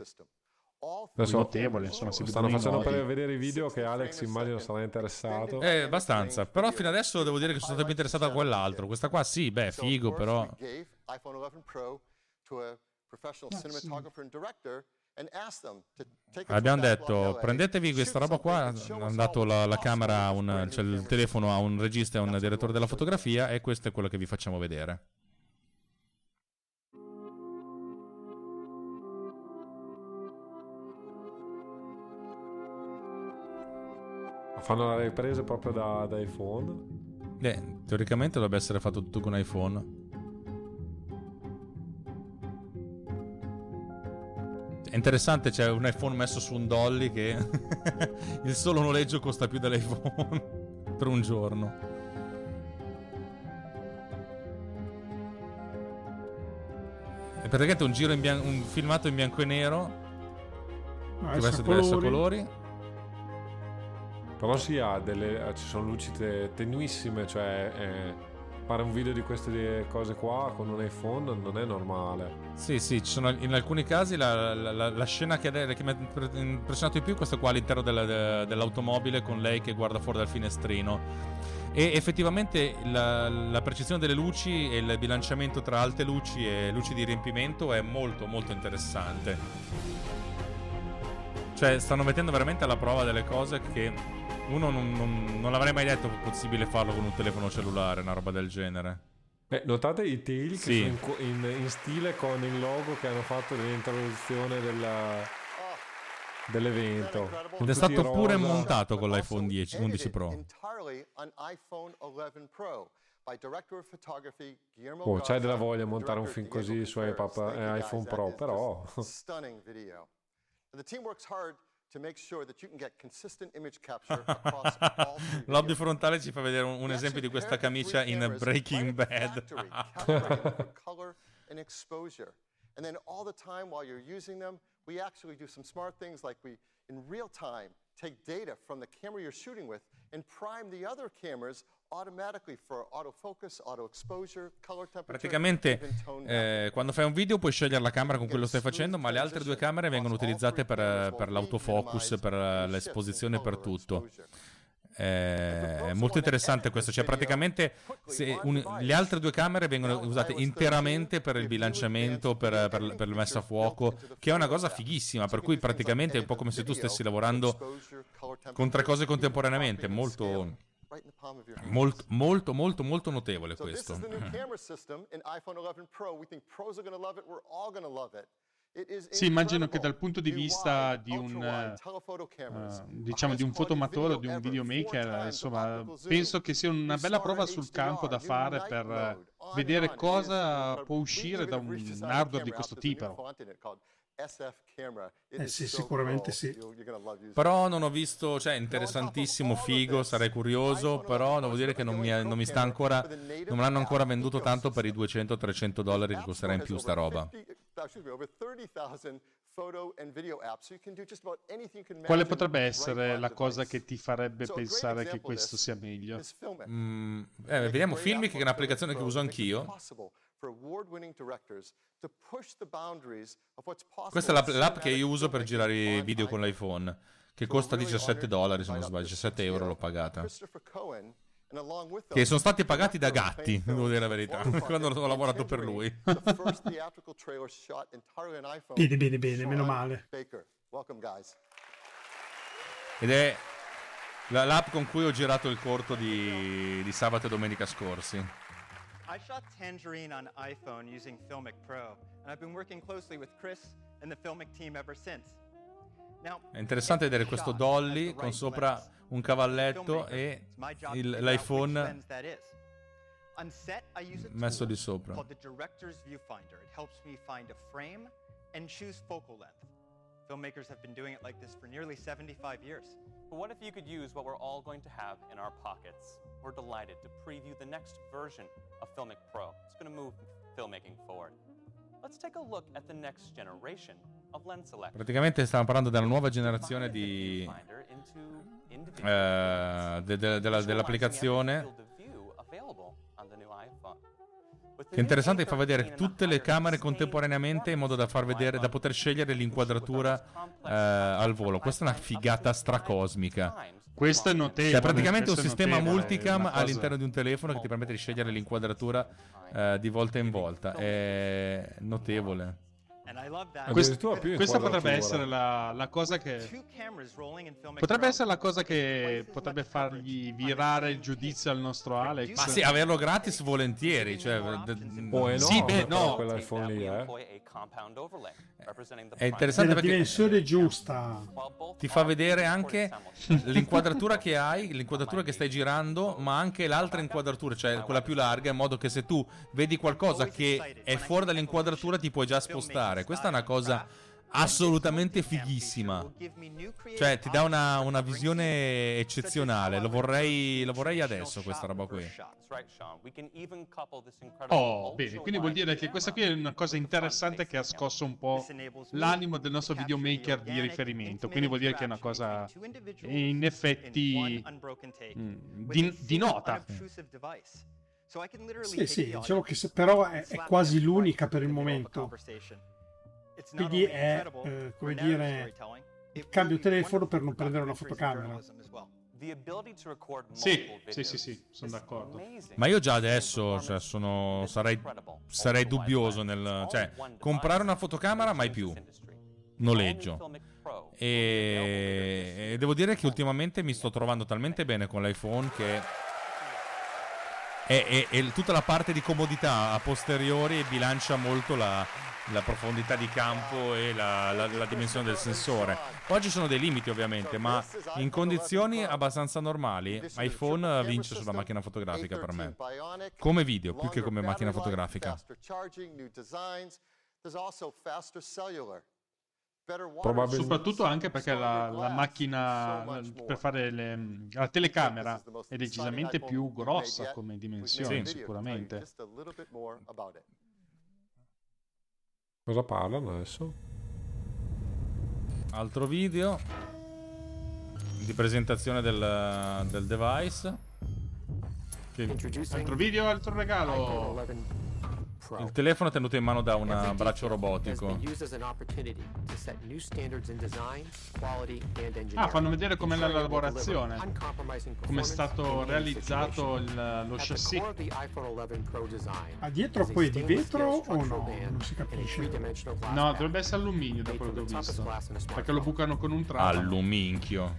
Adesso notevole, insomma, si stanno facendo nodi. per vedere i video che Alex immagino sarà interessato. Eh, abbastanza. Però fino adesso devo dire che sono stato più interessato a quell'altro. Questa qua sì, beh, figo, però. We gave iPhone 11 Pro to a professional cinematographer and director and asked them to take it to a Abbiamo detto, prendetevi questa roba qua, hanno dato la, la camera, un, cioè il telefono a un regista e a un direttore della fotografia e questo è quello che vi facciamo vedere. Fanno le riprese proprio da, da iPhone. Eh, teoricamente dovrebbe essere fatto tutto con iPhone. È interessante, c'è un iPhone messo su un dolly che [LAUGHS] il solo noleggio costa più dell'iPhone [LAUGHS] per un giorno. È praticamente un giro in bian- un filmato in bianco e nero che Adesso va a essere diverso a colori. Però sì, ha delle, ci sono luci te- tenuissime, cioè eh, fare un video di queste cose qua con un iPhone non è normale. Sì, sì, sono in alcuni casi la, la- la- la scena che, che mi ha impre- impressionato di più è questa qua all'interno della- de- dell'automobile con lei che guarda fuori dal finestrino. E effettivamente la, precisione delle luci e il bilanciamento tra alte luci e luci di riempimento è molto molto interessante. Cioè, stanno mettendo veramente alla prova delle cose che uno non, non, non l'avrei mai detto possibile farlo con un telefono cellulare, una roba del genere. Beh, notate i tail che Sì. sono in, in- in stile con il logo che hanno fatto nell'introduzione della- dell'evento. Ed è stato pure montato con l'iPhone 10, 11 Pro. entirely on iPhone 11 Pro by director of photography Guillermo Oh, c'hai della voglia a and montare un film così su iPad, eh, iPhone Pro, però... just stunning video. And the team works hard to make sure that you can get consistent image capture [LAUGHS] across all [LAUGHS] Lobby frontale ci fa vedere un, un esempio di questa camicia in Breaking Bad. color and exposure. And then all the time while you're using them, we actually do some smart things like we, in real time, take data from the camera you're shooting with and prime the other cameras Praticamente eh, quando fai un video puoi scegliere la camera con cui lo stai facendo, ma le altre due camere vengono utilizzate per, per l'autofocus, per l'esposizione, per tutto. Eh, È molto interessante questo, cioè praticamente un- le altre due camere vengono usate interamente per il bilanciamento, per, per, per la messa a fuoco, che è una cosa fighissima, per cui praticamente è un po' come se tu stessi lavorando con tre cose contemporaneamente, molto, molto, molto, molto, molto notevole So this questo. is the new [LAUGHS] camera system in iPhone 11 Pro. We think pros are going to love it. We're all going to love it. It is Sì, immagino che dal punto di New vista di un, eh, diciamo di un fotomatore o di un videomaker, insomma, penso che sia una bella prova sul campo da fare per vedere cosa può uscire da un hardware di questo tipo. SF camera. It Eh is sì, so sicuramente sì. Però non ho visto, cioè interessantissimo, figo, sarei curioso, però devo dire che non mi, non mi sta ancora, non me l'hanno ancora venduto tanto per i 200-300 dollari che costerà in più sta roba. 50, excuse me, over 30,000 photo and video apps. So you can do just about anything you can Quale potrebbe essere la cosa che ti farebbe pensare che questo sia meglio? Mm, eh, vediamo Filmic, che è un'applicazione che uso anch'io. Questa è l'app, with l'app che io uso per girare i video con iPhone. l'iPhone, che costa 17 dollari se non sbaglio, 17 euro l'ho pagata. Christopher Cohen, and along with Che sono stati pagati da gatti, [LAUGHS] devo dire la verità, [LAUGHS] quando ho lavorato per lui. the first theatrical trailer shot entirely on iPhone. Bene, bene, bene, meno male. Baker. Welcome, guys. Ed è la- l'app con cui ho girato il corto di, di sabato e domenica scorsi. I shot Tangerine on iPhone using Filmic Pro, and I've been working closely with Chris and the Filmic team ever since. Now, È interessante vedere questo dolly con sopra un cavalletto e il- l'iPhone lens that is. On set, I use a messo di sopra. called the Director's Viewfinder. It helps me find a frame and choose focal length. Filmmakers have been doing it like this for nearly 75 years. But what if you could use what we're all going to have in our pockets? We're delighted to preview the next version of Filmic Pro. It's going to move filmmaking forward. Let's take a look at the next generation of lens selection. Praticamente stiamo parlando della nuova generazione di, eh, de- de- della- dell'applicazione. Che è interessante che fa vedere tutte le camere contemporaneamente in modo da far vedere, da poter scegliere l'inquadratura eh, al volo. Questa è una figata stracosmica. Questo è notevole. Cioè, praticamente un sistema notevole, multicam all'interno di un telefono che ti permette di scegliere l'inquadratura eh, di volta in volta. È notevole. Quest- più questa potrebbe essere la, la cosa che potrebbe essere la cosa che potrebbe fargli virare il giudizio al nostro Alex. Ma sì, averlo gratis volentieri. Cioè, d- Oh, è sì, beh, no. quell'iPhone lì, eh. È interessante perché dimensione giusta. ti fa vedere anche [LAUGHS] l'inquadratura che hai, l'inquadratura che stai girando, ma anche l'altra inquadratura, cioè quella più larga, in modo che se tu vedi qualcosa che è fuori dall'inquadratura ti puoi già spostare. Questa è una cosa assolutamente fighissima. Cioè, ti dà una, una visione eccezionale. Lo vorrei, lo vorrei adesso, questa roba qui. Oh, bene, quindi vuol dire che questa qui è una cosa interessante che ha scosso un po' l'animo del nostro videomaker di riferimento. Quindi vuol dire che è una cosa in effetti mm, di, di nota. Sì, sì, diciamo che se- però è, è quasi l'unica per il momento. Quindi è, eh, come dire, il cambio telefono per non prendere una fotocamera. Sì, sì, sì, sì, sono d'accordo. Ma io già adesso cioè, sono, sarei, sarei dubbioso nel... Cioè, comprare una fotocamera mai più. Noleggio. E, e devo dire che ultimamente mi sto trovando talmente bene con l'iPhone che... E, e- e tutta la parte di comodità a posteriori bilancia molto la, la profondità di campo e la, la- la dimensione del sensore. Poi ci sono dei limiti ovviamente, ma in condizioni abbastanza normali iPhone vince sulla macchina fotografica per me. Come video, più che come macchina fotografica. Probabilmente- Soprattutto anche perché la, la macchina per fare le, la telecamera è decisamente più grossa come dimensioni, Sì. sicuramente. Just a little bit more about it. Cosa parlano adesso? Altro video di presentazione del, del device. Altro video, altro regalo. Il telefono è tenuto in mano da un braccio robotico. Ah, fanno vedere com'è la lavorazione, come è stato realizzato il- lo chassis. Ma dietro poi è di vetro o no? Non si capisce. No, dovrebbe essere alluminio da quello che ho visto. Perché lo bucano con un trapano. Alluminchio.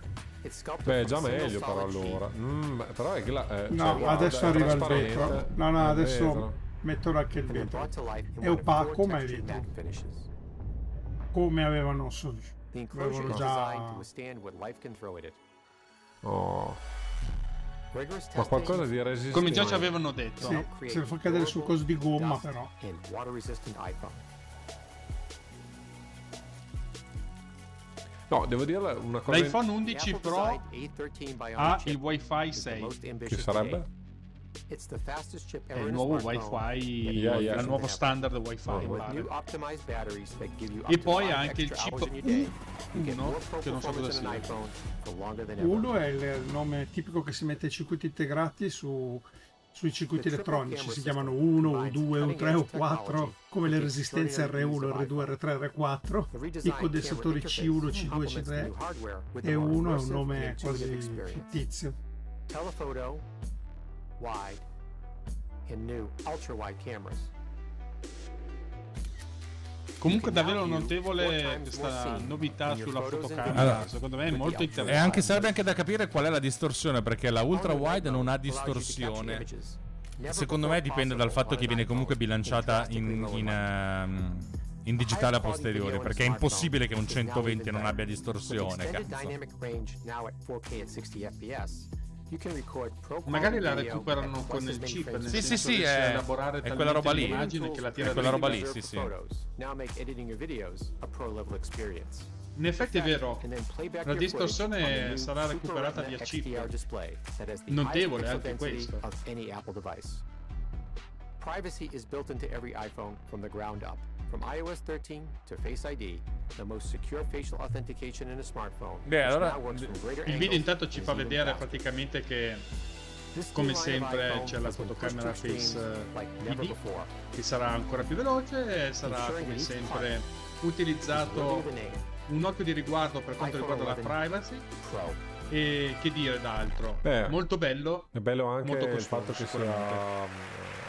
Beh, già meglio però allora. Mm, però è gla- eh, No, cioè, guarda, adesso è arriva il vetro. No, no, adesso mettono anche il vetro. È opaco, ma è vetro. Come avevano su. Avevano già. Oh. Ma qualcosa di resistente. Come già ci avevano detto. Sì, se lo fa cadere sul coso di gomma, però. No, devo dire una cosa. L'iPhone 11 Pro ha il Wi-Fi 6. Che sarebbe? È il nuovo Wi-Fi, Yeah, yeah. il nuovo standard Wi-Fi. Oh. E poi ha anche il chip U1, che non so cosa sia. Uno è il nome tipico che si mette ai circuiti integrati su- sui circuiti elettronici. Si chiamano 1, U2, U3, U4, come le resistenze R1, R2, R3, R4, i condensatori C1, C2, C3 e 1 è un nome quasi fittizio. telephoto, wide, and new ultra wide cameras. Comunque davvero notevole questa novità sulla fotocamera. Allora, Secondo me è molto interessante. E anche serve anche da capire qual è la distorsione, perché la ultra wide non ha distorsione. Secondo me dipende dal fatto che viene comunque bilanciata in, in, ehm, in digitale a posteriori, perché è impossibile che un 120 non abbia distorsione. Cazzo. Dynamic range now at 4K at 60 FPS. You can record pro Magari la recuperano con il chip, nel Sì, sì, senso sì, è- elaborare è quella roba lì. che la tira È quella roba lì, sì, sì. In effetti è vero, la distorsione sarà recuperata via chip. Notevole anche questo. Privacy is built into every iPhone from the ground up. From iOS 13 to Face ID, the most secure facial authentication in a smartphone. Beh, allora il video intanto ci fa vedere praticamente che come sempre c'è la fotocamera Face never ID che sarà ancora più veloce e sarà come sempre utilizzato un occhio di riguardo per quanto riguarda la 11 privacy e che dire d'altro. Beh, molto bello È bello anche molto il costoso, fatto che sia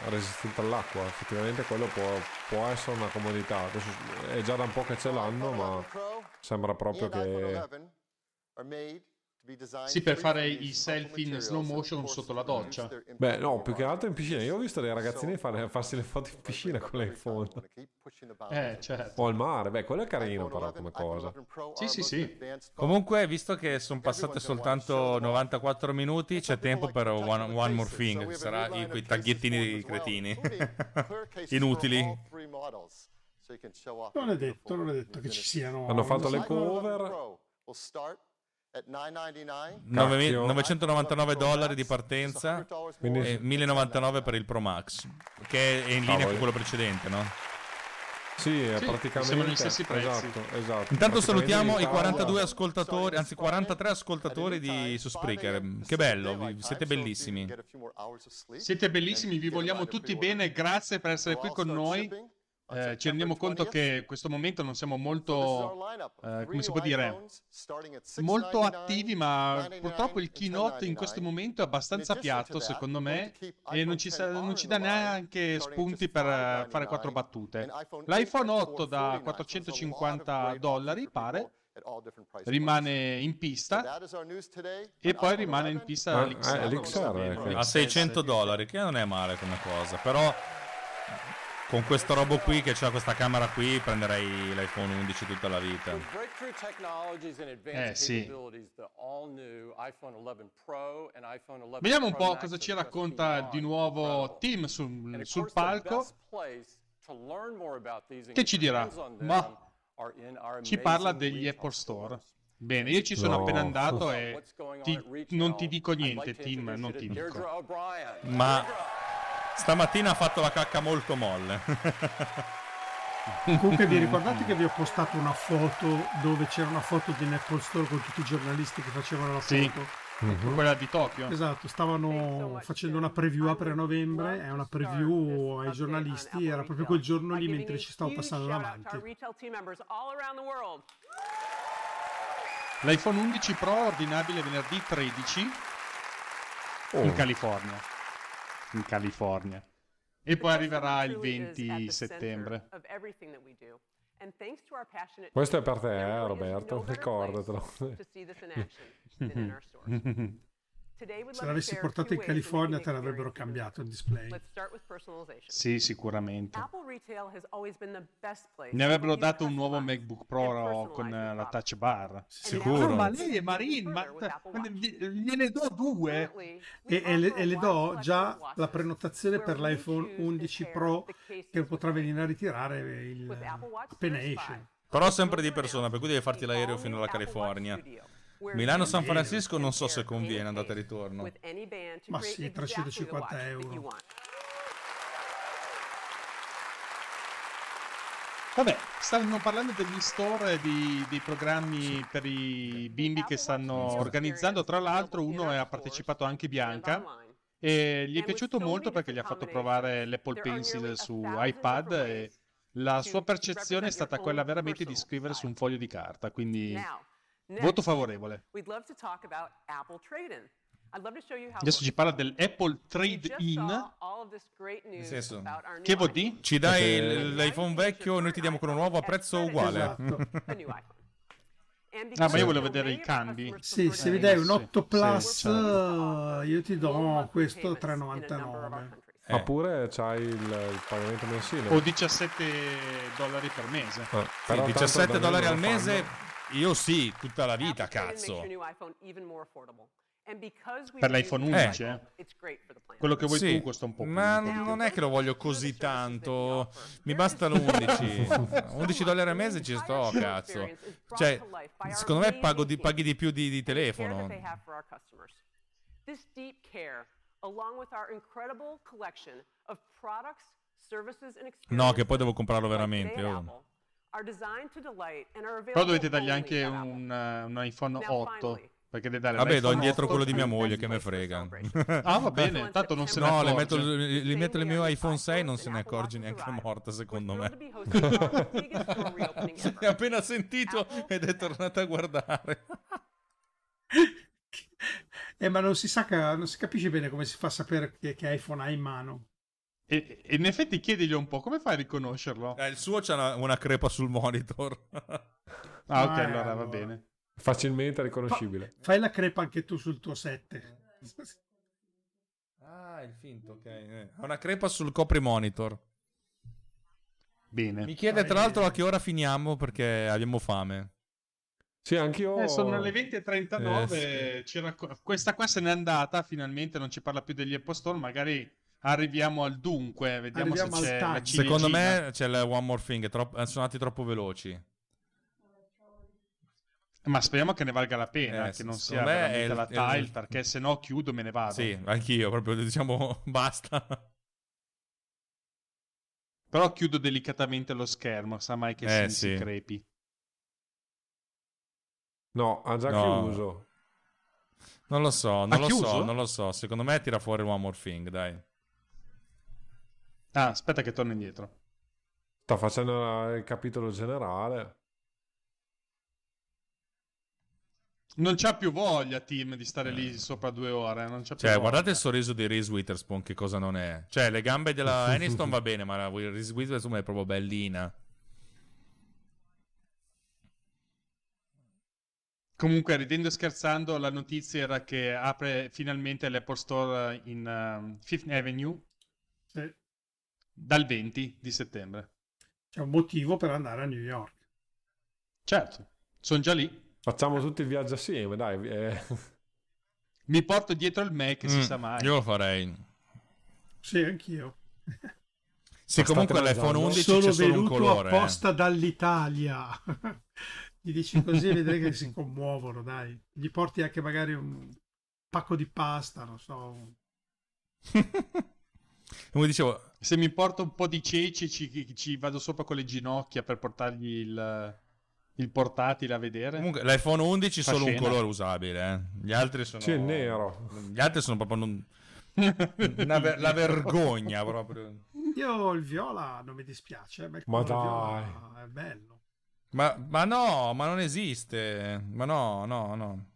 resistente all'acqua, effettivamente quello può, può essere una comodità. Adesso è già da un po' che ce l'hanno, ma sembra proprio che 11 are made to be designed sì per fare i selfie in slow motion sotto la doccia Beh, no, più che altro in piscina. Io ho visto dei ragazzini fare, farsi le foto in piscina con l'iPhone. eh certo O al mare, beh, quello è carino però come cosa. sì sì sì Comunque, visto che sono passate soltanto 94 minuti, c'è tempo per One, one More Thing, che sarà i, quei tagliettini cretini. [LAUGHS] Inutili. Non è detto, non è detto che ci siano. Hanno fatto le iPhone 11 cover. Pro will start at 999 Nove- Cacchio. 999 dollari di partenza Quindi- e 1099 per il Pro Max, che è in linea Cavoli. con quello precedente, no? Sì, è Sì, praticamente siamo gli stessi prezzi. Esatto, esatto. Intanto salutiamo i Italia- 42 ascoltatori, anzi 43 ascoltatori di, su Spreaker. Che bello, siete bellissimi. siete bellissimi vi vogliamo tutti bene grazie per essere qui con noi Eh, ci rendiamo conto che in questo momento non siamo molto eh, come si può dire molto attivi ma purtroppo il keynote in questo momento è abbastanza piatto secondo me e non ci, sa- non ci dà neanche spunti per eh, fare quattro battute. l'iPhone 8 da 450 dollari pare. rimane in pista. E poi rimane in pista Ah, l'XR, eh, l'XR, A 600 dollari, che non è male come cosa, però con questo robo qui che c'ha questa camera qui prenderei l'iPhone 11 tutta la vita. Eh, sì. capabilities, the all-new iPhone 11 Pro and iPhone 11 Vediamo un po' cosa ci racconta di nuovo. Tim sul, sul palco. Che ci dirà? Ma ci parla degli Apple Store. Bene, io ci sono No. appena andato e ti- non ti dico niente, Tim, non ti dico. Ma stamattina ha fatto la cacca molto molle. Comunque vi ricordate che vi ho postato una foto dove c'era una foto di un Apple Store con tutti i giornalisti che facevano la Sì. foto? Mhm. Quella di Tokyo. Esatto, stavano facendo una preview apre a novembre, è una preview ai giornalisti, era proprio quel giorno lì mentre ci stavo passando davanti. L'iPhone 11 Pro è ordinabile venerdì 13 Oh. in California. In California. E poi arriverà il 20 settembre. Questo è per te, eh, Roberto, ricordatelo. [LAUGHS] [LAUGHS] Se l'avessi portato in California te l'avrebbero cambiato il display. Sì, sicuramente. Ne avrebbero dato un nuovo MacBook Pro con la touch bar. Sicuro. Ma lei è Marin, ma ma gliene do due. E, e le, e le do già la prenotazione per l'iPhone 11 Pro che potrà venire a ritirare il, appena esce. Però sempre di persona, per cui devi farti l'aereo fino alla California. Milano-San Francisco non so se conviene andata e ritorno. Ma sì, 350 euro. Vabbè, stanno parlando degli store di- dei programmi per i bimbi che stanno organizzando. Tra l'altro, uno ha partecipato anche Bianca. E gli è piaciuto molto perché gli ha fatto provare l'Apple Pencil su iPad e la sua percezione è stata quella veramente di scrivere su un foglio di carta. Quindi voto favorevole. Adesso ci parla dell'Apple Trade-in. Nel senso, Che dire? Ci dai Perché- l'iPhone vecchio, noi ti diamo quello nuovo a prezzo uguale. [LAUGHS] Esatto. Ah, ma io volevo vedere i cambi. Sì, se mi dai un sì, 8 sì, Plus, certo. eh, io ti do questo 3,99. Eh. Ma pure c'hai il, il pagamento mensile. O 17 dollari per mese. Eh, Sì, però tanto 17 da me dollari al mese, fanno. Io sì, tutta la vita, cazzo. Per l'iPhone use 11, iPhone, eh. Quello che vuoi Sì, tu costa un po' più. ma non è che lo voglio così tanto. Mi basta l'11. 11 dollari al mese ci sto, cazzo. Cioè, secondo me pago di- paghi di più di, di telefono. they have for our customers. This deep care, along with our incredible collection of products, services and No, che poi devo comprarlo veramente. oh. Apple are designed to delight and are Però dovete dargli anche un, eh, un iPhone 8. Perché deve dare Vabbè, do indietro 8 quello di mia moglie che me frega. [LAUGHS] Ah, va bene, tanto non se ne No, le accorge. metto, li, metto il mio iPhone 6 non se ne accorge neanche morta, secondo me. È [LAUGHS] [LAUGHS] appena sentito ed è tornata a guardare. Eh, ma non si sa, non si capisce bene come si fa a sapere che, che iPhone ha in mano. E, e in effetti chiedigli un po' come fai a riconoscerlo? Eh, il suo c'ha una, una crepa sul monitor. [LAUGHS] Ah, ok, Eh, allora va allora. bene. Facilmente riconoscibile. Fai la crepa anche tu sul tuo 7. [LAUGHS] Ah, il finto, ok. eh. Ha una crepa sul coprimonitor. Bene. Mi chiede tra l'altro a che ora finiamo perché abbiamo fame. Sì, anch'io. Eh, sono le 20.39. Eh, c'era co- Questa qua se n'è andata. Finalmente non ci parla più degli Apple Store. Magari arriviamo al dunque. Vediamo Arriviamo se c'è la Secondo me c'è il One More Thing, troppo- sono andati troppo veloci. Ma speriamo che ne valga la pena. Eh, che non sia veramente la è il- tile. Perché se no chiudo e me ne vado. Sì, anch'io, proprio diciamo [LAUGHS] basta. Però chiudo delicatamente lo schermo. Sa mai che Eh, si, sì. si crepi. No, ha già No. chiuso. Non lo so, non Ha lo chiuso? so, non lo so. Secondo me tira fuori One More Thing, dai. Ah, aspetta che torno indietro. Sta facendo il capitolo generale. Non c'ha più voglia, team, di stare lì sopra due ore. Non c'ha più Cioè, voglia. guardate il sorriso di Reese Witherspoon, che cosa non è. Cioè, le gambe della [LAUGHS] Aniston va bene, ma la Reese Witherspoon è proprio bellina. Comunque, ridendo e scherzando, la notizia era che apre finalmente l'Apple Store in um, Fifth Avenue. Dal 20 di settembre. C'è un motivo per andare a New York. Certo, sono già lì. Facciamo tutti il viaggio assieme, dai. eh. [LAUGHS] Mi porto dietro il Mac, si Mm, sa mai. Io lo farei. Sì, anch'io. Sì, comunque l'iPhone 11 Sono c'è solo un colore. eh. apposta dall'Italia. [LAUGHS] Gli dici così, vedrai che si commuovono, dai. Gli porti anche magari un pacco di pasta, non so. [LAUGHS] Come dicevo, Se mi porto un po' di ceci, ci, ci vado sopra con le ginocchia per portargli il, il portatile a vedere. comunque l'iPhone 11 Fa solo un scena. colore usabile, eh. Gli altri sono Sì, è nero. Gli altri sono proprio non- [LAUGHS] una ver- la vergogna proprio. Io il viola non mi dispiace, ma il Ma dai. viola è bello. Ma, ma no, ma non esiste. Ma no, no, no.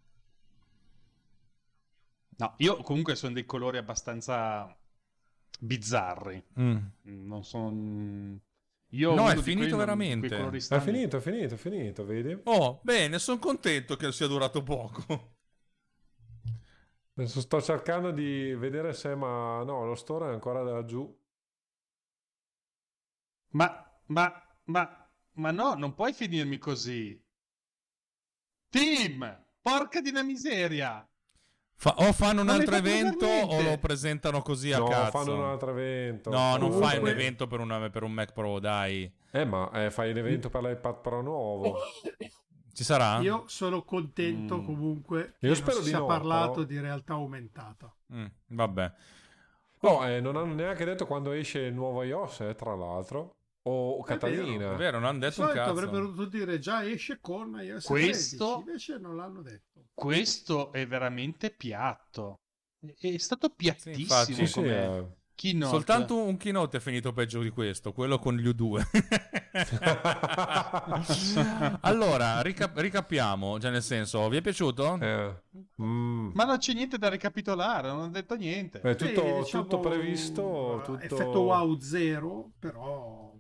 No, io comunque sono dei colori abbastanza bizzarri. Mm. Non sono. Io No, è finito quelli non- veramente. È finito, è finito, è finito, vedi? Oh, bene, sono contento che sia durato poco. Adesso sto cercando di vedere se, ma no, lo store è ancora laggiù. Ma, ma, ma, ma no, non puoi finirmi così. Team, porca di una miseria. Fa- o fanno un Non altro evento o lo presentano così a No, cazzo. fanno un altro evento. No, non Comunque- fai un evento per, una- per un Mac Pro, dai. Eh, ma eh, fai l'evento per l'iPad Pro nuovo. [LAUGHS] Ci sarà? Io sono contento Mm. comunque che Io non spero si di sia no, parlato però. di realtà aumentata. Mm, vabbè. No, eh, non hanno neanche detto quando esce il nuovo iOS, eh, tra l'altro. O Catalina. È vero, non hanno detto un cazzo. avrebbero dovuto dire già esce con iOS Questo- 13, invece non l'hanno detto. Questo è veramente piatto. È stato piattissimo infatti. Sì, sì, come eh. keynote. Soltanto un keynote è finito peggio di questo, quello con gli U2. [LAUGHS] allora, rica- ricapiamo, cioè nel senso, vi è piaciuto? Eh, mm. Ma non c'è niente da ricapitolare, non ho detto niente. È tutto, Sì, diciamo, tutto previsto. eh, Tutto... Effetto wow zero, però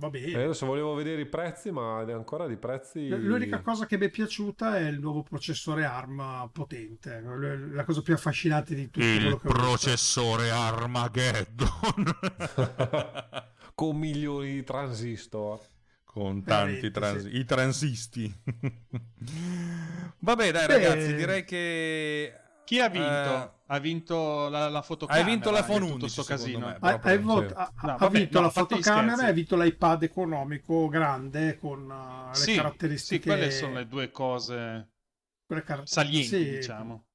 va bene. Eh, adesso volevo vedere i prezzi, ma ancora di prezzi. L'unica cosa che mi è piaciuta è il nuovo processore ARM potente, la cosa più affascinante di tutto quello Il che ho visto. processore Armageddon. [LAUGHS] Con milioni di transistor. con tanti trans- sì. i transisti. [LAUGHS] Vabbè, dai Beh, ragazzi, direi che Chi ha vinto? Eh, ha vinto la, la fotocamera. Hai vinto l'iPhone in tutto 11, sto secondo casino. me. Ha, hai vot- sì. ha- No, ha vabbè, vinto no, la fotocamera e ha vinto l'iPad economico grande con uh, le Sì, caratteristiche sì, quelle sono le due cose car- salienti, sì, diciamo.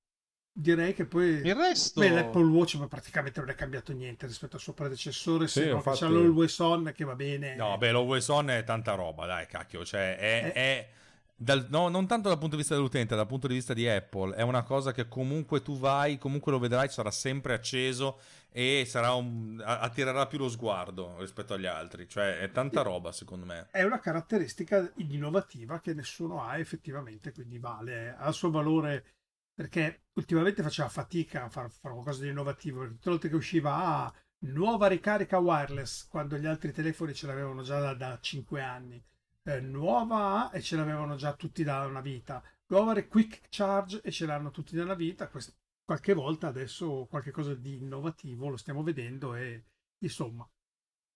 direi che poi il resto beh, l'Apple Watch praticamente non è cambiato niente rispetto al suo predecessore Sì, se no infatti- c'ha l'Always On che va bene No, beh, l'Always On è tanta roba, dai, cacchio. Cioè, è. è dal- no, non tanto dal punto di vista dell'utente, dal punto di vista di Apple, è una cosa che comunque tu vai, comunque lo vedrai, sarà sempre acceso e sarà un- a- attirerà più lo sguardo rispetto agli altri. Cioè, è tanta roba, secondo me. è una caratteristica innovativa che nessuno ha effettivamente quindi vale ha il suo valore perché ultimamente faceva fatica a fare, fare qualcosa di innovativo tutte le volte che usciva ah, nuova ricarica wireless quando gli altri telefoni ce l'avevano già da, da 5 anni Eh, nuova e ce l'avevano già tutti da una vita nuova re- quick charge e ce l'hanno tutti da una vita Quest- qualche volta adesso qualche cosa di innovativo lo stiamo vedendo e insomma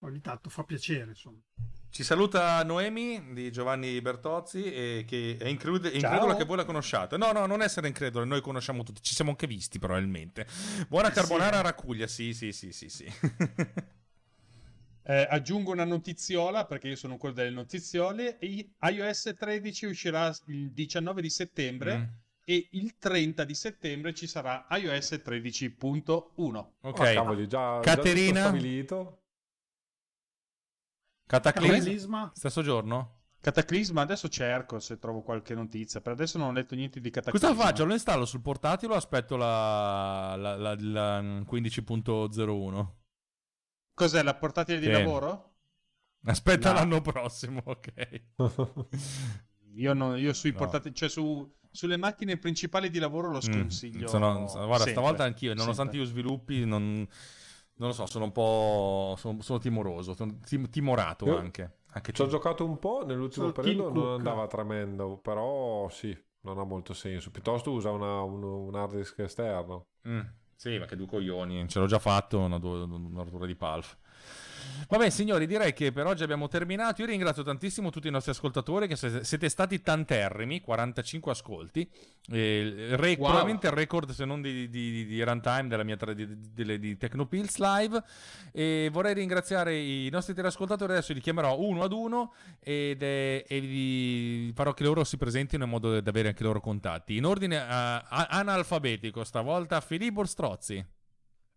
ogni tanto fa piacere insomma Ci saluta Noemi di Giovanni Bertozzi e che è incredulo, incredulo che voi la conosciate. No, no, non essere incredulo, noi conosciamo tutti, ci siamo anche visti probabilmente. Buona carbonara Racuglia, sì, sì, sì, sì, sì. [LAUGHS] Eh, aggiungo una notiziola perché io sono quello delle notiziole. IOS 13 uscirà il 19 di settembre Mm. e il 30 di settembre ci sarà iOS 13.1. Ok. Ah, cavoli, già, Caterina? già stabilito. Cataclisma? Cataclisma? Stesso giorno? Cataclisma, adesso cerco se trovo qualche notizia. Per adesso non ho letto niente di Cataclisma. Cosa faccio? Lo installo sul portatile o aspetto la, la, la- la 15.01? Cos'è la portatile di Sì. lavoro? Aspetta No. l'anno prossimo, ok. [LAUGHS] Io, no- io sui No. portatili, cioè su, sulle macchine principali di lavoro lo Mm, sconsiglio. sono- guarda, sempre, stavolta anch'io, nonostante sempre. io sviluppi, non, non lo so, sono un po'. Sono, sono timoroso, sono tim- timorato Io anche. anche Ci ho giocato un po' nell'ultimo Sono periodo, non Cook. andava tremendo, però sì, non ha molto senso. Piuttosto usa una- un, un hard disk esterno. Mm, sì, ma che due coglioni, ce l'ho già fatto, una, una rottura di palf. Vabbè, signori, direi che per oggi abbiamo terminato. Io ringrazio tantissimo tutti i nostri ascoltatori che se- siete stati tanterrimi, 45 ascolti. Eh, re- Wow. Probabilmente il record, se non di, di, di- di runtime della mia tra- di, di, di Tecnopills Live. E vorrei ringraziare i nostri teleascoltatori. Adesso li chiamerò uno ad uno ed, eh, e vi farò che loro si presentino in modo da avere anche i loro contatti. In ordine a- analfabetico, stavolta Filippo Strozzi.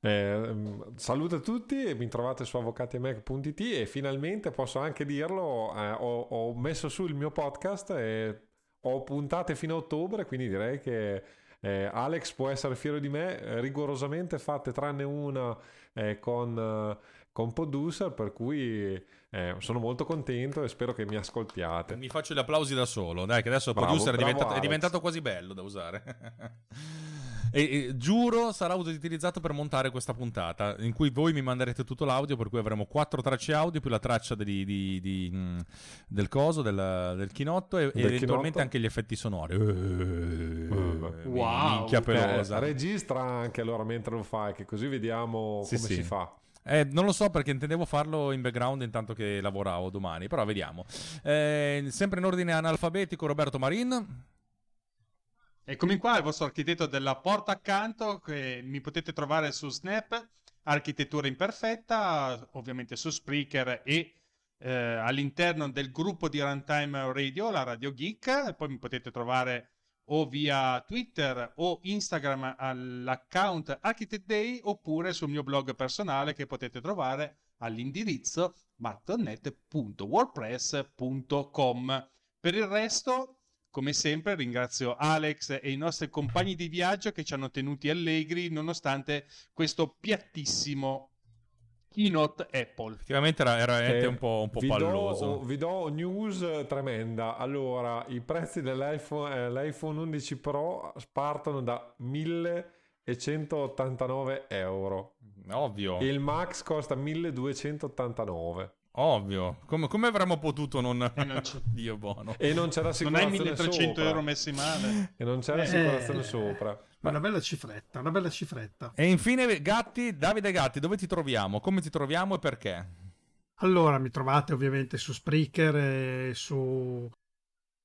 Eh, mm, saluto a tutti, mi trovate su avvocatiemac.it e finalmente posso anche dirlo, eh, ho, ho messo su il mio podcast e ho puntate fino a ottobre, quindi direi che eh, Alex può essere fiero di me, eh, rigorosamente fatte tranne una eh, con, eh, con Producer, per cui sono molto contento e spero che mi ascoltiate. Mi faccio gli applausi da solo, dai, che adesso Bravo, producer è diventato, è diventato quasi bello da usare. [LAUGHS] e, e giuro sarà utilizzato per montare questa puntata, in cui voi mi manderete tutto l'audio, per cui avremo quattro tracce audio più la traccia di- di- di, mm, del coso, del, del chinotto e, Del eventualmente chinotto? anche gli effetti sonori. Eh, Wow. Minchia pelosa. Registra anche allora mentre lo fai, che così vediamo Sì, come sì. si fa. Eh, non lo so perché intendevo farlo in background intanto che lavoravo domani, però vediamo. Eh, sempre in ordine analfabetico, Roberto Marin. Eccomi qua, il vostro architetto della porta accanto, che mi potete trovare su Snap, Architettura Imperfetta, ovviamente su Spreaker e eh, all'interno del gruppo di Runtime Radio, la Radio Geek. Poi mi potete trovare o via Twitter o Instagram all'account Architect Day oppure sul mio blog personale che potete trovare all'indirizzo martonnet.wordpress.com. Per il resto, come sempre, ringrazio Alex e i nostri compagni di viaggio che ci hanno tenuti allegri nonostante questo piattissimo keynote Apple. Effettivamente era, era veramente Eh, un po', un po' vi palloso. Do, vi do news eh, tremenda. Allora, i prezzi dell'iPhone eh, l'iPhone 11 Pro partono da 1189 euro. Ovvio. Il Max costa 1289. Ovvio. Come, come avremmo potuto non... [LAUGHS] Dio buono. E non c'è Non hai l'assicurazione 1300 sopra. euro messi male. E non c'è Eh. sopra. una bella cifretta una bella cifretta E infine, Gatti, Davide Gatti, dove ti troviamo? Come ti troviamo e perché? Allora, mi trovate ovviamente su Spreaker e su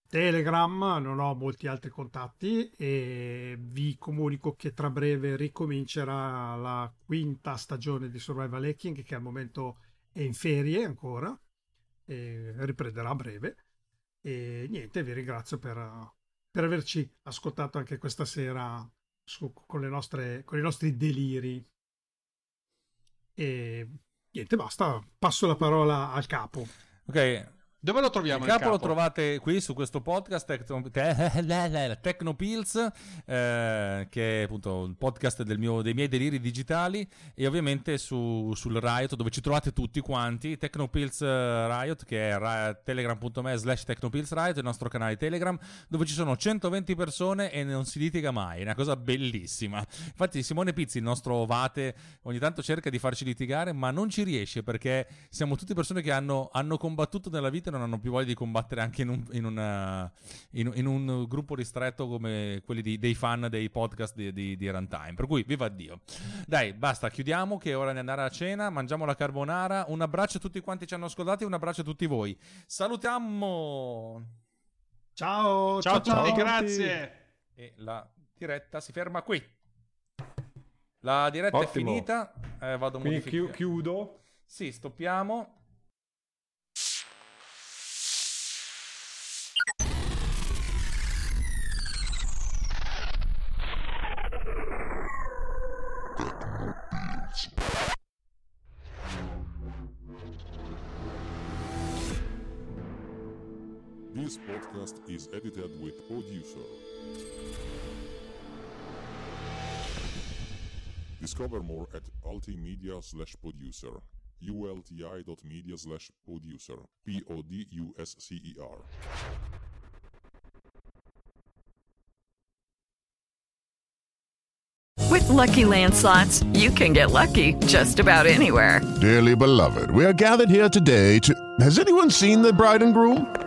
Telegram, non ho molti altri contatti e vi comunico che tra breve ricomincerà la quinta stagione di Survival Hacking che al momento è in ferie ancora riprenderà a breve e niente, vi ringrazio per, per averci ascoltato anche questa sera su, con, nostre, con i nostri deliri. E niente, basta, passo la parola al capo. Ok, dove lo troviamo? Il capo, capo, lo trovate qui su questo podcast [LAUGHS] Tecnopills, eh, che è appunto il podcast del mio, dei miei deliri digitali, e ovviamente su, sul Riot, dove ci trovate tutti quanti. Tecnopills eh, Riot, che è telegram.me slash Tecnopills Riot, il nostro canale Telegram, dove ci sono 120 persone e non si litiga mai. È una cosa bellissima. Infatti, Simone Pizzi, il nostro Vate, ogni tanto cerca di farci litigare, ma non ci riesce perché siamo tutte persone che hanno, hanno combattuto nella vita non hanno più voglia di combattere anche in un, in una, in, in un gruppo ristretto come quelli di, dei fan dei podcast di, di, di, Runtime. Per cui, viva Dio. Dai, basta, chiudiamo che è ora di andare a cena, mangiamo la carbonara. Un abbraccio a tutti quanti ci hanno ascoltati un abbraccio a tutti voi. Salutiamo! Ciao, ciao, ciao a tutti, grazie. E la diretta si ferma qui. La diretta Ottimo. è finita. Eh, vado Quindi chiudo. Sì, stoppiamo. Edited with producer. Discover more at ultimedia slash producer. ulti.media slash producer. P-O-D-U-S-C-E-R. With Lucky Land slots, you can get lucky just about anywhere. Dearly beloved, we are gathered here today to... Has anyone seen the bride and groom?